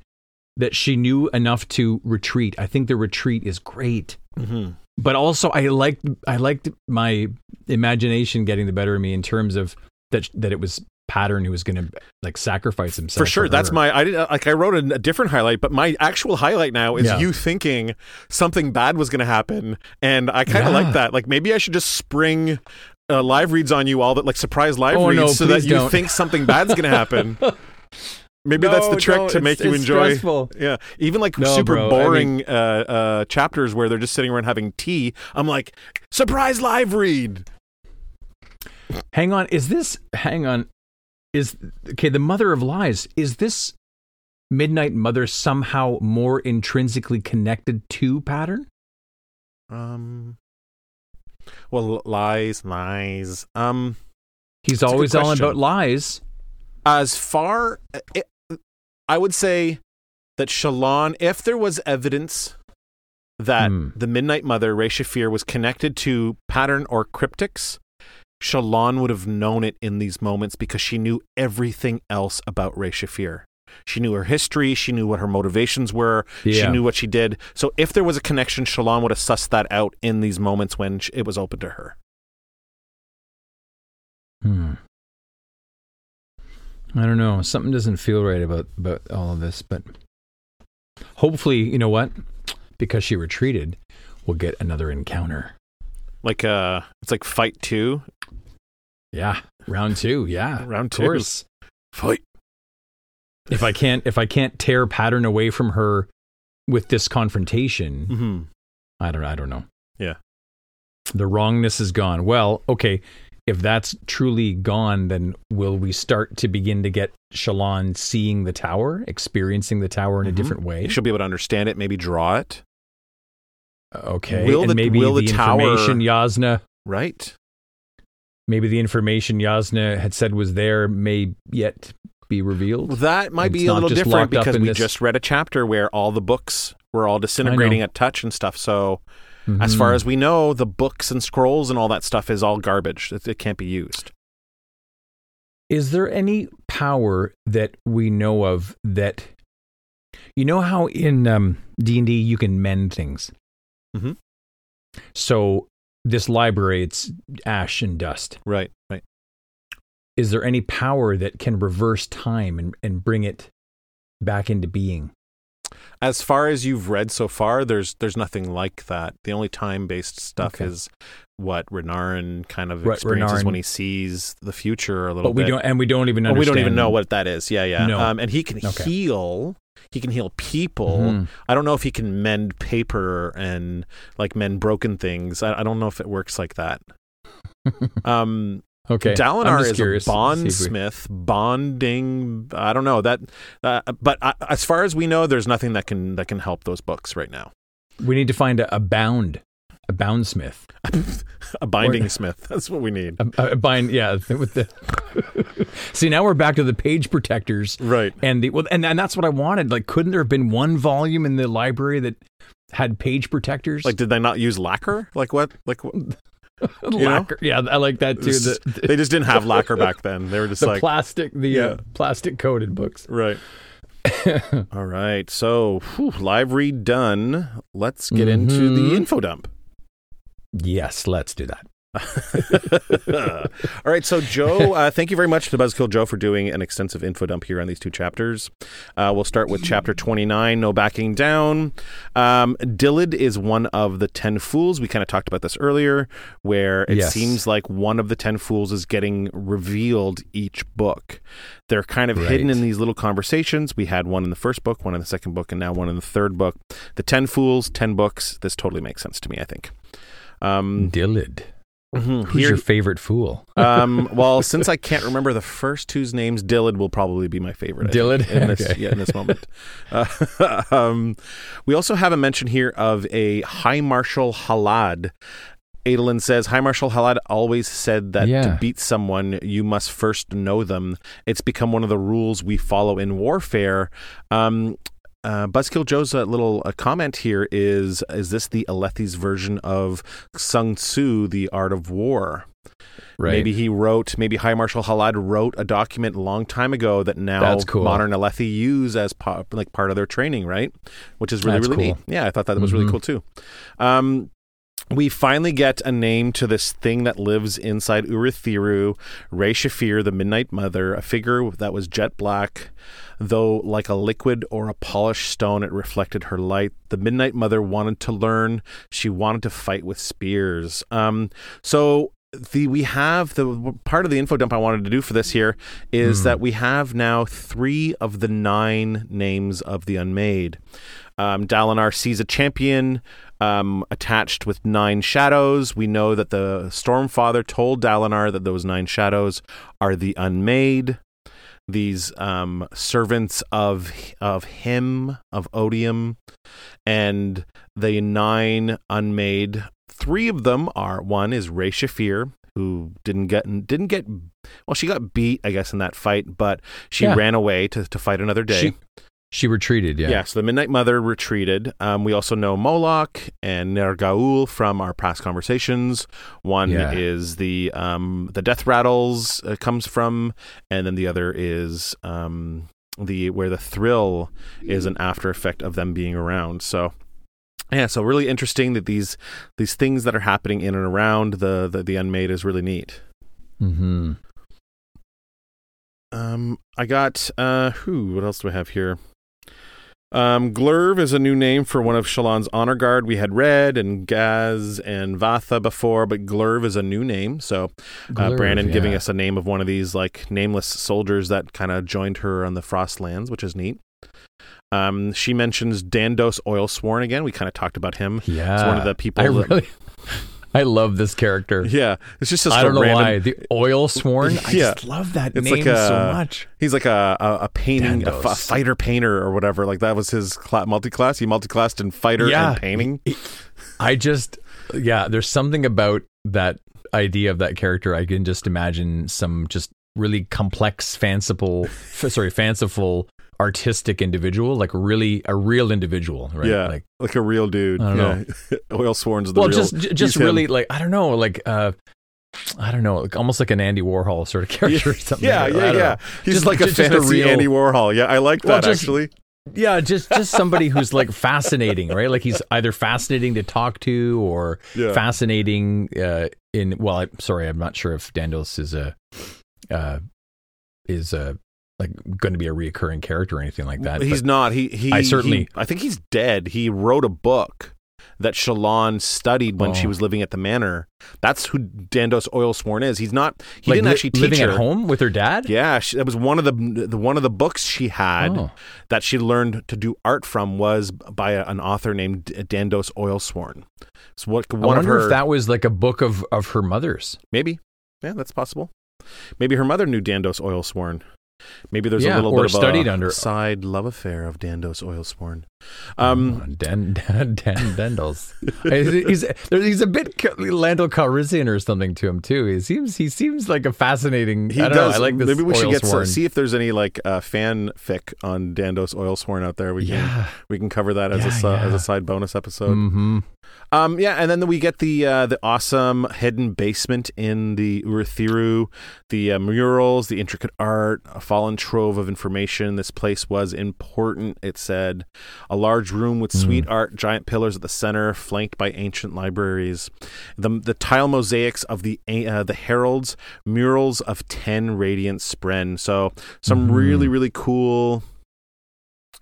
that she knew enough to retreat. I think the retreat is great. Mhm. But also, I liked I liked my imagination getting the better of me in terms of that that it was pattern who was going to like sacrifice himself For sure, that's my. I did like. I wrote a, a different highlight, but my actual highlight now is Yeah. you thinking something bad was going to happen, and I kind of Yeah. like that. Like maybe I should just spring uh, live reads on you all that like surprise live Oh, reads, no, so that you don't. think something bad's going to happen. [laughs] Maybe that's the trick no, to make you enjoy. stressful. Yeah, even like No, super bro, I boring uh, uh, chapters where they're just sitting around having tea. I'm like, surprise live read. Hang on, is this? Hang on, is okay? The mother of lies. Is this Midnight Mother somehow more intrinsically connected to pattern? Um, well, lies, lies. Um, He's always all about lies. as far it, i would say that shallan if there was evidence that Hmm. the midnight mother re-shephir was connected to pattern or cryptics shallan would have known it in these moments because she knew everything else about re-shephir she knew her history she knew what her motivations were she knew what she did so if there was a connection shallan would have sussed that out in these moments when it was open to her Hmm. I don't know. Something doesn't feel right about about all of this, but hopefully, you know what? Because she retreated, we'll get another encounter. Like uh it's like fight two Yeah, round two. Yeah, [laughs] round of two course. fight If I can't, if I can't tear pattern away from her with this confrontation, mm-hmm. I don't. I don't know. Yeah. The wrongness is gone. Well, okay. If that's truly gone, then will we start to begin to get Shallan seeing the tower, experiencing the tower in a Mhm. different way? She'll be able to understand it, maybe draw it. Okay. Will and the- maybe will the the, tower- information Jasnah, Right. maybe the information Jasnah had said was there may yet be revealed. That might be a little different because we this- just read a chapter where all the books were all disintegrating at touch and stuff. So, as Mhm. far as we know, the books and scrolls and all that stuff is all garbage. It, it can't be used. Is there any power that we know of that you know how in um, D&D you can mend things? Mhm. So this library it's ash and dust. Right. Right. Is there any power that can reverse time and, and bring it back into being? As far as you've read so far, there's there's nothing like that. The only time based stuff Okay. is what Renarin kind of Right, experiences Renarin. when he sees the future a little But we bit. don't and we don't even Well, we don't even know what that is. Yeah, yeah. No. Um, and he can Okay. heal. He can heal people. Mhm. I don't know if he can mend paper and like mend broken things. I, I don't know if it works like that. [laughs] Um, Okay. Dalinar is curious a we- bondsmith, bonding. I don't know that, uh, but uh, as far as we know, there's nothing that can that can help those books right now. We need to find a, a bound, a boundsmith. [laughs] a binding Or- smith. That's what we need. A, a bind, yeah. [laughs] With the [laughs] see, now we're back to the page protectors, Right. and the well, and, and that's what I wanted. Like, couldn't there have been one volume in the library that had page protectors? Like, did they not use lacquer? Like what? Like what? [laughs] know? lacquer. Yeah, I like that too. The, they just didn't have lacquer back then. They were just [laughs] the like plastic, the Yeah. uh, plastic coated books. Right. [laughs] All right. So, whew, live read done. Let's get into the Mhm. info dump. Yes, let's do that. [laughs] All right. So, Joe, uh, thank you very much to Buzzkill Joe for doing an extensive info dump here on these two chapters. Uh, we'll start with chapter 29, No Backing Down. Um, Dillid is one of the 10 fools. We kind of talked about this earlier, where it Yes. seems like one of the 10 fools is getting revealed each book. They're kind of hidden in these little conversations. We had one in the first book, one in the second book, and now one in the third book. The 10 fools, 10 books. This totally makes sense to me, I think. Um, Dillid. Mhm, Who's here- your favorite fool? um, [laughs] well, since I can't remember the first two's names, Dillid will probably be my favorite. Think, in this, Okay. yeah, in this moment. Uh, [laughs] um, we also have a mention here of a High Marshal Halad. Adolin says High Marshal Halad always said that to beat someone, you must first know them. It's become one of the rules we follow in warfare. Um, uh, Buzzkill Joe's uh, little uh, comment here is: Is this the Alethi's version of Sun Tzu, The Art of War? Right. Maybe he wrote, maybe High Marshal Halad wrote a document a long time ago that now cool. modern Alethi use as po- like part of their training, right? Which is really That's really cool. neat. Yeah, I thought that was really Mhm. cool too. Um, we finally get a name to this thing that lives inside Urithiru, Re-Shephir, the Midnight Mother, a figure that was jet black, though like a liquid or a polished stone, it reflected her light. The Midnight Mother wanted to learn. She wanted to fight with spears. Um, so the we have the part of the info dump I wanted to do for this here is that we have now three of the nine names of the unmade. Um, Dalinar sees a champion um, attached with nine shadows. We know that the Stormfather told Dalinar that those nine shadows are the unmade. These um, servants of of him of Odium, and the nine unmade. Three of them are one is Re-Shephir, who didn't get didn't get well. She got beat, I guess, in that fight, but she Yeah. ran away to, to fight another day. She, she retreated. Yeah. Yeah. so the Midnight Mother retreated. Um, we also know Moelach and Nergaoul from our past conversations. One Yeah. is the um, the Death Rattles uh, comes from, and then the other is um, the where the thrill is an after effect of them being around. So. Yeah, so really interesting that these these things that are happening in and around the the, the unmade is really neat. Mm-hmm. Um, I got uh, who? What else do I have here? Um, Glurv is a new name for one of Shallan's honor guard. We had Red and Gaz and Vathah before, but Glurv is a new name. So uh, Glurv, Brandon giving us a name of one of these like nameless soldiers that kind of joined her on the Frostlands, which is neat. Um, she mentions Dandos Oilsworn again. We kind of talked about him. Yeah. It's one of the people. I that- really, I love this character. yeah, it's just, just I a don't know random, why the oil sworn. I Yeah. just love that It's name like a- so much. He's like a a, a painting, a, a fighter painter or whatever. Like that was his cla- multi-class. He multi-classed in fighter Yeah. and painting. I just, yeah, there's something about that idea of that character. I can just imagine some just really complex, fanciful, sorry, fanciful, artistic individual, like really a real individual, right? Yeah, Like, like a real dude. I don't yeah. [laughs] Oilsworn's the well, real. just just he's him. really like I don't know, like uh, I don't know, like almost like an Andy Warhol sort of [laughs] character or something. Yeah, I yeah, yeah. know. He's Just- like a just- just a fantasy Andy Warhol. Yeah, I like Well, that just- actually. Yeah, just just somebody [laughs] who's like fascinating, right? Like he's either fascinating to talk to or Yeah. fascinating uh, in. Well, I'm sorry, I'm not sure if Dandos is a uh, is a like going to be a reoccurring character or anything like that. he's but- not. He he. I certainly- he- I think he's dead. He wrote a book that Shallan studied when she Oh. was living at the manor. That's who Dandos Oilsworn is. He's not. He like, didn't li- actually teach living her. at home with her dad. Yeah, she, that was one of the, the one of the books she had Oh. that she learned to do art from was by a, an author named Dandos Oilsworn. So what I one of wonder her if that was like a book of of her mother's. maybe yeah that's possible. Maybe her mother knew Dandos Oilsworn. Maybe there's a little bit of studied a under- side love affair of Dandos Oilsworn. Um, Oh, Dan Dan, Dan Dendels. [laughs] he's he's a bit Lando Calrissian or something to him too. He seems he seems like a fascinating. he I does. know. I like this. Maybe we should get to see if there's any like uh, fanfic on Dandos Oilsworn out there. We can Yeah. we can cover that as a Yeah, as a side bonus episode. hmm Um, yeah, and then we get the uh, the awesome hidden basement in the Urithiru, the uh, murals, the intricate art, a fallen trove of information. This place was important. It said, a large room with sweet art, giant pillars at the center, flanked by ancient libraries. The the tile mosaics of the uh, the heralds, murals of ten radiant spren. So some Mhm. really really cool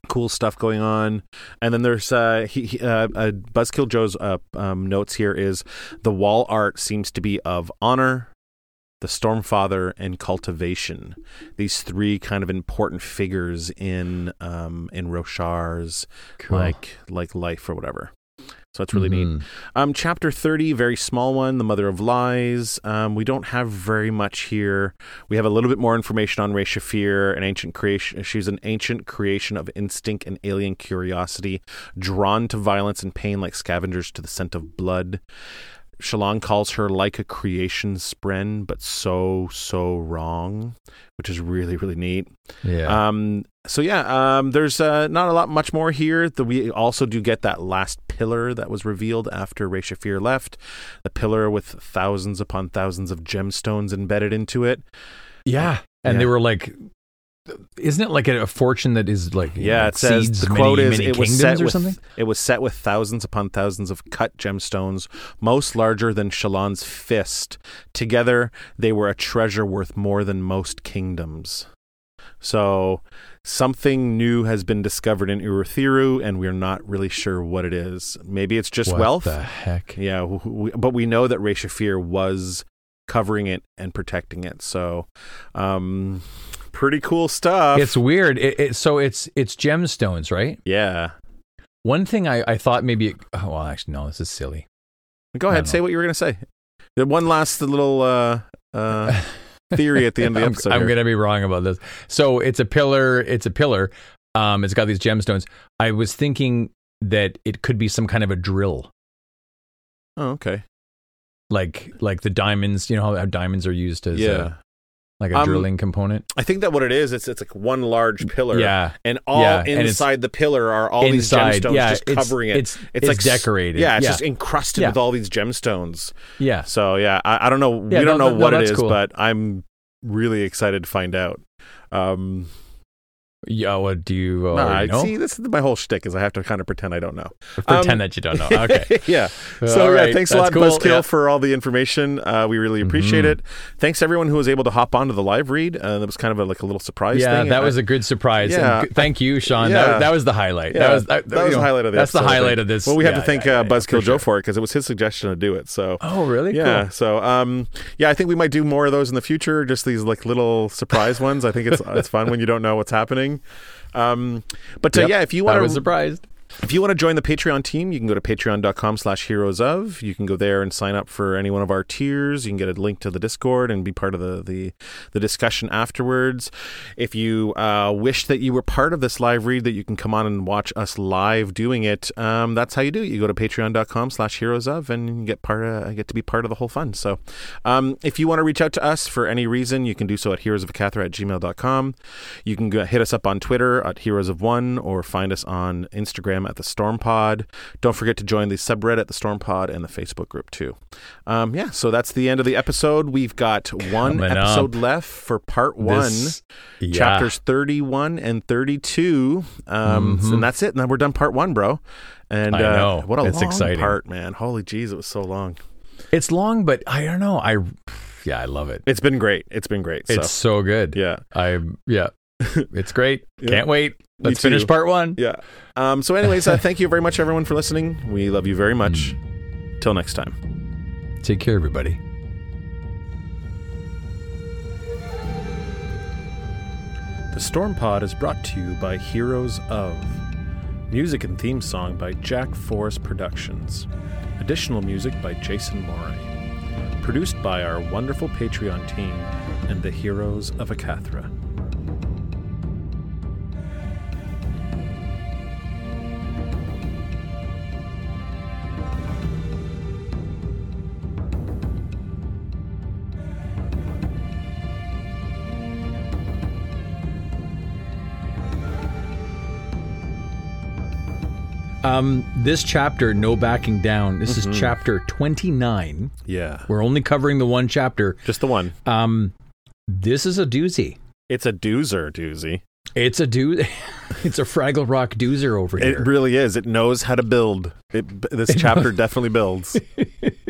cool stuff going on. And then there's uh, he, he, uh, uh, Buzzkill Joe's uh, um, notes here is the wall art seems to be of honor, the Stormfather, and cultivation. These three kind of important figures in um, in Roshar's Cool. like like life or whatever. So that's really neat. Mhm. Um, chapter 30, very small one, The Mother of Lies. Um, we don't have very much here. We have a little bit more information on Re-Shephir, an ancient creation. She's an ancient creation of instinct and alien curiosity, drawn to violence and pain like scavengers to the scent of blood. Shallan calls her like a creation spren, but so so wrong, which is really really neat. Yeah. Um, so yeah, um, there's uh, not a lot much more here. The, we also do get that last pillar that was revealed after Re-Shephir left, the pillar with thousands upon thousands of gemstones embedded into it. yeah. And they were like, isn't it like a, a fortune that is like Yeah, it says the many, quote is many it was set or with something? it was set with thousands upon thousands of cut gemstones, most larger than Shallan's fist. Together, they were a treasure worth more than most kingdoms. So, something new has been discovered in Urithiru, and we're not really sure what it is. Maybe it's just What wealth. the heck? Yeah, w- w- but we know that Re-Shephir was covering it and protecting it. So, um, pretty cool stuff. It's weird. It, it, so it's it's gemstones, right? yeah. One thing I, I thought maybe. Oh, well, actually, no. This is silly. Go ahead, say what you were going to say. The one last little uh, uh, [laughs] theory at the end of the I'm, episode. I'm gonna be wrong about this. So it's a pillar. It's a pillar. Um, it's got these gemstones. I was thinking that it could be some kind of a drill, Oh, okay. like like the diamonds. You know how diamonds are used as Yeah. Like a Um, drilling component. I think that what it is, it's it's like one large pillar. Yeah, And all Yeah, and inside the pillar are all inside. these gemstones yeah, just it's, covering it. It's It's like decorated. Yeah, it's yeah, just encrusted with all these gemstones. yeah. So yeah, I, I don't know. We don't no, know no, what no, it is, cool. but I'm really excited to find out. Um, Yeah. What do you nah, already know? see, this is my whole shtick is I have to kind of pretend I don't know. Pretend um, that you don't know. [laughs] Okay. yeah. All So yeah, thanks a lot, cool, Buzzkill, yeah. for all the information. Uh, we really appreciate Mhm. it. Thanks everyone who was able to hop onto the live read. Uh, that was kind of a, like a little surprise Yeah, thing. that I- was a good surprise. Yeah. g- thank you, Sean. Yeah. That, that was the highlight. Yeah, that was that, that was you the highlight of the That's the highlight of this. Well, we have to thank uh, Buzzkill Joe for it because it was his suggestion to do it. So Oh, really? yeah, Cool. so um, yeah, I think we might do more of those in the future. Just these like little surprise ones. I think it's it's fun when you don't know what's happening. Um, but uh, Yep, yeah, if you want, I was surprised. If you want to join the Patreon team, you can go to patreon.com slash heroes of. You can go there and sign up for any one of our tiers. You can get a link to the Discord and be part of the, the, the discussion afterwards. If you uh, wish that you were part of this live read, that you can come on and watch us live doing it, um, that's how you do it. You go to patreon.com slash heroes of and you get part of, get to be part of the whole fun. So um, if you want to reach out to us for any reason, you can do so at heroesofakathra at gmail.com. You can go, hit us up on Twitter at Heroes of One or find us on Instagram at the Storm Pod. Don't forget to join the subreddit, the Storm Pod, and the Facebook group too. Um, yeah, so that's the end of the episode. We've got one Coming episode up. left for part one. This- yeah. Chapters 31 and 32. Um, Mhm. And that's it. And Now we're done part one, bro. And I uh, know. what a It's long exciting. part, man. Holy jeez, it was so long. It's long, but I don't know. I yeah, I love it. It's been great. It's been great. It's so, so good. yeah. I yeah. [laughs] It's great. Yeah. Can't wait. Let's finish part one. Yeah. Um, so, anyways, uh, thank you very much, everyone, for listening. We love you very much. Till next time. Take care, everybody. The Storm Pod is brought to you by Heroes of. Music and theme song by Jack Forrest Productions. Additional music by Jason Morey. Produced by our wonderful Patreon team and the Heroes of Akathra. Um, this chapter, no backing down. This Mm-hmm. is chapter twenty nine. Yeah. We're only covering the one chapter. Just the one. Um, this is a doozy. It's a doozer doozy. It's a do. [laughs] it's a Fraggle Rock doozer over here. It really is. It knows how to build. It, this [laughs] chapter definitely builds.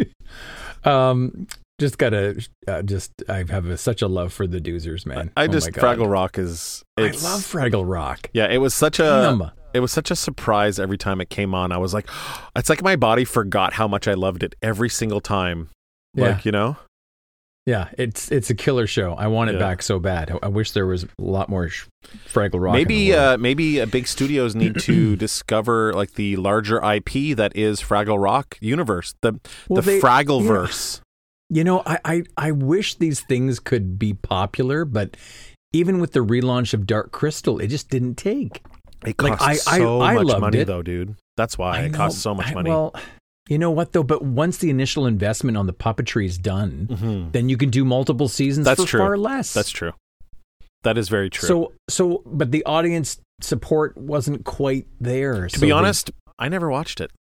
[laughs] um, just gotta, uh, just I have a, such a love for the doozers, man. I Oh just. Fraggle Rock is. I love Fraggle Rock. Yeah, it was such a. Damn. It was such a surprise every time it came on. I was like, [gasps] it's like my body forgot how much I loved it every single time. Yeah. Like, you know? Yeah, it's it's a killer show. I want it Yeah. back so bad. I, wish there was a lot more sh- Fraggle Rock. maybe uh, maybe uh, big studios need to [clears throat] discover like the larger IP that is Fraggle Rock universe, the Well, the they- Fraggle yeah. You know, I, I I wish these things could be popular, but even with the relaunch of Dark Crystal, it just didn't take. It costs I- I- so I much money it. though, dude. That's why I it costs so much I- money. Well, You know what though? But once the initial investment on the puppetry is done, mm-hmm. then you can do multiple seasons That's for true. far less. That's true. That is very true. So so but the audience support wasn't quite there. to be honest, I never watched it.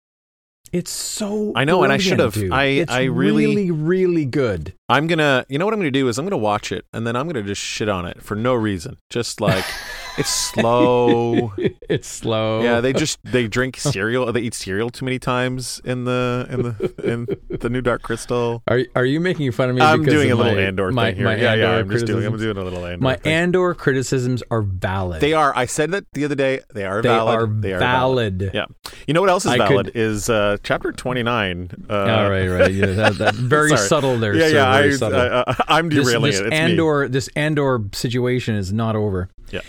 it's so I know, and I should have. I- It's I really- really really good. I'm gonna, you know what I'm gonna do is I'm gonna watch it and then I'm gonna just shit on it for no reason. Just like [laughs] it's slow. [laughs] it's slow. Yeah, they just they drink cereal. They eat cereal too many times in the in the in the new Dark Crystal. Are are you making fun of me? I'm doing a little my, Andor my, thing here. My yeah, yeah. Andor I'm just doing. I'm criticisms? doing a little Andor. My thing. Andor criticisms are valid. They are. I said that the other day. They are They valid. are they are valid. Yeah. You know what else is I valid could- is uh, chapter 29. Uh, All right, right. [laughs] Yeah, that, that very subtle there. Yeah, yeah. very I, I, I'm this, derailing this it. It's me. Andor, this Andor situation is not over. Yeah.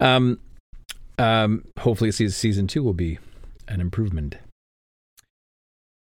Um, um, hopefully, season season two will be an improvement.